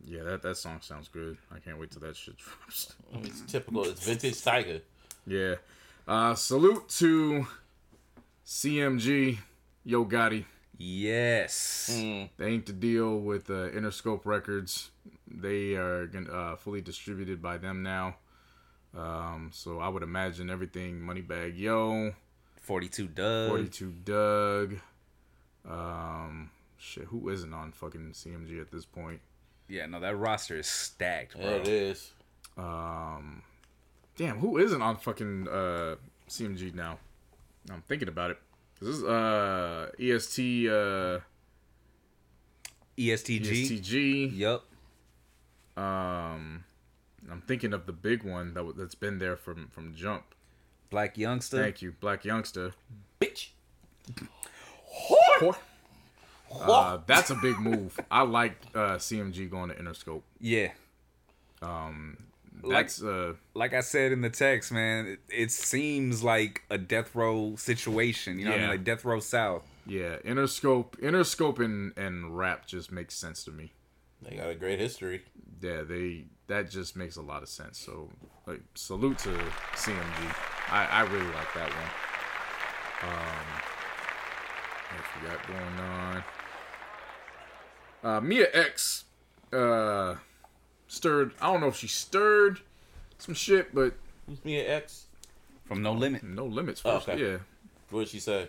yeah, that that song sounds good. I can't wait till that shit drops. I mean, it's typical. It's vintage Tiger. Yeah. Uh, salute to CMG, Yo Gotti. Yes. Mm. They inked a deal with uh, Interscope Records. They are gonna, uh, fully distributed by them now. Um, so I would imagine everything Moneybag Yo, 42 Dugg. 42 Dugg. Um, shit, who isn't on fucking CMG at this point? Yeah, no, that roster is stacked, bro. Yeah, it is. Um, damn, who isn't on fucking uh, CMG now? I'm thinking about it. This is uh, EST uh, ESTG. ESTG. Yup. Um, I'm thinking of the big one that w- that's been there from from jump. Blac Youngsta. Thank you, Blac Youngsta. Bitch. Uh, that's a big move. I like uh, CMG going to Interscope. Yeah. That's uh, Like I said in the text, man, it, it seems like a death row situation. You know what I mean? Like death row south. yeah, Interscope, Interscope and and rap just makes sense to me. They got a great history. Yeah, they that just makes a lot of sense. So, like, salute to CMG. I I really like that one. Um, what else we got going on? Uh, Mia X, uh, stirred. I don't know if she stirred some shit, but Who's Mia X? From No Limit. no limits. Oh, First, okay. yeah. What did she say?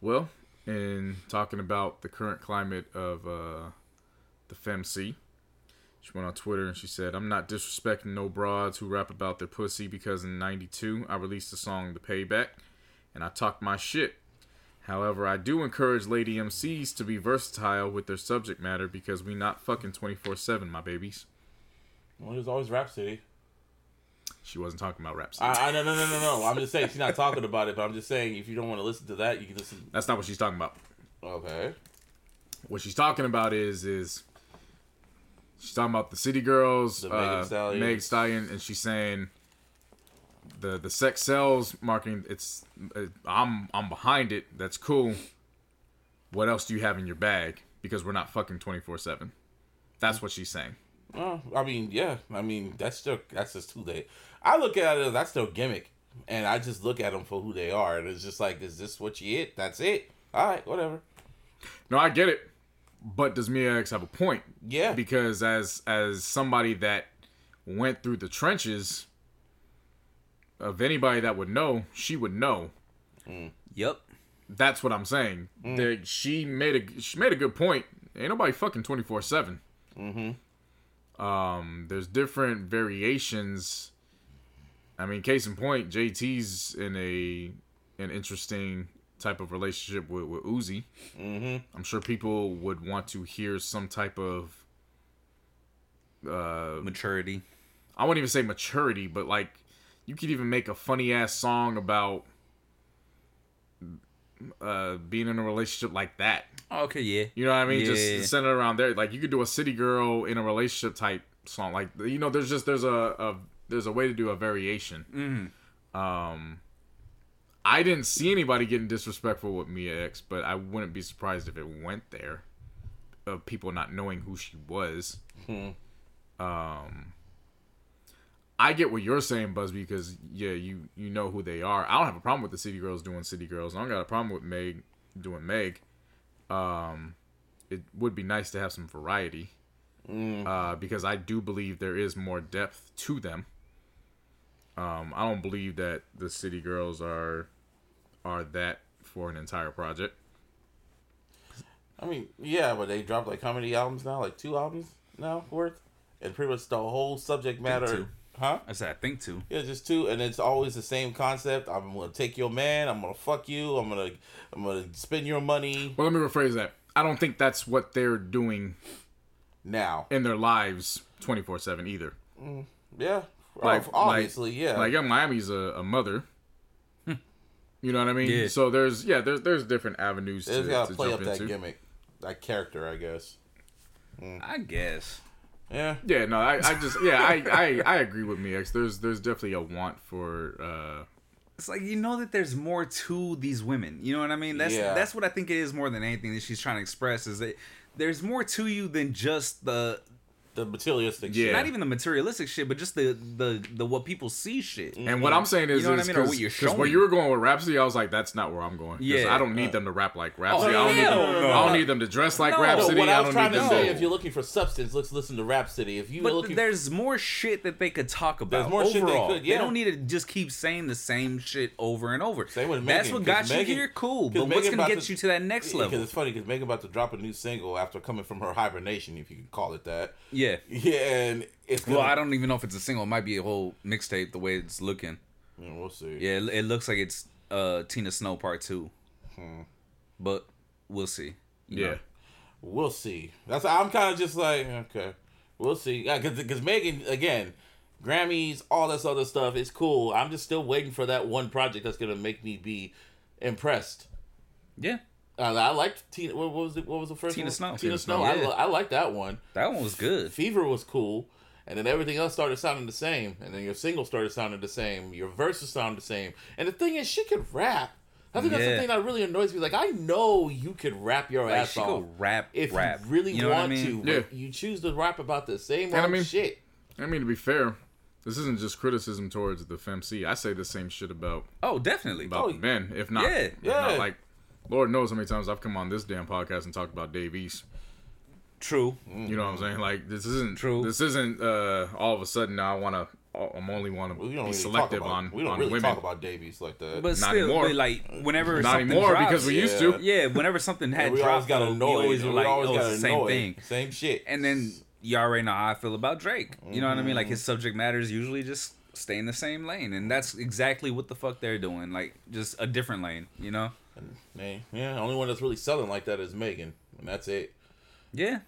Well, in talking about the current climate of uh, the FemC, she went on Twitter and she said, I'm not disrespecting no broads who rap about their pussy because in 92 I released the song The Payback and I talked my shit. However, I do encourage lady MCs to be versatile with their subject matter because we not fucking 24 7, my babies. Well, there's always Rapsody. She wasn't talking about rap. I, I no no no no no. I'm just saying she's not talking about it, but I'm just saying if you don't want to listen to that, you can listen. That's not what she's talking about. Okay. what she's talking about is is she's talking about the city girls, The uh, Meg Stallion, and she's saying the the sex sells marketing. It's uh, I'm I'm behind it. That's cool. what else do you have in your bag? Because we're not fucking twenty four seven. That's what she's saying. Oh, I mean, yeah. I mean, that's still that's just who they. I look at it that's their gimmick, and I just look at them for who they are, and it's just like, is this what you it? That's it. All right, whatever. No, I get it. But does Mia X have a point? Yeah. Because as as somebody that went through the trenches of anybody that would know, she would know. Yep. That's what I'm saying. That she made a she made a good point. Ain't nobody fucking twenty four seven. Um, there's different variations. I mean, case in point, JT's in a an interesting type of relationship with with Uzi. Mm-hmm. I'm sure people would want to hear some type of uh, Maturity. I wouldn't even say maturity, but like you could even make a funny ass song about uh being in a relationship like that. Okay, yeah. You know what I mean? Yeah. Just center around there. Like you could do a city girl in a relationship type song. Like you know, there's just there's a, a there's a way to do a variation. Mm-hmm. Um, I didn't see anybody getting disrespectful with Mia X, but I wouldn't be surprised if it went there. Of people not knowing who she was. Hmm. Um, I get what you're saying, Busby, because yeah, you you know who they are. I don't have a problem with the City Girls doing City Girls. I don't got a problem with Meg doing Meg. Um, it would be nice to have some variety, uh, because I do believe there is more depth to them. Um, I don't believe that the City Girls are are that for an entire project. I mean, yeah, but they dropped like how many albums now? Like two albums now worth, and pretty much the whole subject matter. Huh? I said I think too. Yeah, just two, and it's always the same concept. I'm gonna take your man. I'm gonna fuck you. I'm gonna, I'm gonna spend your money Well, let me rephrase that. I don't think that's what they're doing now. in their lives 24 7 either. Mm, yeah, Like, obviously, yeah. Like, Yung Miami's a, a mother. Hmm. You know what I mean? Yeah. So there's, yeah, there's there's different avenues they to, gotta to play jump up that into. gimmick, that character, I guess. Mm. I guess. Yeah, Yeah, no, I, I just, yeah, I, I, I agree with Mia X. There's, there's definitely a want for, uh, It's like you know that there's more to these women. You know what I mean? That's Yeah. that's what I think it is more than anything that she's trying to express is that there's more to you than just the the materialistic. Yeah. shit. not even the materialistic shit, but just the the the what people see shit. And what I'm saying is, You know what I mean? Or what 'cause- you're 'cause when showing. you were going with Rapsody, I was like, that's not where I'm going. Yeah. I don't need them to rap like oh, Rapsody. Oh, I, don't need them, no. I don't need them to dress like No. No, Rapsody. what I I was don't trying need to them say, if you're looking for substance, let's listen to Rapsody. If you're But looking, there's more shit that they could talk about. There's more shit they could, yeah. don't need to just keep saying the same shit over and over. Same with That's Megan, what got 'cause you Megan- here, cool. But what's gonna get you to that next level? because it's funny because Megan about to drop a new single after coming from her hibernation, if you can call it that. Yeah. Yeah, and it's Well, gonna- I don't even know if it's a single. It might be a whole mixtape the way it's looking. Yeah, we'll see. Yeah, it, it looks like it's uh Tina Snow part two. Hmm. But we'll see. Yeah. know? We'll see. That's I'm kind of just like okay, we'll see. Yeah, because Megan again, Grammys, all this other stuff is cool. I'm just still waiting for that one project that's gonna make me be impressed. Yeah. Uh, I liked Tina. What, what was it? What was the first Tina one? Snow. Tina, Tina Snow. Snow, I, yeah. li- I like that one. That one was good. Fever was cool, and then everything else started sounding the same, and then your single started sounding the same, your verses sound the same, and the thing is, she could rap. I think that's the thing that really annoys me. Like, I know you could rap your Like ass she off could rap, if rap. you really You know what I want mean? to, Yeah. but you choose to rap about the same And I old mean- shit. I mean, to be fair, this isn't just criticism towards the FemC. I say the same shit about Oh, definitely. about Oh, men. If not, yeah. if Yeah. not, like, Lord knows how many times I've come on this damn podcast and talked about Dave East. True. You know what I'm saying? Like, this isn't True. This isn't uh, all of a sudden now I want to. I'm only want We to don't be really talk selective about, on we don't on really women. talk about Dave East like that. But Not still, anymore. like whenever Not something anymore drops, because we used to. yeah, whenever something had we always dropped, got uh, we always were like, always oh, it's the same annoyed. thing. Same shit. And then you already know how I feel about Drake. You know what I mean? Like his Mm-hmm. subject matters usually just stay in the same lane, and that's exactly what the fuck they're doing. Like just a different lane. You know? Man, yeah, only one that's really selling like that is Megan, and that's it. Yeah.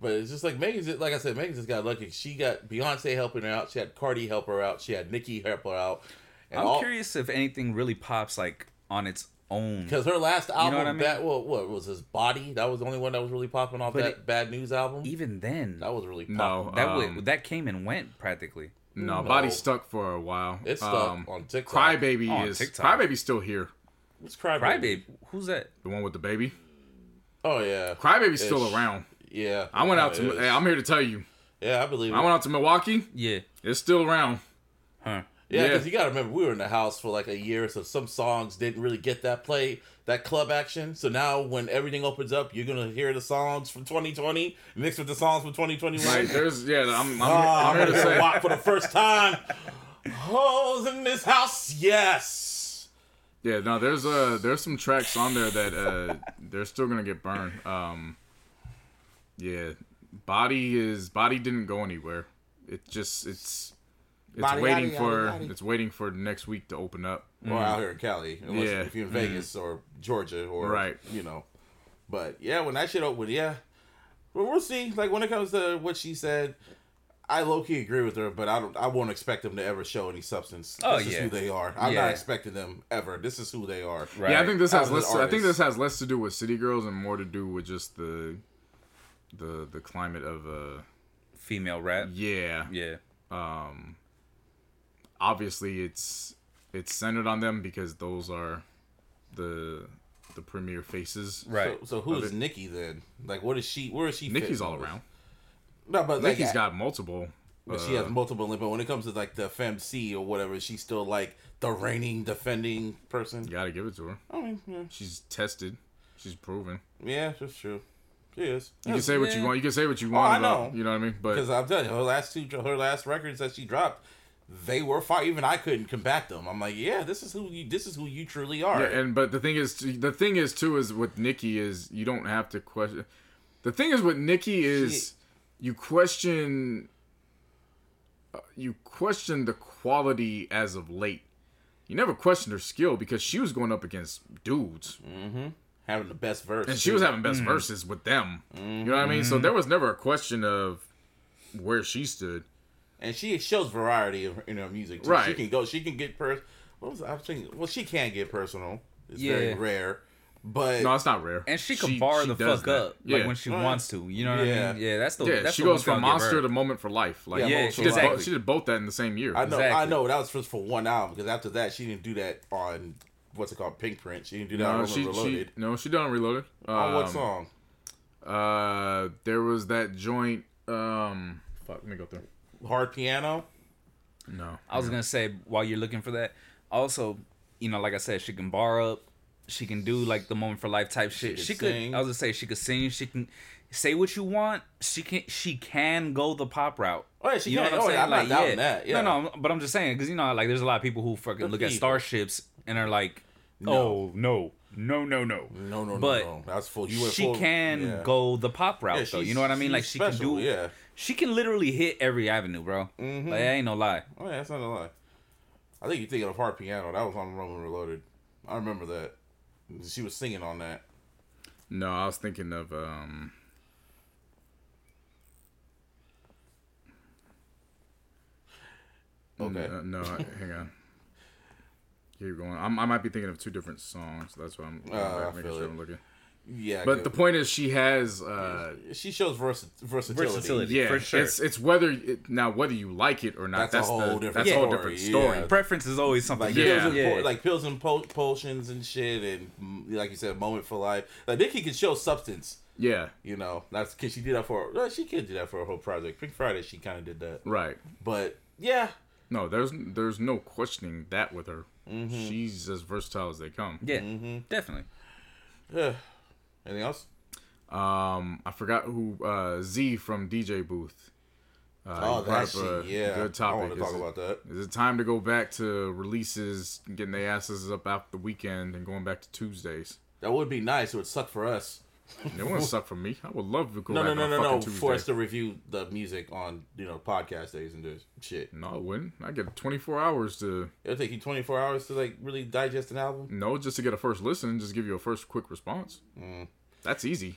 But it's just like Megan's. Like I said, Megan just got lucky. She got Beyonce helping her out. She had Cardi help her out. She had Nicki help her out. And I'm all, curious if anything really pops like on its own. because her last album, what I mean? that what, what was his body? That was the only one that was really popping off But that it- Bad News album. Even then, that was really popping. No, that um, wa- that came and went practically. no, No. body stuck for a while. It's stuck Um, on TikTok. Crybaby On is TikTok. Crybaby's still here. It's Crybaby. Crybaby, who's that? The one with the baby. Oh yeah, Crybaby's still around. yeah. I went out to. Hey, I'm here to tell you. yeah, I believe. I it. went out to Milwaukee. Yeah. It's still around. Huh. Yeah, Yeah. because you got to remember, we were in the house for like a year, so some songs didn't really get that play, that club action. So now, when everything opens up, you're gonna hear the songs from 2020 mixed with the songs from 2021. Like there's yeah. I'm I'm, Ah, I'm I'm here gonna say. WAP for the first time. Hoes in this house, yes. Yeah, no, there's uh there's some tracks on there that uh they're still gonna get burned. Um yeah. Body is body didn't go anywhere. It just it's it's Body, waiting yaddy, for yaddy, yaddy. it's waiting for next week to open up. Or out here in Cali, unless Yeah. if you're in Vegas or Georgia or Right. you know. But yeah, when that shit opened, yeah. But we'll see. Like when it comes to what she said, I low key agree with her, but I don't. I won't expect them to ever show any substance. Oh, this is who they are. I'm Yeah. not expecting them ever. This is who they are. Right. Yeah, I think this has As an less I think this has less to do with City Girls and more to do with just the the the climate of uh Female rap. yeah. Yeah. Um, Obviously it's it's centered on them because those are the the premier faces. Right. So, so who Of is it. Nicki then? Like, what is she? Where is she? Nicki's all around. with? No, but like, Nicki's got multiple But she has uh, multiple. But when it comes to like the FemC or whatever, she's still like the reigning defending person. You gotta give it to her. I mean, yeah, She's tested. She's proven. yeah, that's true. She is. You can say what you want. You can say what you I want. about, know. you know what I mean? But Because I'm telling you, her last two, her last records that she dropped, they were fire. Even I couldn't combat them. I'm like, yeah, this is who you. This is who you truly are. yeah, and but the thing is, the thing is too is with Nicki is you don't have to question. The thing is with Nicki is you question. uh, You question the quality as of late. You never questioned her skill because she was going up against dudes. having the best verse, and she was having best verses with them. You know what I mean? So there was never a question of where she stood. and she shows variety of, in her music. Too. She can go. She can get per. What was I was thinking? Well, she can get personal. It's Yeah. very rare, but No, it's not rare. And she can bar the fuck that. up like Yeah. when she Right. wants to. You know what Yeah. I mean? Yeah, that's the yeah, that's she the goes from thing I'll give monster her. to moment for life. Like Yeah, Yeah, she did exactly. both, she did both that in the same year. I know. I know that was just for one album because after that she didn't do that on what's it called, Pinkprint. She didn't do that no, on she, she Reloaded. no, she done reloaded. on what Um, song? Uh, there was that joint. Um, fuck, let me go through. Hard Piano. No, I was gonna say while you're looking for that, also, you know, like I said, she can bar up, she can do like the moment for life type shit. could She could. sing. I was gonna say she could sing. She can say what you want. She can. She can go the pop route. Oh, yeah, she you know what I'm Oh, saying? I'm not like, doubting yeah. that, yeah. No, no, but I'm just saying because you know, like, there's a lot of people who fucking look at starships and are like, oh no, no, no, no. No, no, But no, no. That's full. You She full, can yeah. go the pop route Yeah, though. You know what I mean? Like she special, can do. yeah. She can literally hit every avenue, bro. Mm-hmm. Like, I ain't no lie. Oh yeah, that's not a lie. I think you're thinking of Hard Piano. That was on Roman Reloaded. I remember that. She was singing on that. no, I was thinking of um. Okay. No, no hang on. Keep going. I'm, I might be thinking of two different songs. That's why I'm Uh, I making sure it. I'm looking. Yeah, But the point is, she has. uh she shows versa- versatility. Versatility. Yeah, For sure. it's it's whether it, now whether you like it or not. That's a whole the, different that's a whole story, yeah. Preference is always something. Like Yeah. pills and yeah. po- like pills and po- potions and shit, and mm, like you said, moment for life. Like Nicki can show substance. Yeah, You know, that's because she did that for. Well, she could do that for a whole project. Pink Friday, she kind of did that. right. But yeah, No, there's there's no questioning that with her. She's as versatile as they come. Yeah, Mm-hmm. definitely. Anything else? Um, I forgot who uh Z from DJ Booth. Uh, Oh, he brought that up a. Yeah, good topic. I want to talk it- about that. Is it time to go back to releases, getting their asses up after the weekend, and going back to Tuesdays? That would be nice. It would suck for us. It wouldn't suck for me. I would love to go No, back no, no, no, no. fucking For us to review the music on you know podcast days and this shit. No, it wouldn't. I get 24 hours to It'll take you 24 hours to like really digest an album. no, just to get a first listen, just give you a first quick response. Mm. That's easy.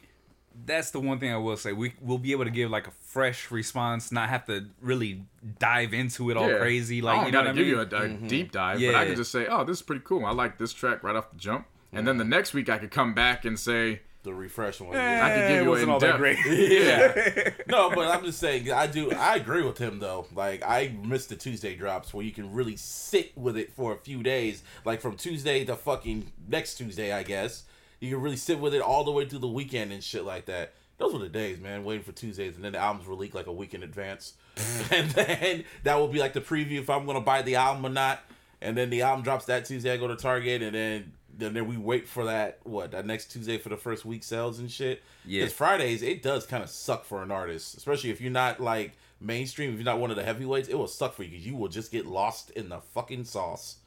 That's the one thing I will say. We will be able to give like a fresh response, not have to really dive into it all Yeah. crazy. I Like don't you know what gotta I mean? give you a, a Mm-hmm. deep dive, but I can just say, "Oh, this is pretty cool. I like this track right off the jump." And then the next week, I could come back and say, The refresh one. "I yeah. could give it you wasn't an all that great. yeah, no, but I'm just saying, I do. I agree with him though. Like I missed the Tuesday drops where you can really sit with it for a few days, like from Tuesday to fucking next Tuesday, I guess. You can really sit with it all the way through the weekend and shit like that. Those were the days, man. Waiting for Tuesdays, and then the albums were leaked like a week in advance, and then that will be like the preview if I'm gonna buy the album or not. And then the album drops that Tuesday. I go to Target, and then then, then we wait for that what that next Tuesday for the first week sales and shit. Yeah. Because Fridays it does kind of suck for an artist, especially if you're not like mainstream. If you're not one of the heavyweights, it will suck for you because you will just get lost in the fucking sauce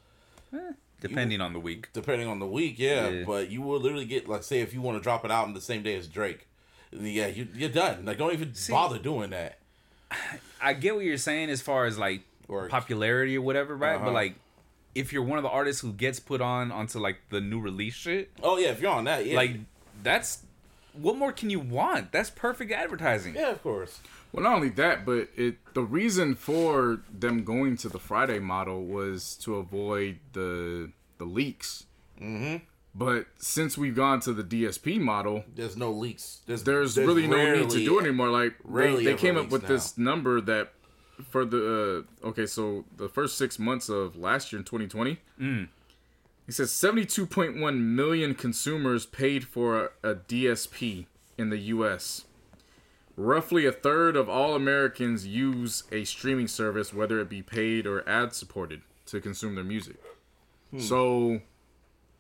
hmm. Depending on the week. depending on the week, yeah. Yeah. But you will literally get like say if you want to drop it out album the same day as Drake, yeah, you, you're done. Like don't even bother doing that. I get what you're saying as far as like Or- popularity or whatever, right? Uh-huh. But like, if you're one of the artists who gets put on onto like the new release shit, Oh yeah, if you're on that, yeah, like that's what more can you want? That's perfect advertising. yeah, of course. Well, not only that, but it the reason for them going to the Friday model was to avoid the the leaks. Mm-hmm. But since we've gone to the DSP model, There's no leaks. There's there's, really no need to do it anymore. Like they, they came up with now. this number that for the uh, okay, so the first six months of last year in 2020, Mm. He says 72.1 million consumers paid for a, a DSP in the U.S. Roughly a third of all Americans use a streaming service, whether it be paid or ad supported, to consume their music. Hmm. So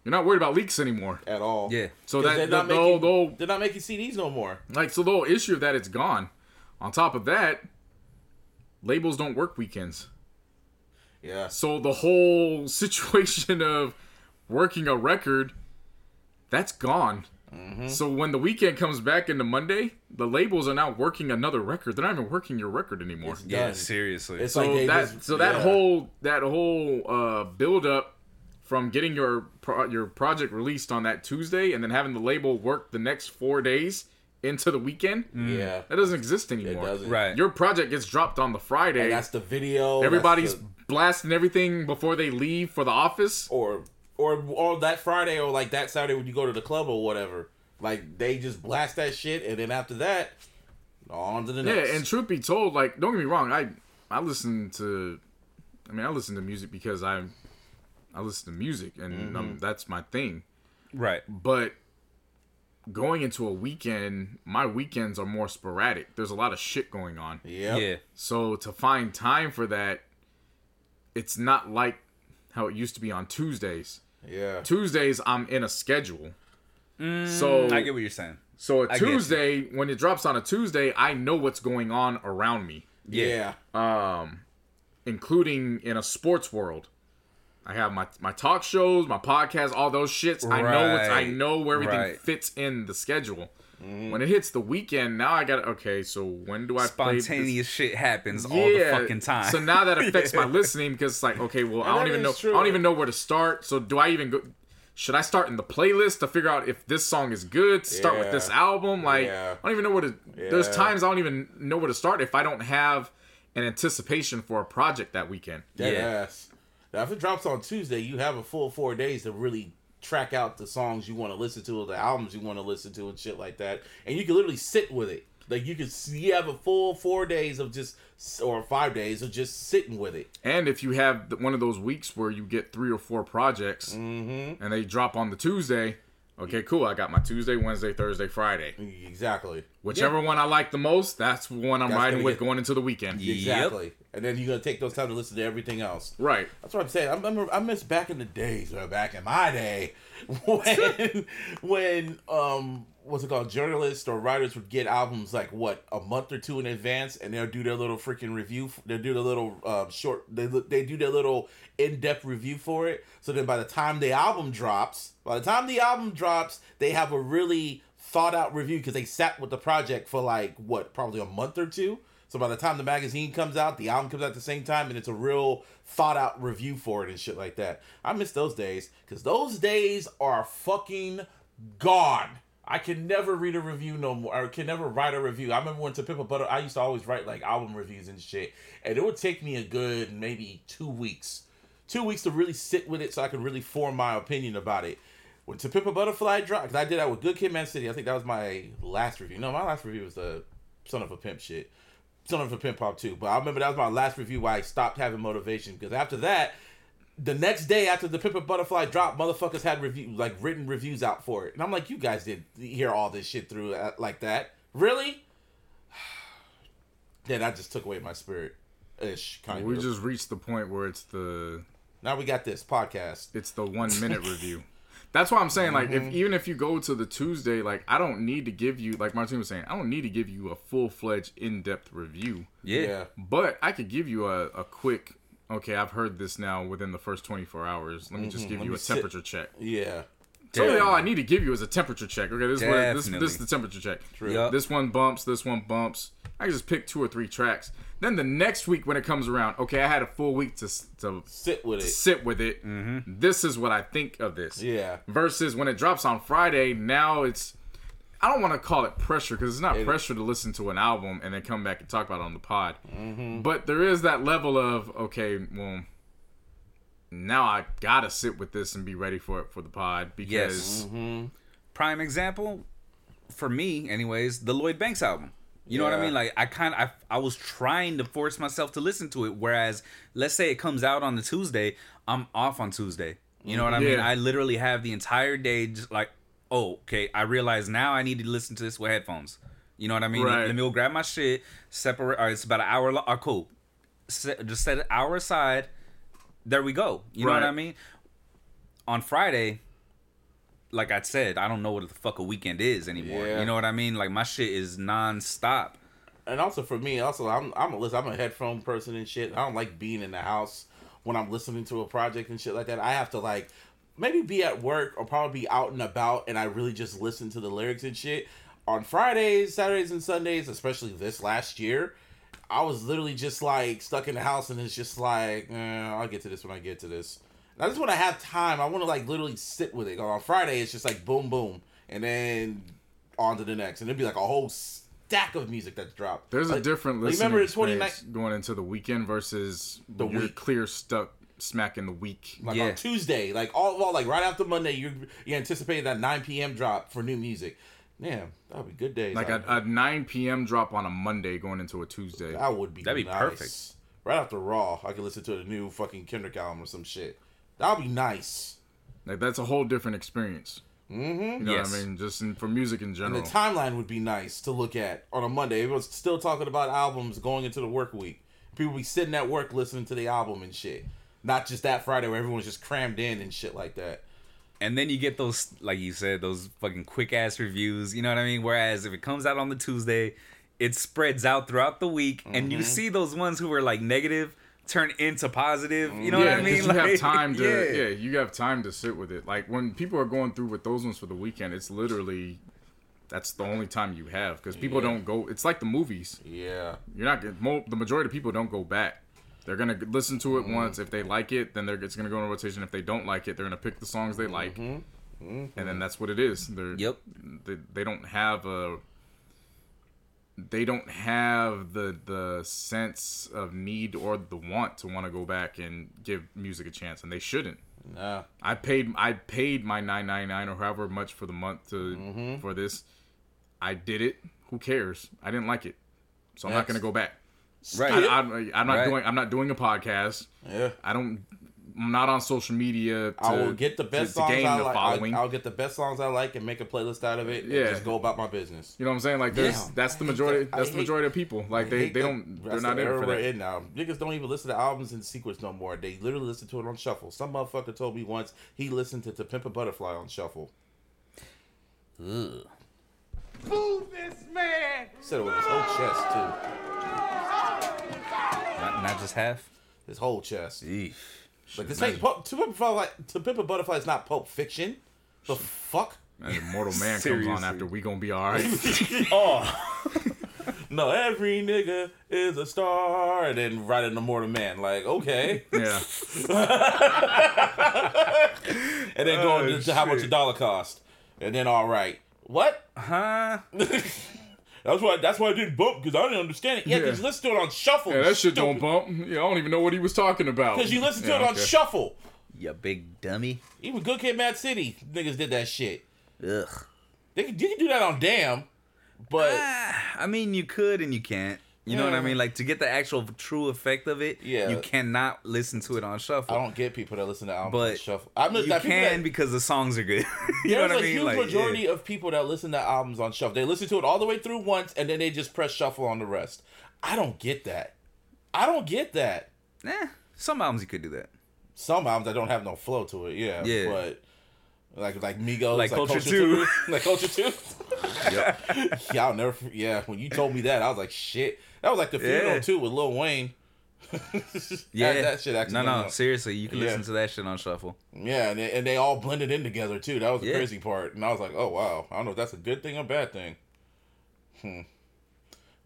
you're not worried about leaks anymore. at all. Yeah. So that they're the, not the, making, whole- the they're not making CDs no more. like so the whole issue of that it's gone. On top of that, labels don't work weekends. Yeah, So the whole situation of working a record, that's gone. Mm-hmm. So when the weekend comes back into Monday, the labels are now working another record. They're not even working your record anymore. Yeah, seriously. It's so like that just- so that yeah. whole that whole uh, build up from getting your pro- your project released on that Tuesday and then having the label work the next four days into the weekend, yeah, that doesn't exist it anymore. doesn't. right. Your project gets dropped on the Friday. And that's the video. Everybody's the- blasting everything before they leave for the office. or or or that Friday or like that Saturday when you go to the club or whatever. Like they just blast that shit, and then after that, on to the next. Yeah, and truth be told, like don't get me wrong, I I listen to, I mean I listen to music because I, I listen to music and um, that's my thing. right. But going into a weekend, my weekends are more sporadic. There's a lot of shit going on. Yep. Yeah. So to find time for that, it's not like how it used to be on Tuesdays. Yeah, Tuesdays I'm in a schedule. so I get what you're saying. so a I. Tuesday when it drops on a Tuesday, I know what's going on around me, yeah, Um, including in a sports world. I have my my talk shows, my podcast, all those shits. I know what's I know where everything Right. fits in the schedule. Mm-hmm. When it hits the weekend, now I got to okay. So when do I play this? Spontaneous shit happens all the fucking time. So now that affects my listening because it's like, okay, well, I don't even know. true. I don't even know where to start. So do I even go? Should I start in the playlist to figure out if this song is good? To start with this album? Like, Yeah. I don't even know where to. There's times I don't even know where to start if I don't have an anticipation for a project that weekend. dead Yeah. Now, if it drops on Tuesday, you have a full four days to really track out the songs you want to listen to, or the albums you want to listen to, and shit like that. And you can literally sit with it. Like you can, see, you have a full four days of just, or five days of just sitting with it. And if you have one of those weeks where you get three or four projects Mm-hmm. and they drop on the Tuesday, okay, cool. I got my Tuesday, Wednesday, Thursday, Friday. Exactly. Whichever one I like the most, that's the one I'm That's riding with get- going into the weekend. Yep. Exactly. And then you're gonna take those time to listen to everything else. Right. That's what I'm saying. I remember I miss back in the days, or back in my day, when when um what's it called, journalists or writers would get albums like what a month or two in advance, and they'll do their little freaking review. They'll do their little uh, short. They they do their little in depth review for it. So then by the time the album drops, by the time the album drops, they have a really thought out review because they sat with the project for like what probably a month or two. So by the time the magazine comes out, the album comes out at the same time, and it's a real thought out review for it and shit like that. I miss those days because those days are fucking gone. I can never read a review no more. I can never write a review. I remember when to Pimp a Butter, I used to always write like album reviews and shit, and it would take me a good maybe two weeks, two weeks to really sit with it so I could really form my opinion about it. When To Pimp a Butterfly dropped, 'cause I did that with Good Kid, Mad City. I think that was my last review. No, my last review was the Son of a Pimp shit. Son for Pimp Pop too. But I remember that was my last review where I stopped having motivation because after that, the next day after the Pimp Butterfly dropped, motherfuckers had review like written reviews out for it, and I'm like, you guys did hear all this shit through uh, like that, really? then I just took away my spirit, ish kind of. We just reached the point where it's the now we got this podcast. it's the one minute review. That's why I'm saying like Mm-hmm. if even if you go to the Tuesday, like I don't need to give you like Martin was saying, I don't need to give you a full fledged in depth review. Yeah. Yeah, But I could give you a, a quick okay, I've heard this now within the first twenty four hours. Let me just give Mm-hmm. Let you me a sit- temperature check. yeah, Totally really all I need to give you is a temperature check. Okay, this is what, this, this is the temperature check. Yup. This one bumps, this one bumps. I can just pick two or three tracks. Then the next week when it comes around, okay, I had a full week to to sit with it. sit with it. Mm-hmm. This is what I think of this. Yeah. Versus when it drops on Friday, now it's I don't want to call it pressure because it's not It- pressure to listen to an album and then come back and talk about it on the pod. Mm-hmm. But there is that level of okay, well, now I gotta sit with this and be ready for it for the pod because Yes. Prime example for me, anyways, the Lloyd Banks album. You know what I mean? Like I kind of I, I was trying to force myself to listen to it. Whereas, let's say it comes out on the Tuesday, I'm off on Tuesday. You know what I mean? I literally have the entire day just like, oh, okay. I realize now I need to listen to this with headphones. You know what I mean? Right. Let me go grab my shit. Separate. Or it's about an hour. Long, or uh, cool. Set, just set an hour aside. There we go. You know what I mean? On Friday, like I said, I don't know what the fuck a weekend is anymore. Yeah. You know what I mean? Like my shit is nonstop. and also for me, also I'm I'm a listen, I'm a headphone person and shit. I don't like being in the house when I'm listening to a project and shit like that. I have to like maybe be at work or probably be out and about, and I really just listen to the lyrics and shit. On Fridays, Saturdays, and Sundays, especially this last year, I was literally just like stuck in the house, and it's just like eh, I'll get to this when I get to this. Now, just when I have time, I want to like literally sit with it. On Friday, it's just like boom, boom, and then on to the next, and it'd be like a whole stack of music that's dropped. there's a different like, listening remember in 29 going into the weekend versus The the week. clear stuck smack in the week. like Yeah. on Tuesday, like all well, like right after Monday, you you anticipate that 9 p.m. drop for new music. Damn, that would be good days. Like a, a, 9 p.m. drop on a Monday going into a Tuesday. that would be That'd be nice. perfect. Right after Raw, I could listen to the new fucking Kendrick album or some shit. That would be nice. Like that's a whole different experience. Mm-hmm. You know Yes. what I mean? Just in, for music in And general. the timeline would be nice to look at on a Monday. Everyone's still talking about albums going into the work week. People be sitting at work listening to the album and shit. Not just that Friday where everyone's just crammed in and shit like that. And then you get those, like you said, those fucking quick ass reviews. You know what I mean? Whereas if it comes out on the Tuesday, it spreads out throughout the week, and you see those ones who were like negative turn into positive. You know yeah, what I mean? because you have time to yeah. yeah. you have time to sit with it. Like when people are going through with those ones for the weekend, it's literally that's the only time you have because people Yeah. don't go. It's like the movies. Yeah. You're not gonna- mo- the majority of people don't go back. They're gonna listen to it Mm-hmm. once. If they like it, then they're it's gonna go in rotation. If they don't like it, they're gonna pick the songs they like, Mm-hmm. and then that's what it is. They're Yep. They, they don't have a. They don't have the the sense of need or the want to want to go back and give music a chance, and they shouldn't. Nah. I paid I paid my nine ninety nine or however much for the month to Mm-hmm. for this. I did it. Who cares? I didn't like it, so I'm not gonna go back. Right. I, I'm, I'm not Right. doing. I'm not doing a podcast. Yeah. I don't. I'm not on social media. To, I will get the best to, to songs gain I the like. following. I'll, I'll get the best songs I like and make a playlist out of it. Yeah. And just go about my business. you know what I'm saying? Like there's Yeah. that's the majority. that. I That's the majority of people. Like they they don't. They're not the in for we're that. in now. Niggas don't even listen to albums in sequence no more. They literally listen to it on shuffle. Some motherfucker told me once he listened to To Pimp a Butterfly on shuffle. Ugh. Boo this man! Said it with his whole chest too. Not, not just half. His whole chest. Eesh. Like this ain't Pulp, To Pimp a Butterfly. To Pimp a Butterfly is not Pulp Fiction. The fuck? And Mortal Man comes on after we gonna be all right. Oh, No, every nigga is a star. And then right in the Mortal Man. Like okay. yeah. And then going Oh, to, to how much a dollar cost. And then all right. What? huh? That's why. That's why I didn't bump because I didn't understand it. Yeah, because Yeah. you listen to it on shuffle. Yeah, that shit don't bump. Yeah, I don't even know what he was talking about. Because you listen to Yeah, it on okay. shuffle. You big dummy. Even Good Kid, Mad City niggas did that shit. Ugh. They can, you can do that on Damn, but Ah, I mean, you could and you can't. You know what I mean? Like to get the actual true effect of it, Yeah. you cannot listen to it on shuffle. I don't get people that listen to albums But on shuffle. I'm you that can that, because the songs are good. you know There's what I a mean? huge Like, majority yeah. of people that listen to albums on shuffle. They listen to it all the way through once, and then they just press shuffle on the rest. I don't get that. I don't get that. Eh, some albums you could do that. Some albums that don't have no flow to it. Yeah, Yeah. But like like Migos, Like like, Culture Culture, Two. Two, like Culture Two. Yep. yeah, I'll never. Yeah, when you told me that, I was like, shit. That was like the funeral Yeah. too with Lil Wayne. yeah, that, that shit actually. No, no, seriously, you can Yeah. listen to that shit on shuffle. Yeah, and they, and they all blended in together too. That was the Yeah. crazy part. And I was like, oh wow, I don't know if that's a good thing or bad thing. Hmm.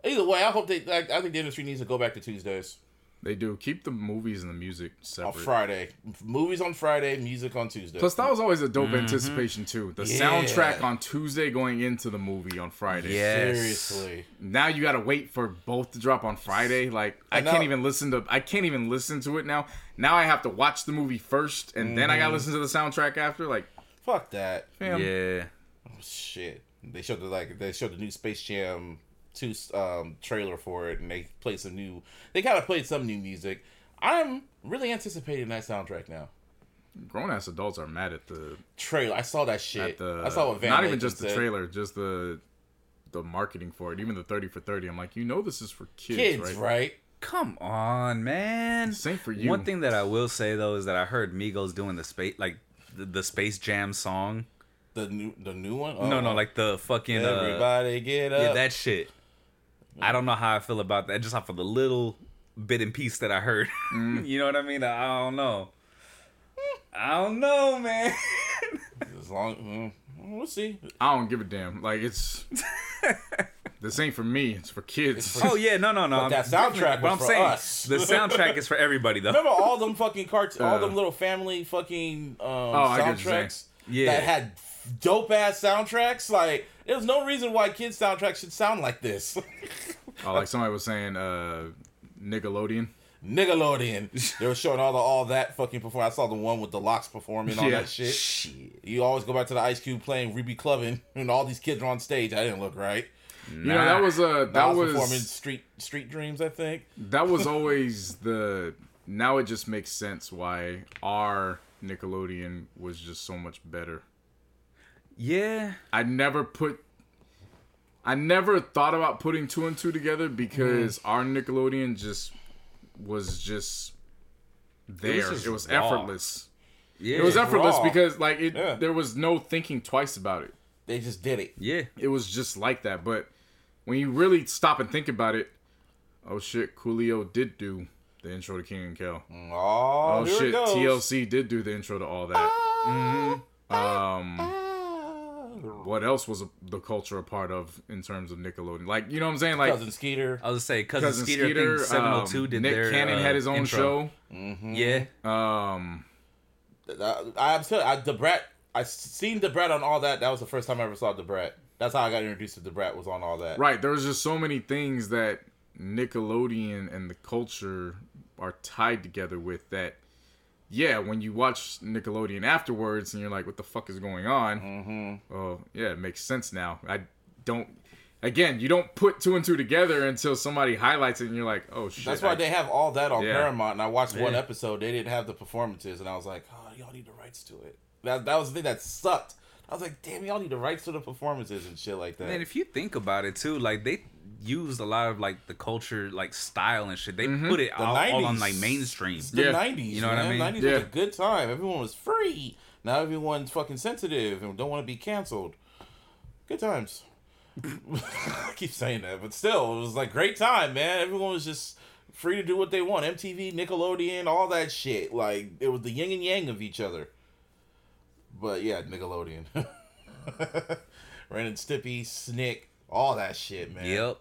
Either way, I hope they. I, I think the industry needs to go back to Tuesdays They do keep the movies and the music separate. on separate. Friday. Movies on Friday, music on Tuesday. Plus, that was always a dope mm-hmm. anticipation too. The Yeah. soundtrack on Tuesday going into the movie on Friday. Yes. seriously. Now you gotta wait for both to drop on Friday. Like I And now- can't even listen to. I can't even listen to it now. Now I have to watch the movie first, and then I gotta mm-hmm. listen to the soundtrack after. Like, Fuck that. fam, Yeah. Oh shit. They showed the like they showed the new Space Jam two um trailer for it, and they played some new. They kind of played some new music. I'm really anticipating that soundtrack now. grown ass adults are mad at the Trailer. I saw that shit. the. I saw what Van not even Lathan just the trailer, just the the marketing for it. Even the thirty for thirty. I'm like, you know, this is for kids, Kids, right? right? Come on, man. Same for you. One thing that I will say though is that I heard Migos doing the space like the, the Space Jam song. The new the new one. No, no, Oh. like the fucking uh, everybody get up. yeah, that shit. I don't know how I feel about that. Just off of the little bit and piece that I heard. you know what I mean? I don't know. I don't know, man. As long, mm, we'll see. I don't give a damn. Like it's this ain't for me. It's for kids. oh yeah, no, no, no. But that soundtrack But I'm for saying us. the soundtrack is for everybody though. Remember all them fucking carts, all Uh. them little family fucking um, I get soundtracks Yeah. that had dope ass soundtracks. Like, there's no reason why kids soundtracks should sound like this. Oh, like somebody was saying, uh, Nickelodeon. Nickelodeon. They were showing all the all that fucking perform. I saw the one with the locks performing all Yeah. that shit. Shit. You always go back to the Ice Cube playing Ruby Clubbing, and all these kids are on stage. I didn't look right. You know that was uh, That that was, performing was Street Street Dreams, I think. that was always the. Now it just makes sense why our Nickelodeon was just so much better. Yeah. I never put. I never thought about putting two and two together because mm-hmm. our Nickelodeon just was just there. It was, raw. effortless. Yeah. It was effortless raw. because like it, Yeah. there was no thinking twice about it. They just did it. Yeah. It was just like that. But when you really stop and think about it, oh shit, Coolio did do the intro to Kenan and Kel. Oh, Oh shit. TLC did do the intro to all that. Ah. Mm-hmm. Um, what else was the culture a part of in terms of Nickelodeon? Like, you know what I'm saying? Like, Cousin Skeeter. I was gonna say cousin, Cousin Skeeter, Skeeter, I 702 um, did Nick their Cannon uh, had his own intro. Mm-hmm. Yeah. Um, Uh, I'm telling I the Brat. I seen Da Brat on all that. That was the first time I ever saw Da Brat. That's how I got introduced to Da Brat. Was on all that. right. There was just so many things that Nickelodeon and the culture are tied together with that. Yeah, when you watch Nickelodeon afterwards and you're like, "What the fuck is going on?" Mm-hmm. Oh, yeah, it makes sense now. I don't. Again, you don't put two and two together until somebody highlights it, and you're like, "Oh shit!" That's why I- they have all that on Yeah. Paramount. And I watched one episode. They didn't have the performances, and I was like, "Oh, y'all need the rights to it." That that was the thing that sucked. I was like, "Damn, y'all need the rights to the performances and shit like that." And if you think about it too, like they used a lot of like the culture, like style and shit. They mm-hmm. put it The all, all on like mainstream. the Yeah. '90s, You know what I man. mean? '90s Yeah. was a good time. Everyone was free. Now everyone's fucking sensitive and don't want to be canceled. Good times. I keep saying that, but still, it was like great time, man. Everyone was just free to do what they want. MTV, Nickelodeon, all that shit. Like it was the yin and yang of each other. But yeah, Nickelodeon. Ren and Stimpy, Snick, all that shit, man. Yep.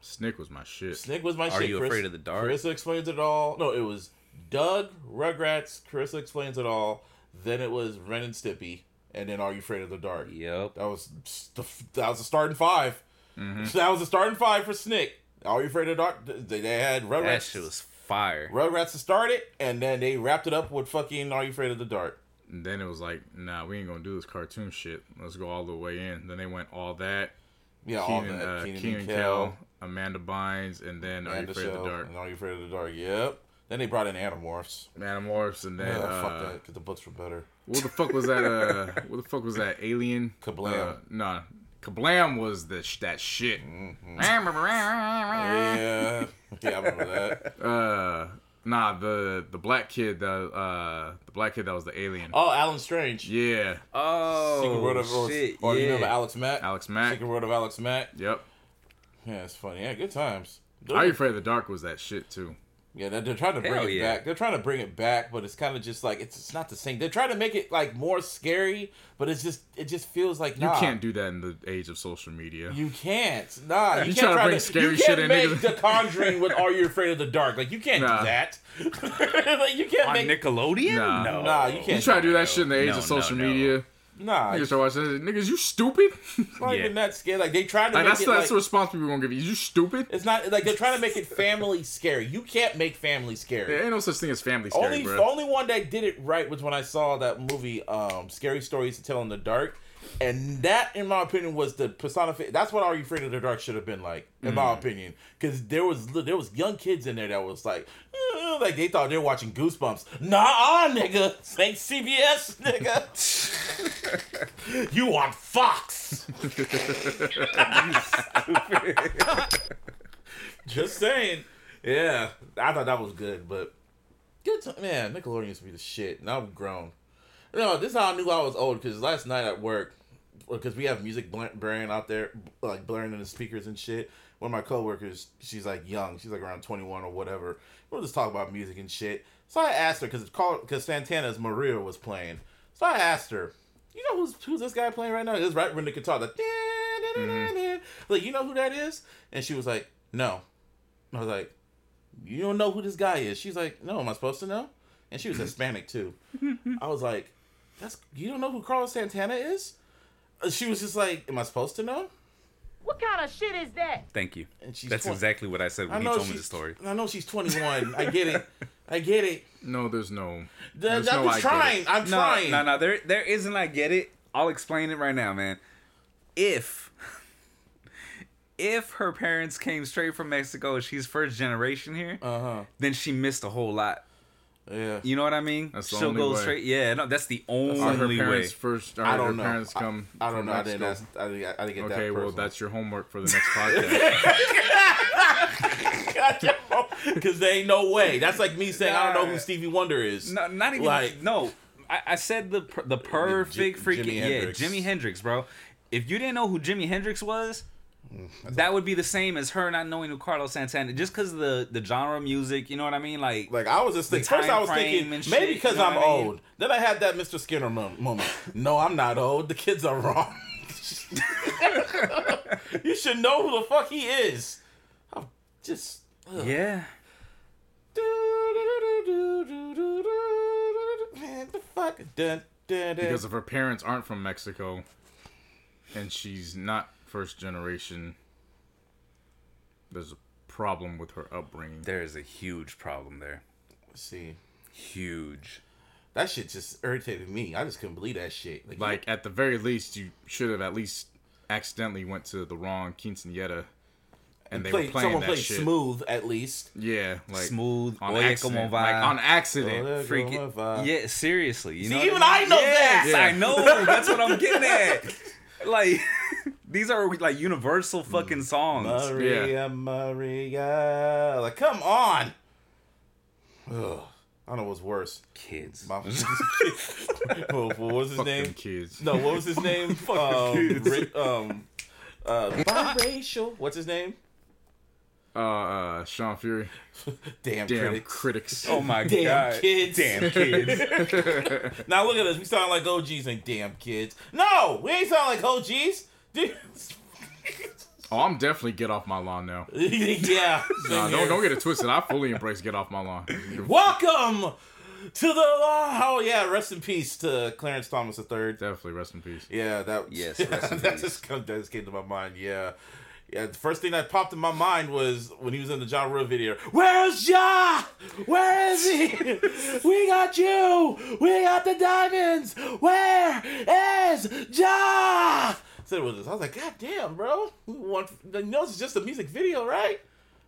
Snick was my shit. Snick was my Are shit. Are you Chris, Afraid of the Dark? Clarissa explains it all. No, it was Doug, Rugrats, Clarissa explains it all. Then it was Ren and Stimpy, and then Are You Afraid of the Dark? Yep. That was the that was the starting 5 mm-hmm. That was the starting five for Snick. Are You Afraid of the Dark? They, they had Rugrats. That shit was fire. Rugrats to start it, and then they wrapped it up with fucking Are You Afraid of the Dark? And then it was like, nah, we ain't gonna do this cartoon shit. Let's go all the way in. Then they went all that, Yeah, all Kenan, that. uh, Kenan, Kenan and Kel, Kel, Amanda Bynes, and then Are You Afraid of the Dark? and Are You Afraid of the Dark? Yep. Then they brought in Animorphs. Animorphs, and then Yeah, uh, fuck that, because the books were better. what the fuck was that? Uh, what the fuck was that? Alien? Kablam. Uh, nah, Kablam was the sh- that shit. Mm-hmm. Yeah, yeah, I remember that. Uh, nah, the the black kid, the uh, the black kid that was the alien. Oh, Allen Strange. Yeah, Oh Secret World of or, shit! or yeah. you remember Alex Mack? Alex Mack. Secret World of Alex Mack. Yep. Yeah, it's funny. Yeah, good times. Are You Afraid of the Dark was that shit too. Yeah, they're, they're trying to bring Hell it yeah. back. They're trying to bring it back, but it's kind of just like it's, it's not the same. They're trying to make it like more scary, but it's just it just feels like You can't do that in the age of social media. You can't. Nah, you, You can't tryna try bring to scary you shit can't in, make nigga. The Conjuring with Are You Afraid of the Dark? Like you can't Nah. do that. like, you can't on make Nickelodeon. Nah. no, Nah, you you can't. You try to do that shit in the age No, of social no. media. Nah. Niggas It's start watching this. Niggas, you stupid. not Yeah. even that scared. Like they try to like make that's it that's like, the response people gonna give you. You stupid. it's not like they're trying to make it family scary. You can't make family scary. There ain't no such thing as family scary, only bro. only one that did it right was when I saw that movie, um, Scary Stories to Tell in the Dark, and that, in my opinion, was the personification. That's what Are You Afraid of the Dark should have been like, in my Mm. opinion, because there was there was young kids in there that was like, "Uh," like they thought they were watching Goosebumps. Nah, nigga, ain't CBS, nigga. you on Fox? Just saying. Yeah, I thought that was good, but good time. Man, Nickelodeon used to be the shit. Now I'm grown. You know, this is how I knew I was old because last night at work, because we have music blaring out there, like blaring in the speakers and shit. One of my coworkers, she's like young, she's like around 21 or whatever. We'll just talk about music and shit. So I asked her because it's called because Santana's Maria was playing. So I asked her, you know who's who's this guy playing right now? This right when the guitar, the mm-hmm. like you know who that is? And she was like, no. I was like, you don't know who this guy is? She's like, no, am I supposed to know? And she was mm-hmm. Hispanic too. I was like, that's you don't know who Carlos Santana is? Uh, She was just like, am I supposed to know? What kind of shit is that? Thank you. And she's That's twen- exactly what I said I when he told me the story. I know she's 21. I get it. I get it. no, there's no. I'm no trying. I'm No, trying. no, no. There, there isn't. I get it. I'll explain it right now, man. If, if her parents came straight from Mexico, she's first generation here, Uh huh. then she missed a whole lot. Yeah. You know what I mean? That's the She'll only go way. straight. Yeah, no, that's the only Are her way. first? Are I don't know. parents I- come? I, don't know. I didn't. Ask, I didn't. I didn't get that. Okay, well, that's your homework for the next podcast. because there ain't no way. That's like me saying I don't know who Stevie Wonder is. No, not even Like- no. I, I said the the perfect Ji- freaking Jimi yeah, Hendrix. Jimi Hendrix, bro. If you didn't know who Jimi Hendrix was, Mm, that would be the same as her not knowing who Carlos Santana. Just because the the genre of music, you know what I mean? Like, Like I was just thinking. First, I was thinking maybe shit, because you know I'm I mean? old. Then I had that Mr. Skinner moment. No, I'm not old. The kids are wrong. you should know who the fuck he is. I'm just. ugh. yeah, Man, the fuck. Dun, dun, dun. because if her parents aren't from Mexico, and she's not first generation, there's a problem with her upbringing. there is a huge problem there. see, Huge. that shit just irritated me. I just couldn't believe that shit. Like, Like at the very least, you should have at least accidentally went to the wrong quinceanera, and they play, were playing someone that played shit. smooth at least. Yeah, like Smooth. on Oye, accident. Like on accident. Freaking yeah, seriously. You See, know even what I, I know Yes, that. I know. That's what I'm getting at. Like, these are like universal fucking songs. Maria, Maria. Like, come on. Ugh. I don't know what's worse. Kids. My, well, what was his Fuck name? them kids. No, what was his name? um, Ri- um, uh, biracial. What's his name? Uh, uh, Sean Fury. Damn, Damn critics. critics. Oh my Damn god. kids. Damn kids. Now look at us. We sound like OGs and damn kids. No, we ain't sound like OGs. Dude. Oh, I'm definitely get off my lawn now. yeah. Nah, don't here. don't get it twisted. I fully embrace get off my lawn. Welcome to the law. Oh yeah, rest in peace to Clarence Thomas III. Definitely rest in peace. Yeah, that Yes, rest in that peace. just come that just came to my mind. Yeah. Yeah, the first thing that popped in my mind was when he was in the Ja Rule video. Where's Ja? Where is he? we got you. We got the diamonds. Where is Ja? Said it was. I was like, God damn, bro. One, you know, it's just a music video, right?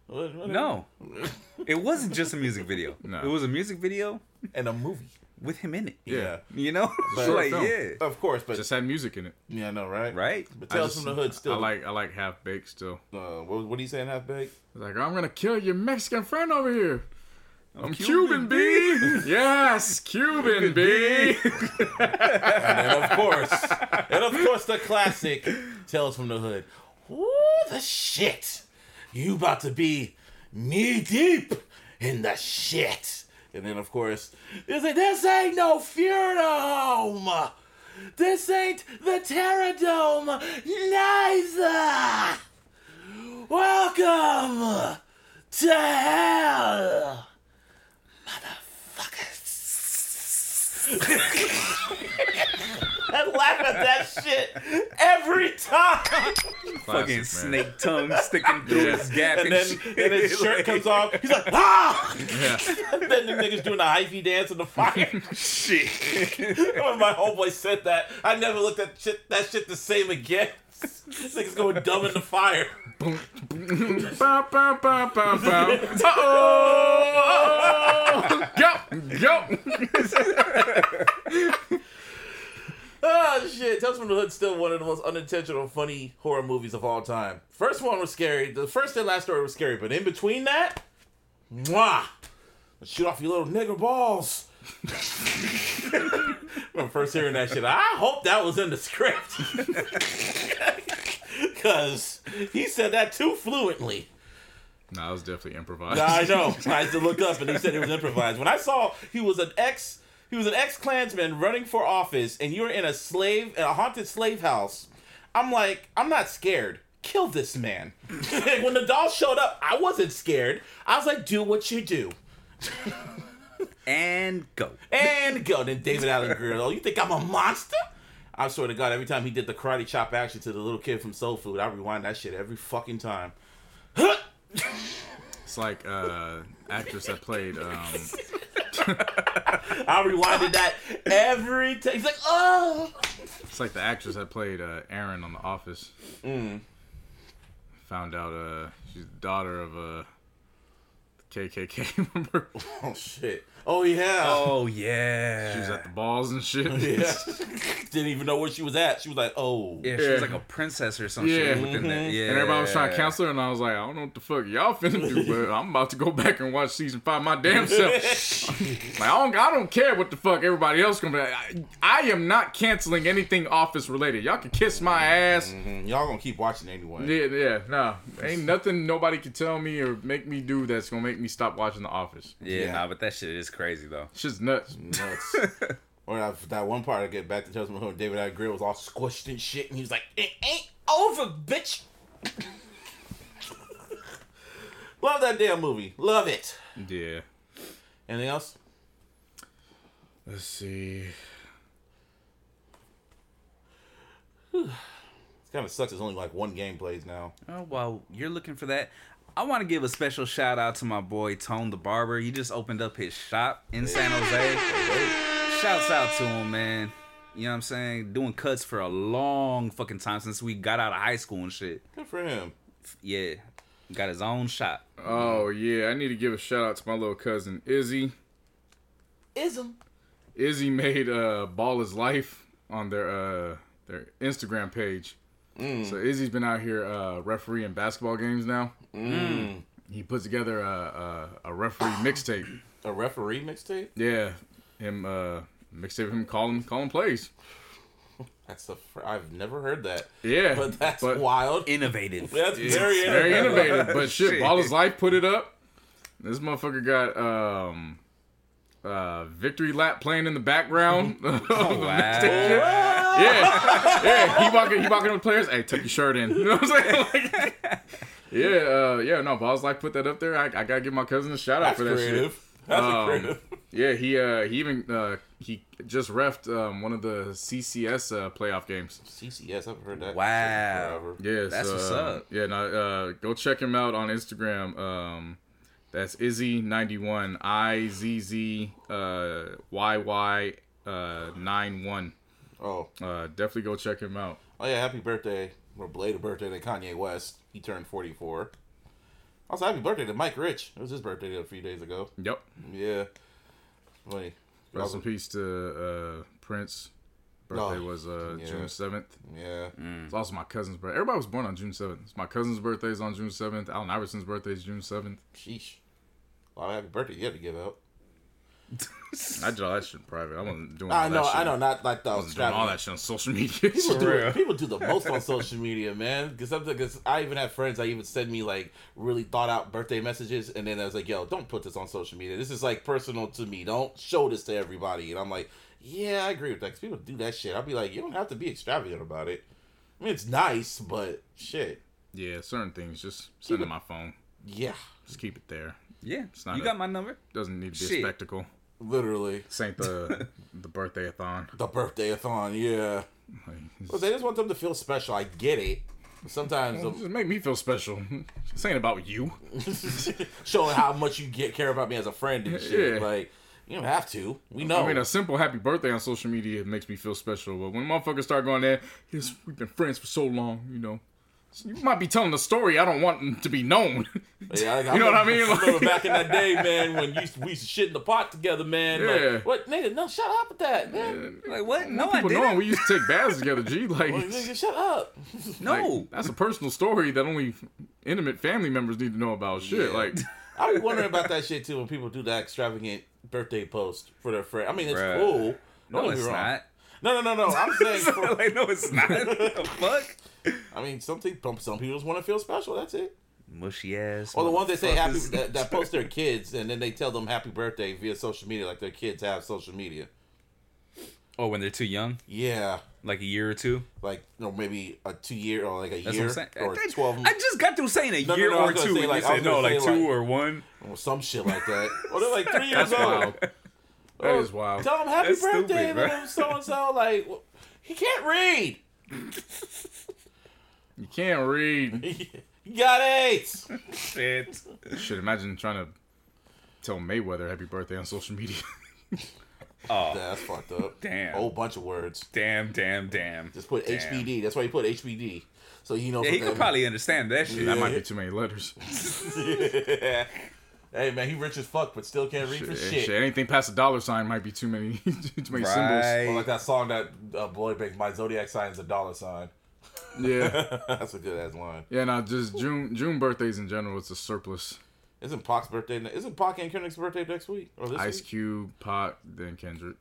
What- what- No, it wasn't just a music video. No. It was a music video and a movie. with him in it. Yeah, You know, But- like film. yeah, of course, but Just had music in it. yeah, I know, right? right. But I Tales just- from the Hood still. I like I like half baked still. Uh, what, what are you saying, half baked? Like I'm gonna kill your Mexican friend over here. I'm Cuban, Cuban, B. yes, Cuban, B. and of course, and of course, the classic Tales from the Hood. Ooh, the shit! You about to be knee deep in the shit. And then, of course, is it? This ain't no Furinome. This ain't the Terradome. Neither. Welcome to hell, motherfuckers. I laugh at that shit every time. Fucking man. snake tongue sticking through Yeah. his gap And and, then, shit. then his shirt comes off. He's like, ah! Yeah. Then the niggas doing the hyphy dance in the fire. shit. when my homeboy said that, I never looked at shit, that shit the same again. This nigga's going dumb in the fire. Bow. Uh-oh! Go, go. Oh shit! Tales from the Hood still one of the most unintentional, funny horror movies of all time. First one was scary. The first and last story was scary, but in between that, mwah! Shoot off your little nigger balls. When first hearing that shit, I hope that was in the script. Cause he said that too fluently. Nah, it was definitely improvised. I know. I had to look up, and he said it was improvised. When I saw he was an ex, he was an ex Klansman running for office, and you were in a slave, in a haunted slave house. I'm like, I'm not scared. Kill this man. when the doll showed up, I wasn't scared. I was like, do what you do. And go. And go. Then David Alan Grier. Oh, you think I'm a monster? I swear to God, every time he did the karate chop action to the little kid from Soul Food, I rewind that shit every fucking time. It's like uh actress that played um I rewinded that every time. He's like, oh. it's like the actress that played uh Erin on The Office. Mm. Found out uh she's the daughter of uh KKK member. Oh shit. Oh yeah. Oh yeah. She was at the balls and shit. Yeah. Didn't even know where she was at. She was like, oh. Yeah, she Yeah. was like a princess or some Yeah. shit within that. Yeah. And everybody was trying to counsel her, and I was like, I don't know what the fuck y'all finna do, but I'm about to go back and watch season five my damn self. like, I don't, I don't care what the fuck everybody else gonna be. Like. I, I am not canceling anything office related. Y'all can kiss my ass. Mhm. Y'all gonna keep watching anyway. Yeah, yeah, no, ain't nothing nobody can tell me or make me do that's gonna make me stop watching The Office. Yeah, Yeah. nah, but that shit is crazy though. Shit's nuts. Nuts. or that, that one part I get back to Tales from the Hood, David Alan Grier was all squished and shit, and he was like, "It ain't over, bitch." Love that damn movie. Love it. Yeah. Anything else? Let's see. It kind of sucks. It's only like one game plays now. Oh, well, you're looking for that, I want to give a special shout out to my boy Tone the Barber. He just opened up his shop in San Jose. Shouts out to him, man. You know what I'm saying? Doing cuts for a long fucking time since we got out of high school and shit. Good for him. Yeah. Got his own shop. Oh yeah, I need to give a shout out to my little cousin Izzy. Ism. Izzy made uh Ball is Life on their uh their Instagram page. So Izzy's been out here uh refereeing basketball games now. Mm. He put together a a, a referee mixtape. A referee mixtape. Yeah, him uh mixtape of him calling calling plays. That's the fr- I've never heard that. Yeah, But that's but wild. Innovative. That's it's very very innovative. innovative. But shit, Shit. Ball is Life put it up. This motherfucker got um uh victory lap playing in the background. Oh, wow. yeah, yeah. He walking, he walking with players. Hey, tuck your shirt in. You know what I'm saying? Like, yeah, uh, yeah. No, Balls like put that up there. I, I gotta give my cousin a shout out That's for that creative. shit. That's Um, creative. Yeah, he uh, he even uh, he just refed um, one of the CCS uh, playoff games. CCS. I've heard that. Wow. forever. Yeah, That's so, what's uh, up. Yeah, no, uh, go check him out on Instagram. Um, that's Izzy ninety one I Z Z uh Y Y uh nine one. Oh, Uh, definitely go check him out. Oh yeah, happy birthday or belated birthday to Kanye West. He turned 44. Also, happy birthday to Mike Rich. It was his birthday a few days ago. Yep. Yeah. Funny. Rest in peace to uh, Prince. Birthday Oh, was uh, yeah. June seventh. Yeah. It's also my cousin's birthday. Everybody was born on June seventh. It's my cousin's birthday is on June seventh. Allen Iverson's birthday is June seventh. Sheesh. A lot of happy birthday you had to give out. I did all that shit in private. I wasn't doing. I know, that shit. I know, not like the I wasn't doing all that shit on social media. People do, people do the most on social media, man. Because because I even have friends that even send me like really thought out birthday messages, and then I was like, "Yo, don't put this on social media. This is like personal to me. Don't show this to everybody." And I'm like, "Yeah, I agree with that." 'cause people do that shit. I'll be like, "You don't have to be extravagant about it. I mean, it's nice, but shit, yeah, certain things just send to my phone. yeah, Just keep it there. Yeah, not you a- got my number. Doesn't need to be Shit. a spectacle. Literally This ain't the the birthday a thon. the birthday thon. Yeah, well, they just want them to feel special. I get it. Sometimes Just make me feel special. This ain't about you. showing how much you get care about me as a friend and shit. Yeah. Like you don't have to. We know. I mean, a simple happy birthday on social media makes me feel special. But when motherfuckers start going there, yes, we've been friends for so long, you know. You might be telling a story I don't want to be known. Yeah, like, You know what I mean? I remember back in that day, man, when you used to, we used to shit in the pot together, man. Yeah. Like, what, nigga? No, shut up with that, man. Like what? No, I People knowing didn't. we used to take baths together, G. Like, Like, nigga, shut up. no. like, that's a personal story that only intimate family members need to know about. Shit, Yeah. like, I be wondering about that shit too when people do that extravagant birthday post for their friend. I mean, it's Bruh. cool. Don't no, it's wrong. not. No, no, no, no. I'm saying, for, like, no, it's not. what the fuck? I mean, some people, some people just want to feel special. That's it. Mushy ass. Or the ones that say happy that, that post their kids and then they tell them happy birthday via social media, like their kids have social media. oh, when they're too young, Yeah, like a year or two. like know, maybe a two year or like a That's year what I'm or I, twelve. I just got through saying a No, no, year no, I or two. say, like, you I said was no, like two like- or one. or some shit like that. Or they're like three years old. wild. Oh, that is wild. Tell them happy That's birthday, stupid, and then so and so. Like he can't read. You can't read. he got AIDS. Shit. Should imagine trying to tell Mayweather happy birthday on social media. Oh, That's fucked up. Damn. A Whole bunch of words. damn, damn, damn. Just put Damn. HBD. That's why you put HBD. So he knows. Yeah, he could that probably understand that shit. that might be too many letters. means. hey man, he rich as fuck, but still can't read Shit, for shit. shit. Anything past a dollar sign might be too many, too many Right. Or like that song that uh, Boy makes. My zodiac sign is a dollar sign. Symbols. Yeah, That's a good ass line. yeah. now just June June birthdays in general. It's a surplus. Isn't Pac's birthday? ne- Isn't Pac and Kendrick's birthday next week or this Ice week? Cube, Pot, then Kendrick.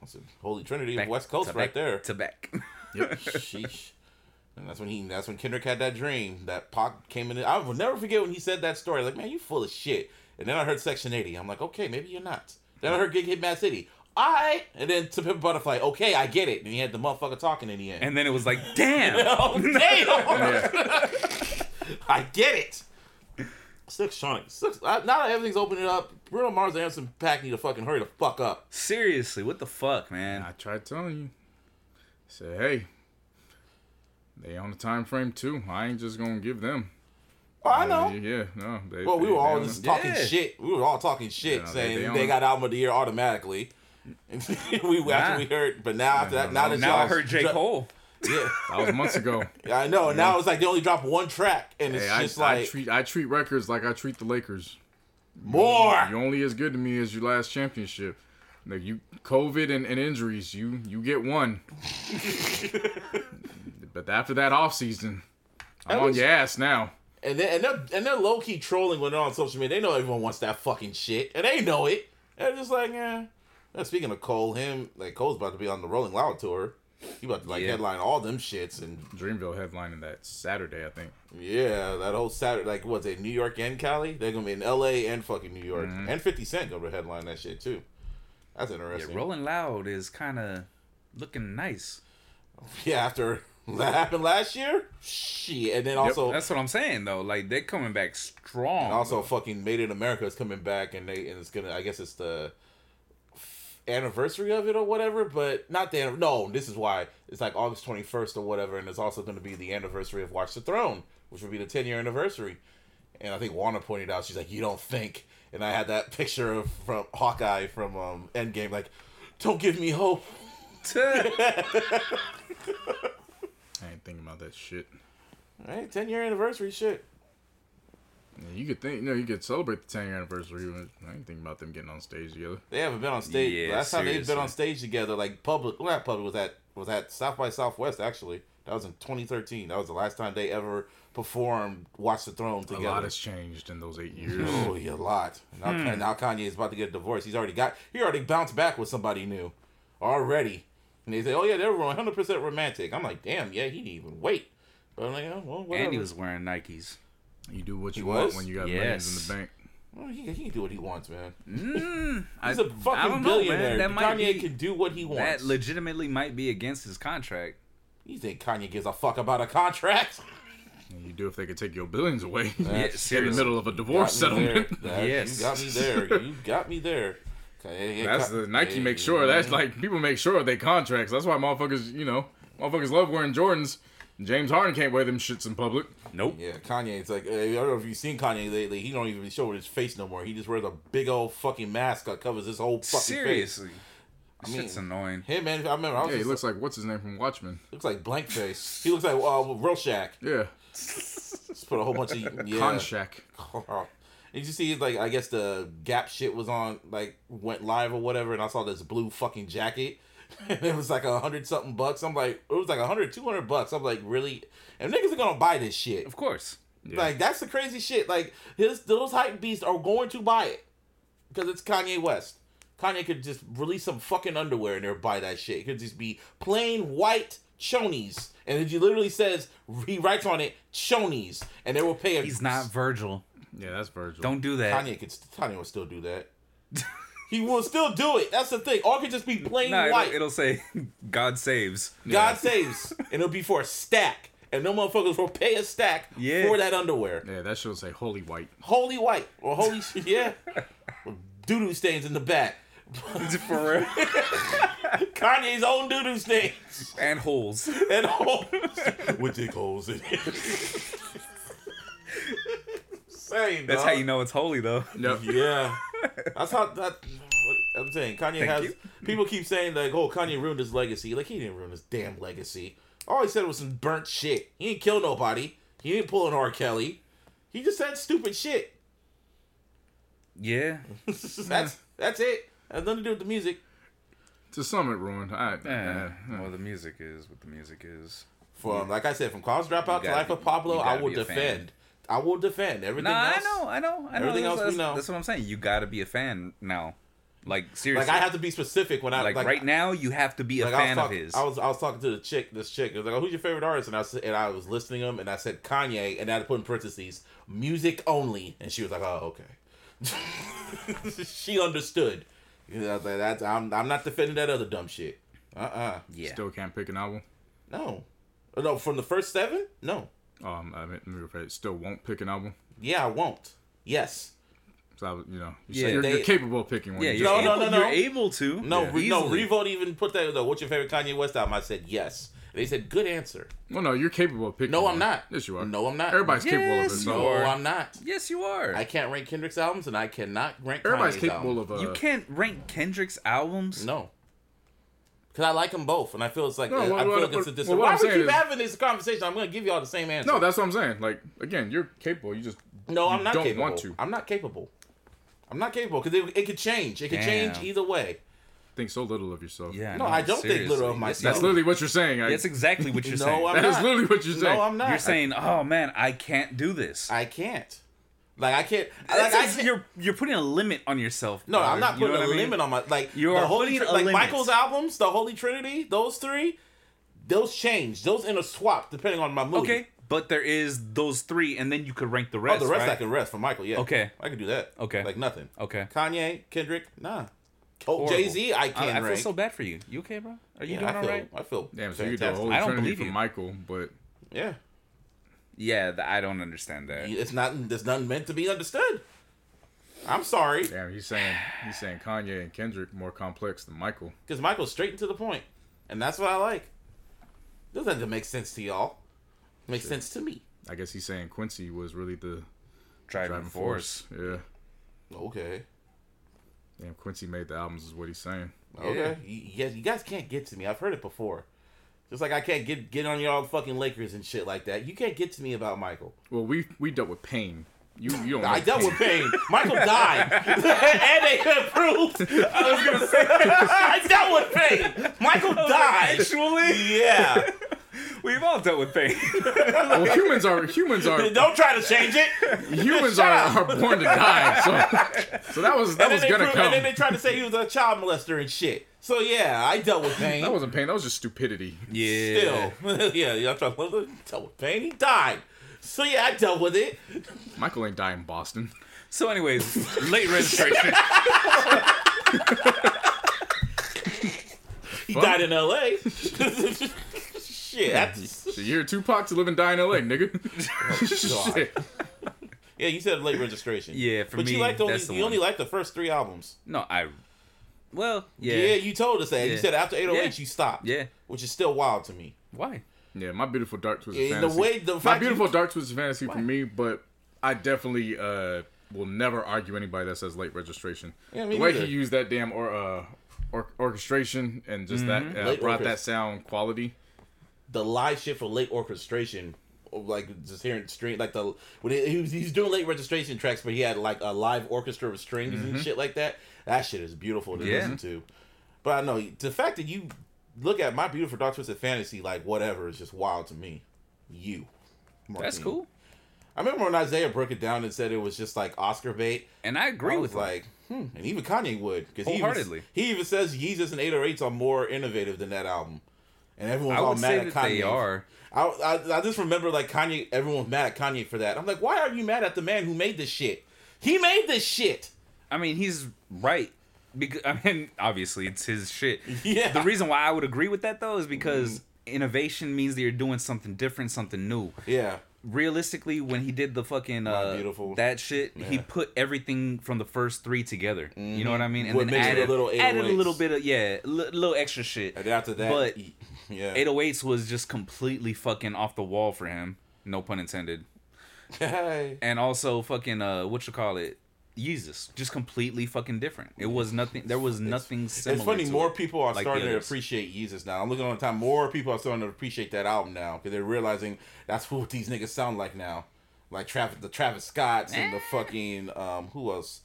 That's a holy trinity Back of West Coast right back there. To back. Yep. Sheesh. And that's when he. That's when Kendrick had that dream that Pac came in. I will never forget when he said that story. Like, man, you full of shit. And then I heard Section 80. I'm like, okay, maybe you're not. Then I heard Gig Hit Mad City. I and then to Pimp Butterfly. Okay, I get it. And he had the motherfucker talking in the end. And then it was like, damn. oh damn! I get it. Silk Sonic. Six. I, now that everything's opening up, Bruno Mars and Anderson .Paak need to fucking hurry the fuck up. Seriously, what the fuck, man? I tried telling you. Say, hey, they on the time frame too. I ain't just gonna give them. Oh, I know. Yeah, no. They, Well, we they- were all just talking Yeah. shit. We were all talking shit, Yeah, they- saying they they, on- got album of the year automatically. We Nah. after we heard, but now after that, now that now I heard J. Cole. Yeah, That was months ago. Yeah, I know. And now it's like they only dropped one track, and it's Hey, I, just I like treat I treat records like I treat the Lakers. more. You're only as good to me as your last championship. Like you, COVID and, and injuries, you you get one. but after that off season, I'm At on your ass now. And then and they're and they're low key trolling when they're on social media. They know everyone wants that fucking shit, and they know it. They're just like, eh. Now, speaking of Cole, him like Cole's about to be on the Rolling Loud tour. He about to like Yeah. headline all them shits, and Dreamville headlining that Saturday, I think. yeah, that whole Saturday, like what's it, New York and Cali? They're gonna be in L.A. and fucking New York, Mm-hmm. and Fifty Cent gonna headline that shit too. That's interesting. Yeah. Rolling Loud is kind of looking nice. Yeah, after that happened last year, shit, and then also That's what I'm saying though. Like they're coming back strong. And also, fucking Made in America is coming back, and they and it's gonna. I guess it's the anniversary of it or whatever, but not the no. This is why it's like August twenty first or whatever, and it's also gonna be the anniversary of Watch the Throne, which would be the ten year anniversary. And I think Warner pointed out, she's like, "You don't think?" And I had that picture of from Hawkeye from um, Endgame, like, "Don't give me hope." I ain't thinking about that shit. Hey, ten year anniversary shit. Yeah, you could think, you know, you could celebrate the 10 year anniversary. But I ain't thinking about them getting on stage together. They haven't been on stage. Yeah, Last time they've been on stage together, like public, well, not public, was at was at South by Southwest actually. That was in 2013. That was the last time they ever performed Watch the Throne together. A lot has changed in those eight years. Oh, yeah, a lot. Now, hmm. now Kanye is about to get a divorce. He's already got. He already bounced back with somebody new, already. And they say, "Oh yeah, they're 100 percent romantic." I'm like, "Damn, yeah, he didn't even wait." But I'm like, oh, well, whatever. And he was wearing Nikes. You do what you He want was? when you got millions in the bank. Well, he, he can do what he wants, man. Mm, He's a a fucking billionaire. That might Kanye be, can do what he wants. that legitimately might be against his contract. you think Kanye gives a fuck about a contract? You do if they could take your billions away Yeah, in the middle of a divorce Got me there. settlement. That- Yes. You got me there. You got me there. Okay, That's the Nike yeah, makes sure. That's like people make sure of their contracts. That's why motherfuckers, you know, motherfuckers love wearing Jordans. James Harden can't wear them shits in public. Nope. Yeah, Kanye. It's like I don't know if you've seen Kanye lately. He don't even show his face no more. He just wears a big old fucking mask that covers his whole fucking face. Seriously. I mean- Shit's annoying. Hey man, I remember. I was Yeah, he just- looks like what's his name from Watchmen. looks like blank face. He looks like uh, Rorschach. Yeah, Just put a whole bunch of yeah. Konshak. Did you see like I guess the Gap shit was on like went live or whatever, and I saw this blue fucking jacket. And it was like a hundred something bucks. I'm like, it was like a hundred, two hundred bucks. I'm like, really? And niggas are gonna buy this shit. Of course. Yeah. Like that's the crazy shit. Like his those hype beasts are going to buy it because it's Kanye West. Kanye could just release some fucking underwear and they'll buy that shit. It could just be plain white chonies, and then he literally says he writes on it chonies, and they will pay. A, He's not Virgil. Yeah, that's Virgil. Don't do that. Kanye could Kanye will still do that. he will still do it. That's the thing. Or it could just be plain Nah, white. it'll, it'll say God saves. God saves, and it'll be for a stack, and no motherfuckers will pay a stack Yeah. for that underwear. Yeah, that should say holy white. holy white or holy yeah doo doo stains in the back. For real. Kanye's own doo doo stains and holes. and holes with dick holes in it. Same. That's dog. how you know it's holy, though. Yep. Yeah, that's how that. What I'm saying Kanye Thank has. you. People keep saying like, "Oh, Kanye ruined his legacy." Like he didn't ruin his damn legacy. All he said was some burnt shit. He didn't kill nobody. He didn't pull an R. Kelly. He just said stupid shit. Yeah. that's that's it. Has nothing to do with the music. To some it ruined. I, uh, well, the music is what the music is. From like I said, from College Dropout to gotta Life of Pablo, I will defend. fan. Defend. I will defend everything Nah, I know, I know, I know. Everything that's, else we know. That's what I'm saying. You got to be a fan now. Like seriously. Like I have to be specific when I like, like, right now, you have to be a Like I was, fan talk- of his. I was I was talking to the chick, this chick. It was like, oh, "Who's your favorite artist?" And I said, and I was listening to him, and I said Kanye, and I had to put in parentheses music only, and she was like, "Oh, okay." she understood. You know, I was like, that's I'm I'm not defending that other dumb shit. Uh uh yeah. Still can't pick an album. No, Oh, no. From the first seven, no. Um, I mean, let me rephrase. Still won't pick an album. Yeah, I won't. Yes. So I, you know, you Yeah, say you're, they- you're capable of picking one. yeah, You you're No, no, able, no, no. You're able to. No, Yeah. re- no. Easily. Revote even put that. Though, What's your favorite Kanye West album? I said yes. They said good answer. Well, no, you're capable of picking. No, one. I'm not. Yes, you are. No, I'm not. Everybody's capable of it. Yes, So you No. I'm not. Yes, you are. I can't rank Kendrick's albums, and I cannot rank. everybody's Kanye's capable albums. of. Uh, you can't rank Kendrick's albums. No. Because I like them both, and I feel it's like No, I what- feel what- like it's a what- dis- well, Why I'm we keep is- having this conversation? I'm going to give you all the same answer. No, that's what I'm saying. Like again, you're capable. You just no, I'm you not don't capable. want to. I'm not capable. I'm not capable because it, it could change. It could change either way. think so little of yourself. Yeah. No, I don't think little of myself. that's literally what you're saying. I, That's exactly what you're No, saying. I'm that is not. literally what you're saying. No, I'm not. You're saying, "Oh man, I can't do this." I can't. Like I can't. That's Like I can't. you're you're putting a limit on yourself. No, brother. I'm not You know putting a what mean? limit on my like You the are Holy putting Tri- a like limit. Michael's albums, the Holy Trinity, those three, those change. Those in a swap depending on my mood. Okay, but there is those three, and then you could rank the rest. Oh, the rest right? I can rest for Michael. Yeah. Okay. I can do that. Okay. Like nothing. Okay. Kanye, Kendrick, nah. Oh, Jay Z, I can't I feel rank. so bad for you. You okay, bro? Are you yeah, doing I feel. right? I feel. Damn, so you do a holy I don't trinity believe for you. Michael, but Yeah. Yeah, th- I don't understand that. It's not. There's nothing meant to be understood. I'm sorry, damn, he's saying he's saying Kanye and Kendrick more complex than Michael. because Michael's straight and to the point, and that's what I like. Doesn't have make sense to y'all. Makes sense to me. I guess he's saying Quincy was really the Driving, driving force. force. Yeah, Okay. damn, Quincy made the albums, is what he's saying. Okay. You, you you guys can't get to me. I've heard it before. Just like I can't get get on y'all fucking Lakers and shit like that. You can't get to me about Michael. Well, we we dealt with pain. You you don't. I dealt pain. with pain. Michael died, and they approved. I was gonna say I dealt with pain. Michael died. Actually, Yeah. we've all dealt with pain. Well, humans are humans are Don't try to change it. humans are, are born to die. So so that was that was gonna proved- come. and then they tried to say he was a child molester and shit. So yeah, I dealt with pain. That wasn't pain. That was just stupidity. yeah. Still, yeah, yeah. I'm trying to dealt with pain. He died. So yeah, I dealt with it. Michael ain't dying in Boston. So, anyways, late registration. He Fuck. died in L.A. shit. That's, The year Tupac to live and die in L.A. Nigga. Oh, God. Shit. yeah, you said late registration. Yeah, for but me, you liked only that's the you only one. liked the first three albums. No, I. Well, Yeah, yeah. you told us that. You said after 808 Yeah. you stopped. Yeah. which is still wild to me. Why? Yeah, my beautiful dark twisted Yeah, the fantasy. way- the my beautiful you- dark twisted fantasy for me, but I definitely uh will never argue anybody that says late registration. Yeah, me the way neither. he used that damn or uh or, orchestration and just that uh, Mm-hmm. Late brought orchest- that sound quality. The live shit for late orchestration, like just hearing string, like the when he, he was he's doing late registration tracks, but he had like a live orchestra of strings Mm-hmm. and shit like that. That shit is beautiful to Yeah. listen to. But I know the fact that you look at my beautiful dark twisted fantasy like whatever is just wild to me. You, That's cool. I remember when Isaiah broke it down and said it was just like Oscar bait. And I agree I with was him. like, hmm. And even Kanye would, because he he even says Yeezus and 808s are more innovative than that album, and everyone's all mad at Kanye. they are. I, I I just remember like Kanye, everyone was mad at Kanye for that. I'm like, why are you mad at the man who made this shit? He made this shit. I mean, he's right. Because I mean, obviously, it's his shit. Yeah. The reason why I would agree with that though is because innovation means that you're doing something different, something new. Yeah, Realistically, when he did the fucking uh, Beautiful. that shit, he put everything from the first three together. You know what I mean? And With then added a little added a little bit of yeah, li- little extra shit. and after that, But yeah, 808s was just completely fucking off the wall for him. No pun intended. And also fucking uh what you call it Yeezus, just completely fucking different it was nothing there was nothing similar It's funny, more it. people are like starting to appreciate Yeezus now. I'm looking on the time, more people are starting to appreciate that album now because they're realizing that's what these niggas sound like now. Like Travis, the Travis Scotts and the fucking um, who else?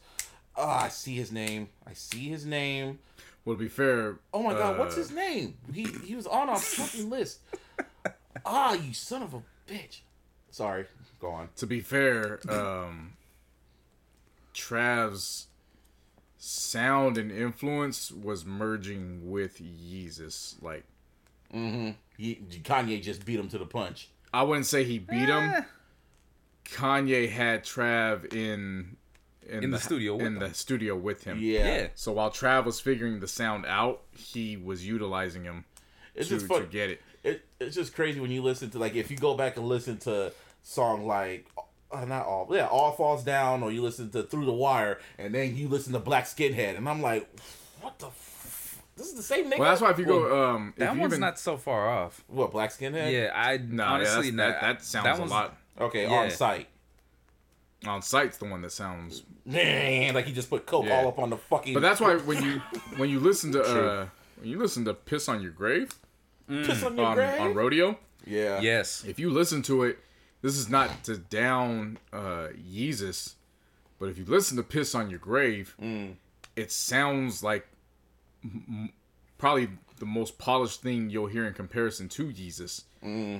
Oh, I see his name. I see his name. Well, to be fair, Oh my god, what's uh, his name? He he was on our fucking list. Ah, you son of a bitch. Sorry, go on. to be fair, um, Trav's sound and influence was merging with Yeezus. Like, mm-hmm. He, Kanye just beat him to the punch. I wouldn't say he beat Eh. him. Kanye had Trav in In the studio with in him. the studio with him. Yeah, yeah So while Trav was figuring the sound out, he was utilizing him it's to, just fun. to get it. it, it's just crazy when you listen to like if you go back and listen to song like uh, not all yeah all falls down or you listen to through the wire and then you listen to black skinhead and i'm like what the f- this is the same nigga Well, that's why if you go, um, that you one's even, not so far off what black skinhead yeah i no, honestly yeah, that, that sounds that a one's- lot. okay Yeah. on site On site's the one that sounds Man, like he just put coke Yeah. all up on the fucking But that's why when you when you listen to uh when you listen to "Piss on Your Grave" piss on your on, grave? On Rodeo, yeah. Yes. if you listen to it, this is not to down uh Yeezus, but if you listen to "Piss on Your Grave," it sounds like m- m- probably the most polished thing you'll hear in comparison to Yeezus,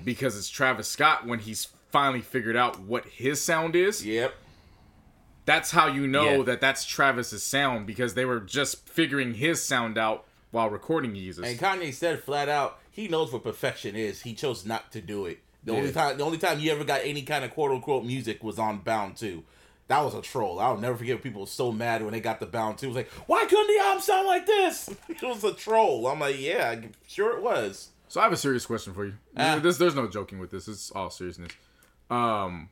because it's Travis Scott when he's finally figured out what his sound is. yep that's how you know Yeah. that that's Travis's sound because they were just figuring his sound out while recording Yeezus. and kanye said flat out he knows what perfection is he chose not to do it the only time the only time he ever got any kind of quote unquote music was on bound 2 that was a troll. I'll never forget people were so mad when they got the bound 2. It was like, why couldn't the album sound like this? It was a troll. I'm like, yeah, sure it was. So I have a serious question for you. Ah. This, there's no joking with this. It's all seriousness. Um,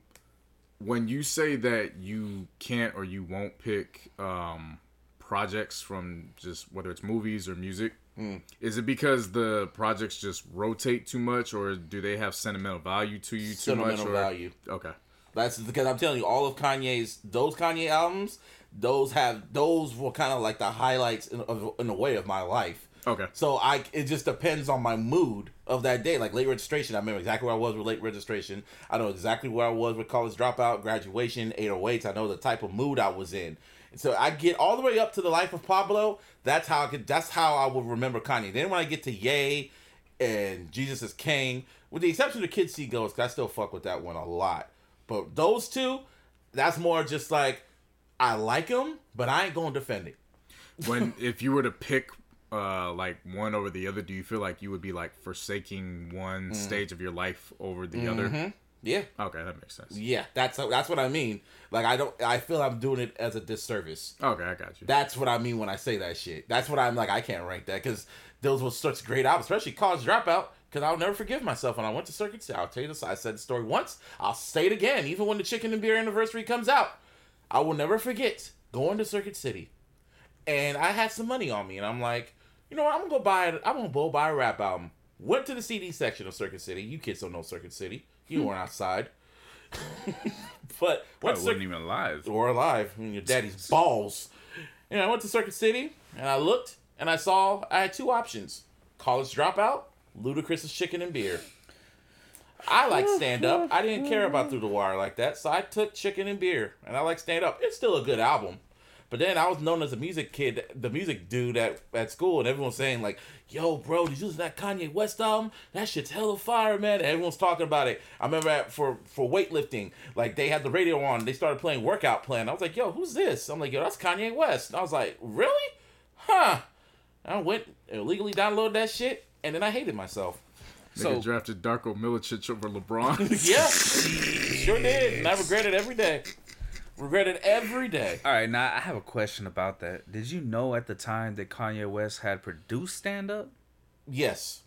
when you say that you can't or you won't pick um, projects from just whether it's movies or music, Hmm. is it because the projects just rotate too much, or do they have sentimental value to you too much? Sentimental value. okay, That's because I'm telling you, all of Kanye's those Kanye albums, those have those were kind of like the highlights in, of, in a way of my life. Okay. So I it just depends on my mood of that day. Like late registration, I remember exactly where I was with late registration. I know exactly where I was with college dropout, graduation, 808s. I know the type of mood I was in. And so I get all the way up to the life of Pablo. That's how I could that's how I will remember Kanye. Then when I get to Ye and Jesus is King, with the exception of Kids See Ghosts, 'cause I still fuck with that one a lot. But those two, that's more just like I like them, but I ain't gonna defend it. when if you were to pick uh like one over the other, do you feel like you would be like forsaking one Mm. stage of your life over the other? Yeah, Okay, that makes sense. yeah, that's that's what I mean. Like I don't, I feel I'm doing it as a disservice. Okay, I got you. That's what I mean when I say that shit. That's what I'm like. I can't rank that because those were such great albums, especially College Dropout. Because I'll never forgive myself when I went to Circuit City. I'll tell you this. I said the story once. I'll say it again, even when the Chicken and Beer anniversary comes out. I will never forget going to Circuit City, and I had some money on me, and I'm like, you know what? I'm gonna go buy. it. I'm gonna go buy a rap album. Went to the CD section of Circuit City. You kids don't know Circuit City. You weren't hmm. outside. but I wasn't even alive. or alive in your daddy's balls. And I went to Circuit City and I looked and I saw I had two options: college dropout, Ludacris's chicken and beer. I like stand up. I didn't care about Through the Wire like that, so I took chicken and beer, and I like stand up. It's still a good album. But then I was known as a music kid, the music dude at, at school, and everyone's saying like, "Yo, bro, did you listen to that Kanye West album? That shit's hella fire, man." And everyone's talking about it. I remember at, for for weightlifting, like they had the radio on, they started playing workout plan. I was like, "Yo, who's this?" I'm like, "Yo, that's Kanye West." And I was like, "Really? Huh?" I went illegally downloaded that shit, and then I hated myself. Nigga So drafted Darko Milicic over LeBron. yeah, sure did, and I regret it every day. Regret it every day. All right, now I have a question about that. Did you know at the time that Kanye West had produced stand up? Yes.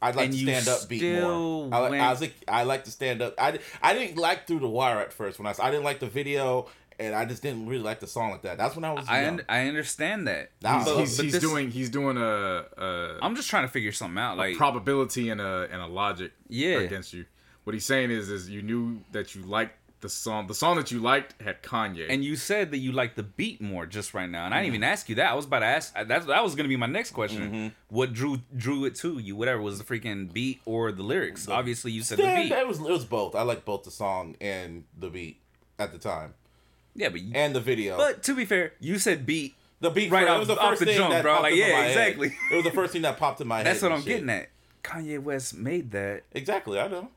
I'd like And to stand up beat still more. I, like, went- I was like, I like to stand up. I, I didn't like through the wire at first when I I didn't like the video and I just didn't really like the song like that. That's when I was I un- I understand that. Nah, But- he's but he's this- doing he's doing a, a I'm just trying to figure something out. Like probability and a and a logic Yeah. against you. What he's saying is is you knew that you liked the song. The song that you liked had Kanye. And you said that you liked the beat more just right now, and I didn't mm-hmm. even ask you that. I was about to ask. That's that was gonna be my next question. Mm-hmm. What drew drew it to you? Whatever was the freaking beat or the lyrics? Obviously, you said the beat. it was it was both. I liked both the song and the beat at the time Yeah, but you, and the video. but to be fair, you said beat. the beat right off- it was the first the thing jump, that bro. popped Like, yeah, my head. exactly. It was the first thing that popped in my head. That's what I'm shit. getting at. Kanye West made that, Exactly, I know.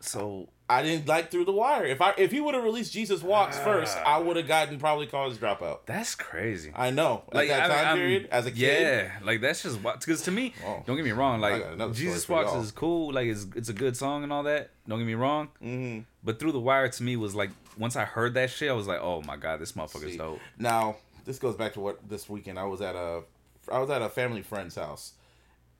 so I didn't like Through the Wire. If I if he would have released Jesus Walks first, I would have gotten probably College Dropout. that's crazy. I know. At that I- time I'm- period, as a kid, Yeah, like that's just because to me, Oh. don't get me wrong. Like Jesus Walks is cool. Like it's it's a good song and all that. Don't get me wrong. Mhm. But Through the Wire to me was like once I heard that shit, I was like, oh my god, this motherfucker's See, dope. Now, this goes back to what this weekend I was at a I was at a family friend's house.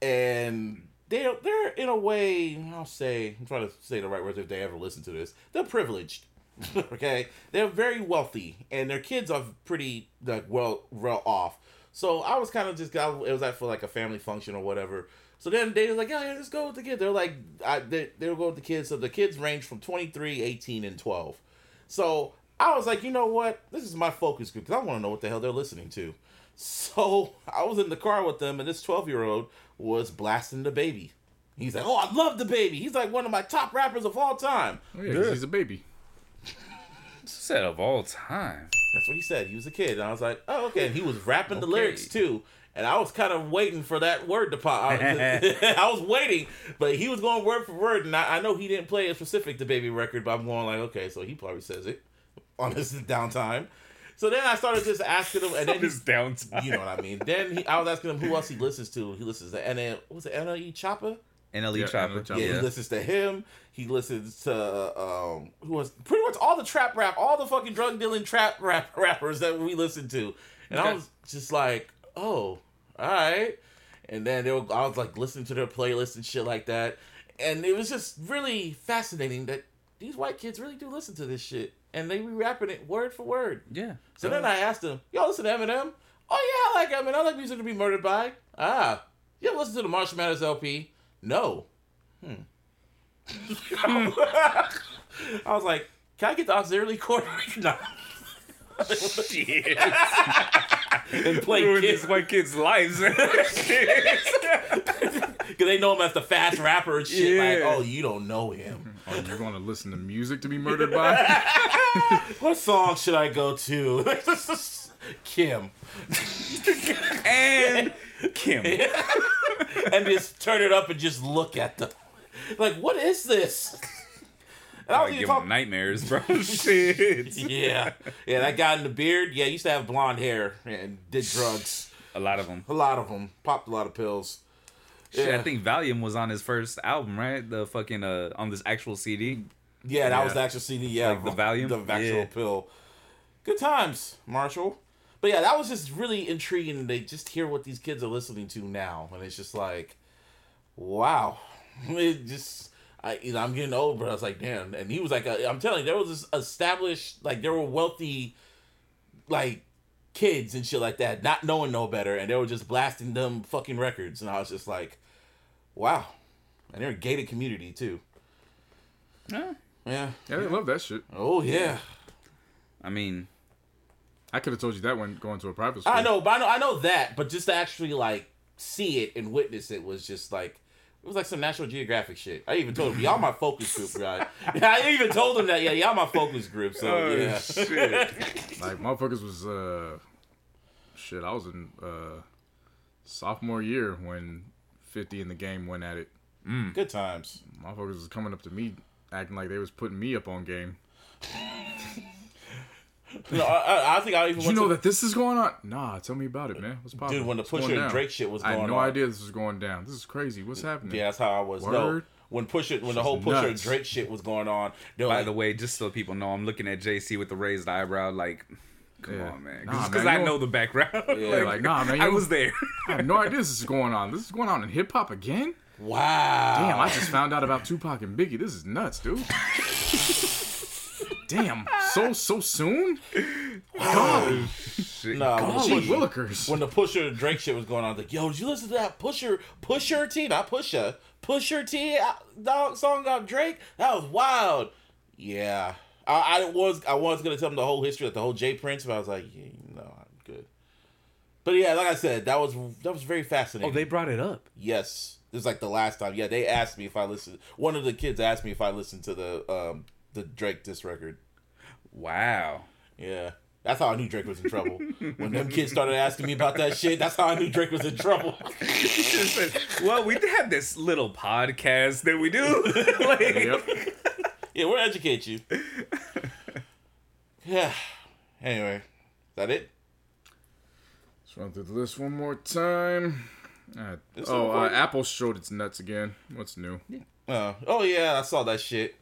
And they they're in a way, I'll say, I'm trying to say the right words if they ever listen to this. They're privileged. okay? They're very wealthy and their kids are pretty like well well off. So I was kind of just got it was like for like a family function or whatever. So then they was like, yeah, yeah, let's go with the kids. They're like, I, they, they'll go with the kids. So the kids range from 23, 18, and 12. So I was like, you know what? This is my focus group because I want to know what the hell they're listening to. So I was in the car with them, and this 12 year old was blasting DaBaby. He's like, oh, I love DaBaby. He's like one of my top rappers of all time. Oh, yeah, 'cause he's a baby. Set of all time. That's what he said. He was a kid. And I was like, oh, okay. And he was rapping the lyrics too. And I was kind of waiting for that word to pop. I, I was waiting, but he was going word for word. And I, I know he didn't play a specific DaBaby record, but I'm going like, okay, so he probably says it on his downtime. So then I started just asking him, and then he, downtime. you know what I mean. Then he, I was asking him who else he listens to. He listens to N. What was it NLE Choppa? NLE Yeah, Choppa. Yeah, Yeah. he listens to him. He listens to um, who was pretty much all the trap rap, all the fucking drug dealing trap rap rappers that we listen to, and I was just like, oh, all right. And then they were, I was like listening to their playlist and shit like that, and it was just really fascinating that these white kids really do listen to this shit, and they be rapping it word for word. Yeah. So then I asked him, "Y'all listen to Eminem?" Oh yeah, I like Eminem. I like music to be murdered by. Ah, you ever listen to the Marshall Mathers LP? No. Hmm. I was like, "Can I get the auxiliary cord?" no. Shit. and play Ruined kids these white kids' lives. because they know him as the fast rapper and shit. Like, oh, you don't know him. Oh, you're going to listen to music to be murdered by? What song should I go to? Kim, and Kim. and just turn it up and just look at them. Like, what is this? And I I was even give talking- them nightmares, bro. Shit. Yeah, yeah, that guy in the beard. Yeah, he used to have blonde hair and did drugs. A lot of them. A lot of them popped a lot of pills. Shit, Yeah. I think Valium was on his first album, right? The fucking uh on this actual CD. Yeah, that was the actual CD. Yeah, Like the Valium? the actual Yeah. pill. Good times, Marshall. But yeah, that was just really intriguing. They just hear what these kids are listening to now, and it's just like, wow. It just, I you know, I'm getting old, but I was like, damn. And he was like, i I'm telling you, there was this established, like there were wealthy, like kids and shit like that, not knowing no better, and they were just blasting them fucking records, and I was just like, wow. And they're a gated community too. Huh? Yeah. Yeah, they love that shit. Oh yeah. I mean, I could have told you that when going to a private school. I know, but I know, I know that, but just to actually like see it and witness it was just like it was like some National Geographic shit. I even told him, y'all my focus group, right? Yeah, I even told him that, yeah, y'all my focus group. So Oh, yeah, shit. Like motherfuckers was uh shit, I was in uh sophomore year when 50 in the game went at it. good times. Motherfuckers was coming up to me acting like they was putting me up on game. You know, I, I, I think I even Did you know to, that this is going on? Nah, tell me about it, man. What's poppin'? dude when the What's Pusha and? Drake shit was going on, I had no on. idea this was going down. This is crazy. What's happening? Yeah, that's how I was. No, Word. when Pusha, when the whole Pusha and. Drake shit was going on, by like, the way, just so people know, I'm looking at JC with the raised eyebrow. Like, come Yeah. on, man, Nah, because man, I know know- the background. Yeah, like, nah, man, I was there. I had no idea this is going on. This is going on in hip hop again? wow, Damn, I just found out about Tupac and Biggie. This is nuts, dude. Damn, so so soon? Golly, no, when the golly Pusha- Willikers. when the Pusha and Drake shit was going on, I was like, yo, did you listen to that Pusha Pusha T, not Pusha, Pusha T uh, dog song about Drake? That was wild. Yeah, I, I was I was gonna tell him the whole history of the whole J Prince, but I was like, yeah, no, I'm good. But yeah, like I said, that was that was very fascinating. Oh, they brought it up. yes, this is like the last time. Yeah, they asked me if I listened. One of the kids asked me if I listened to the um the Drake diss record. Wow. Yeah. That's how I knew Drake was in trouble. when them kids started asking me about that shit, that's how I knew Drake was in trouble. well, we have this little podcast that we do. like, Yep. Yeah, we'll educate you. Yeah. Anyway, is that it? Let's run through the list one more time. Uh, oh, uh. Apple showed its nuts again. What's new? Uh, oh yeah, I saw that shit.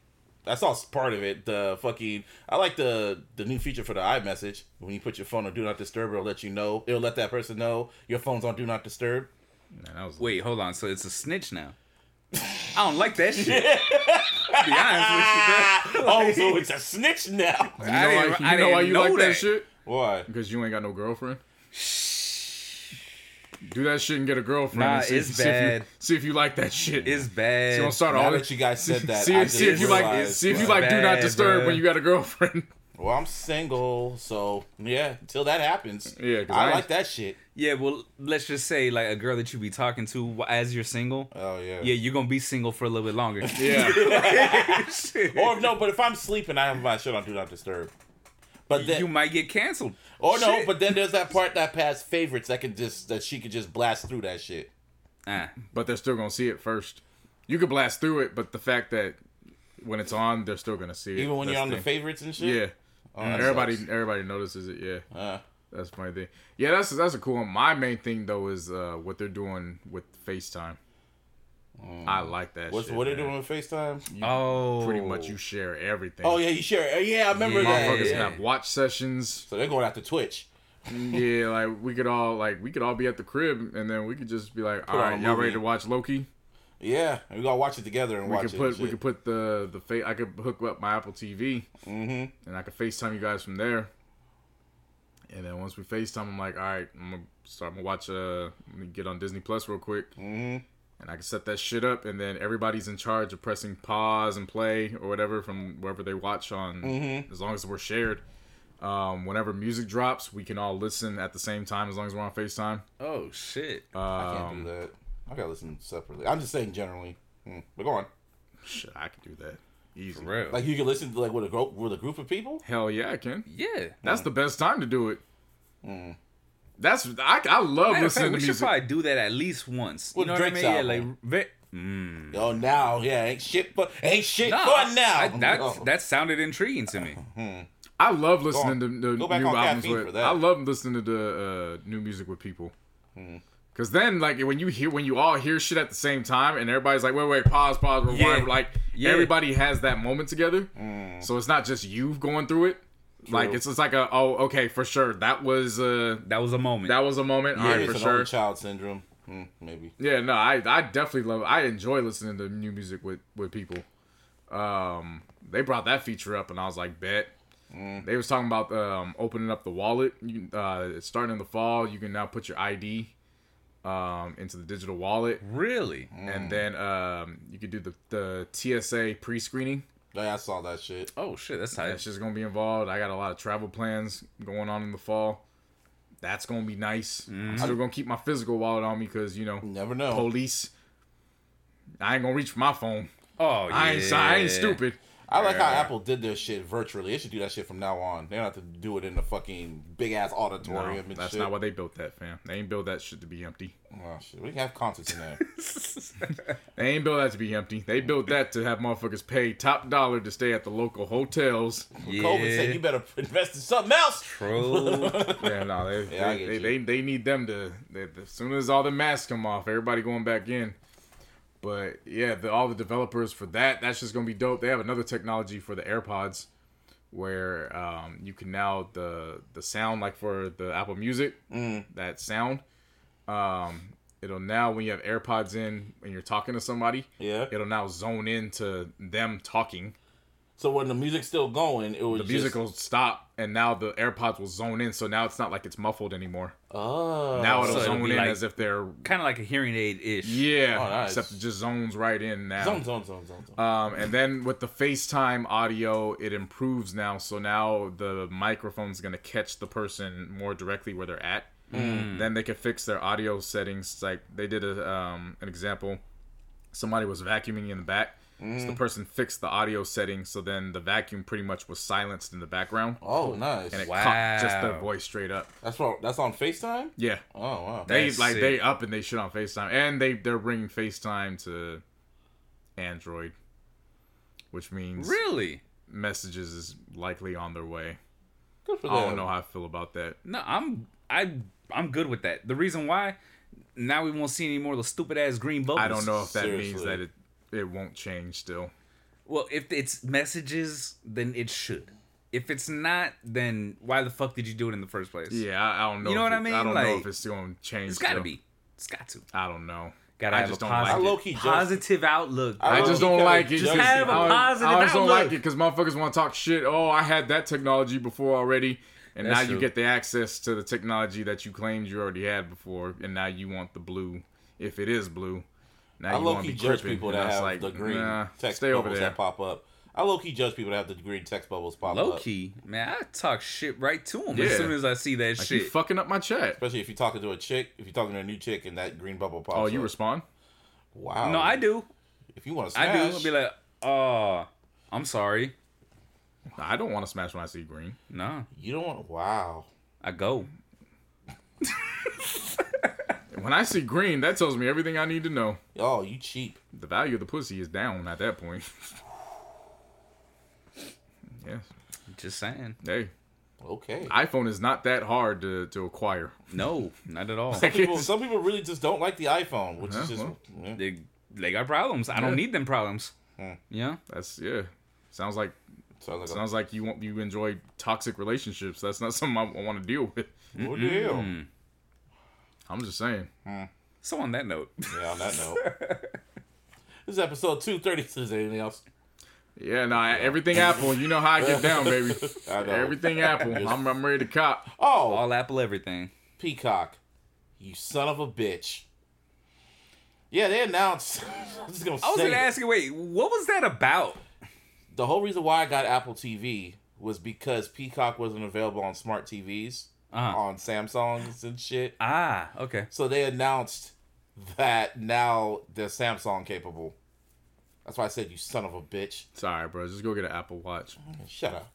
I saw part of it. The fucking I like the the new feature for the iMessage. When you put your phone on Do Not Disturb, it'll let you know. It'll let that person know your phone's on Do Not Disturb. Man, was Wait, hold on. So it's a snitch now. I don't like that shit. to be honest with you, bro. oh, so it's a snitch now. You know, I why, didn't- you I know why didn't you know like that. that. shit? Why? Because you ain't got no girlfriend. Do that shit and get a girlfriend. Nah, see, it's see If you, see if you like that shit. It's bad. you gonna start Now all that you guys said that, see, I see if you like realize, see if you but- like do not disturb bruh. when you got a girlfriend. Well, I'm single, so yeah. Until that happens, yeah, I, I like that shit. yeah, well, let's just say like a girl that you be talking to as you're single. Oh yeah. Yeah, you're gonna be single for a little bit longer. Yeah. Or no, but if I'm sleeping, I have my shit on Do Not Disturb. But then, you might get canceled. or no, but then there's that part that past favorites that can just that she could just blast through that shit. Ah, but they're still gonna see it first. You could blast through it, but the fact that when it's on, they're still gonna see it. Even when That's you're on the thing. favorites and shit. Yeah. Oh, that everybody sucks. everybody notices it, yeah. Uh, That's my thing. Yeah, that's that's a cool one. My main thing though is uh, what they're doing with FaceTime. I like that. What's shit, what they man. doing with FaceTime? oh, Pretty much, you share everything. Oh yeah, you share. Yeah, I remember Yeah. that. motherfuckers Yeah. can have watch sessions. So they're going after Twitch. yeah, like we could all like we could all be at the crib, and then we could just be like, all on right, a y'all ready to watch Loki? Yeah, we gotta watch it together and We watch could it. put and we shit. could put the the fa- I could hook up my Apple TV, Mhm. and I could FaceTime you guys from there. And then once we FaceTime, I'm like, all right, I'm gonna start. I'm gonna watch. Uh, let me get on Disney Plus real quick, Mhm. And I can set that shit up. And then everybody's in charge of pressing pause and play or whatever from wherever they watch on, Mhm. as long as we're shared. Um, whenever music drops, we can all listen at the same time as long as we're on FaceTime. Oh shit. I can't Um, do that. I gotta listen separately. I'm just saying generally. Hmm. But go on. shit, I can do that easy. For real. Like you can listen to like with a group with a group of people. Hell yeah, I can. yeah. That's the best time to do it. That's I, I love Matter of listening fact, to we should probably do that at least once. You With know what I Drake's mean? Yeah, like ve- mm. Oh, now yeah, ain't shit, but ain't shit Nah, fun now. I- that Oh. that sounded intriguing to me. I love listening on. to the Go new on albums caffeine with. for that. I love listening to the uh, new music with people. Hmm. Cause then, like when you hear when you all hear shit at the same time, and everybody's like, "Wait, wait, pause, pause, rewind." Yeah. Like Yeah. everybody has that moment together, so it's not just you going through it. Like it's just like a, oh, okay, for sure, that was uh That was a moment. that was a moment. all Maybe right, for sure. child syndrome. Hmm, maybe. Yeah, no, I I definitely love. I enjoy listening to new music with with people. Um, they brought that feature up, and I was like, bet. They was talking about um opening up the wallet. You, uh, it's starting in the fall. You can now put your ID um into the digital wallet, really? and then um you could do the the TSA pre screening. Oh, yeah, I saw that shit. Oh shit, that's tight. That's just gonna be involved. I got a lot of travel plans going on in the fall. That's gonna be nice. I'm still mm-hmm. gonna keep my physical wallet on me because you know You never know. police. I ain't gonna reach for my phone. Oh yeah. I ain't I ain't stupid. I like how Apple did their shit virtually. They should do that shit from now on. They don't have to do it in the fucking big ass No, auditorium and that's shit. not why they built that, fam. They ain't built that shit to be empty. Oh, shit. We can have concerts in there. They ain't built that to be empty. They built that to have motherfuckers pay top dollar to stay at the local hotels. Yeah. COVID said you better invest in something else. True. Yeah, no, they Yeah, I they, get they, you. they, they need them to. They, as soon as all the masks come off, everybody going back in. But yeah, the, all the developers for that, that's just gonna be dope. They have another technology for the AirPods, where um, you can now the the sound like for the Apple Music, Mm. that sound. Um, it'll now when you have AirPods in and you're talking to somebody, Yeah. it'll now zone into them talking. So when the music's still going, it was The music just, will stop, and now the AirPods will zone in. So now it's not like it's muffled anymore. Oh. Now it'll So it'll zone in like- as if they're kind of like a hearing aid ish. yeah, Oh, nice. except it just zones right in now. Zone, zone, zone, zone, zone. Um, and then with the FaceTime audio, it improves now. So now the microphone's gonna catch the person more directly where they're at. Then they can fix their audio settings. Like they did a um, an example. Somebody was vacuuming in the back. So the mm. person fixed the audio setting, So then the vacuum pretty much was silenced in the background, oh, nice. and it caught just their voice straight up. That's for, that's on FaceTime. Yeah. Oh wow. They That's like sick. they up and they shit on FaceTime, and they they're bringing FaceTime to Android, which means Really? messages is likely on their way. Good for I don't know how I feel about that. No, I'm I I'm good with that. The reason why now we won't see any more of the stupid ass green bubbles. I don't know if that means that it it won't change still. Well, if it's messages, then it should. If it's not, then why the fuck did you do it in the first place? Yeah, I, I don't know. You know if what I mean? I don't know if it's still gonna change. it's got to be. It's got to. I don't know. Gotta I have just a don't positive, like it. positive outlook. I I just don't like it. just 'cause have a I, positive outlook. I just don't like it because motherfuckers want to talk shit. Oh, I had that technology before already, and That's now you true. get the access to the technology that you claimed you already had before, and now you want the blue, if it is blue. Now I low key judge gripping, people that have like, the green nah, text stay over bubbles there. that pop up. I low key judge people that have the green text bubbles pop Low up. Low key, man, I talk shit right to them Yeah. as soon as I see that Like shit. you fucking up my chat. Especially if you're talking to a chick, if you're talking to a new chick and that green bubble pops Oh, you up. respond? wow. no, I do. If you want to I do. I'll be like, oh, I'm sorry. Nah, I don't want to smash when I see green. No, you don't want. Wow. I go. When I see green, that tells me everything I need to know. Oh, you cheap. The value of the pussy is down at that point. yes. Just saying. Hey, Okay. iPhone is not that hard to, to acquire. No, not at all. some, people, some people really just don't like the iPhone, which Yeah, is just. well. yeah. they they got problems. I don't need them problems. Hmm. Yeah. That's yeah. Sounds like Sounds like sounds like you want you enjoy toxic relationships. That's not something I, want to deal with. a, what the hell? Mm. I'm just saying. Hmm. So on that note, Yeah, on that note. this is episode 230. Is there anything else? Yeah, nah, everything Apple. You know how I get down, baby. I know. Everything Apple. I'm, I'm ready to cop. Oh, all Apple everything. Peacock. You son of a bitch. Yeah, they announced. I'm just gonna I was say gonna ask you, wait, what was that about? the whole reason why I got Apple TV was because Peacock wasn't available on smart TVs Uh-huh. on Samsungs and shit. Ah, okay. So they announced that now they're Samsung capable. That's why I said you son of a bitch. Sorry, bro. Just go get an Apple Watch. Shut up.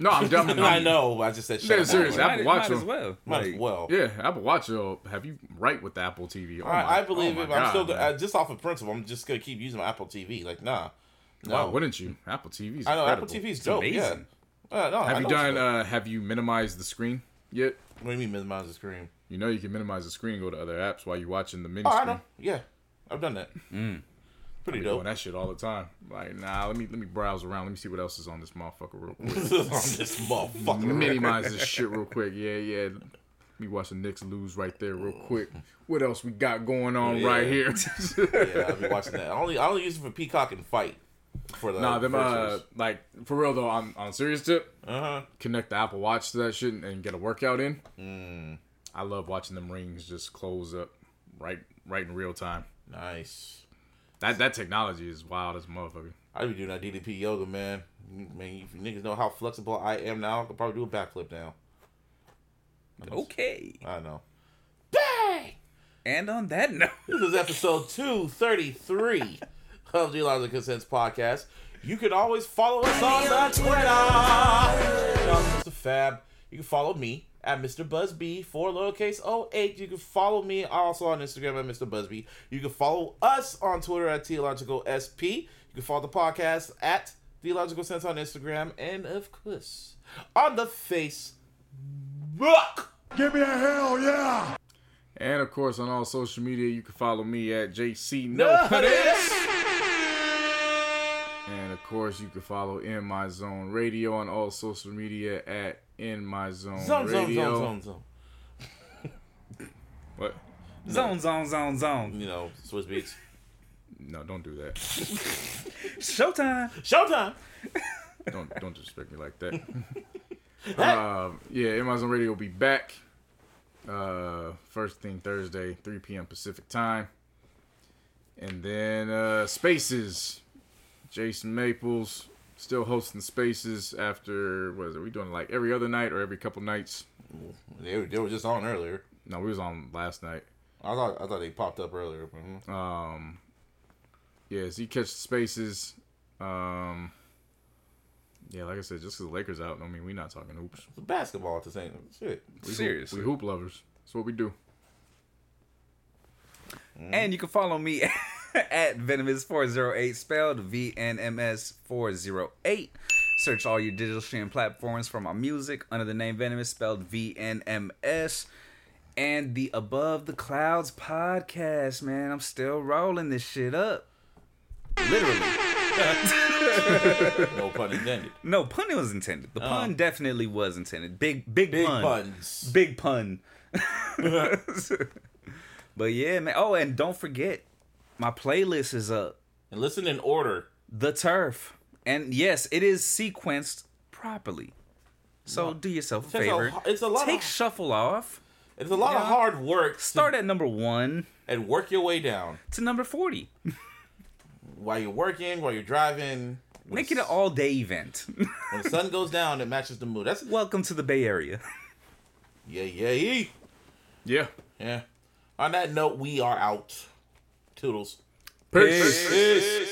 No, I'm done. I know. I just said shut Yeah, up. serious. Apple might, Watch might as well. might Like, as well. Yeah, Apple Watch will have you right with the Apple TV. Oh my- I, I believe oh it. my I'm still gonna, uh, just off of principle. I'm just gonna keep using my Apple TV. Like, nah. No. Why wouldn't you? Apple TV's I know Apple. TV's dope. amazing. Yeah. Uh, no, I Have you done? Uh, have you minimized the screen yet? what do you mean minimize the screen? You know you can minimize the screen. And go to other apps while you're watching the mini Oh, I screen. know. Yeah, I've done that. Mm. Pretty be doing that shit all the time. Like, nah, let me let me browse around. Let me see what else is on this motherfucker real quick. on this motherfucker. Minimize this shit real quick. Yeah, yeah. Let me watch the Knicks lose right there real quick. What else we got going on Yeah. right here? yeah, I'll be watching that. I only I only use it for Peacock and Fight. For the nah, them uh, like for real though. On on a serious tip, uh huh. connect the Apple Watch to that shit and get a workout in. Mm. I love watching them rings just close up right right in real time. Nice. That that technology is wild as a motherfucker. I be doing that DDP yoga, man. Man, if you niggas know how flexible I am now, I could probably do a backflip now. Okay. I know. Bang! And on that note, This is episode 233 of the iLLogical Sense podcast. You can always follow us on the Twitter. Shout out to Mr. Fab. You can follow me at Mr. Busby for lowercase 08. You can follow me also on Instagram at Mr. Busby. You can follow us on Twitter at Theological SP. You can follow the podcast at Theological Sense on Instagram. And of course, on the Facebook. Give me a hell yeah! And of course, on all social media, you can follow me at JC No, No Puddings. And of course, you can follow In My Zone Radio on all social media at In My Zone, Zone, zone, Radio. zone, zone, zone. What? zone, zone, zone, zone. You know, Swizz Beatz. No, don't do that. Showtime. Showtime. Don't don't disrespect me like that. um, yeah, In My Zone Radio will be back. Uh, first thing Thursday, 3 p.m. Pacific time. And then uh, Spaces. Jason Maples still hosting Spaces after what is it? We doing like every other night or every couple nights? They, were- they were just on earlier. No, we was on last night. I thought I thought they popped up earlier. Mhm. Um, yeah, so you catch Spaces. Um, yeah, like I said, just because the Lakers out, I mean, we not talking hoops. It's basketball at the same shit. We hoop- Seriously. we hoop lovers. That's what we do. And you can follow me at Venomous408, spelled VNMS408. Search all your digital streaming platforms for my music under the name Venomous, spelled VNMS. And the Above the Clouds podcast, man. I'm still rolling this shit up. Literally. No pun intended. No, pun was intended. The pun oh. definitely was intended. Big, big, Big pun. puns. Big pun. but yeah, man. Oh, and don't forget, my playlist is up. And listen in order. The Turf. And yes, it is sequenced properly. So do yourself a It's a- favor. it's a lot Take of- shuffle off. It's a lot of hard work. to- Start at number one and work your way down to number 40. while you're working, while you're driving. Make it an all day event. When the sun goes down, it matches the mood. That's Welcome to the Bay Area. yeah, yeah, yeah. Yeah. Yeah. On that note, we are out. Toodles. Peace. Peace.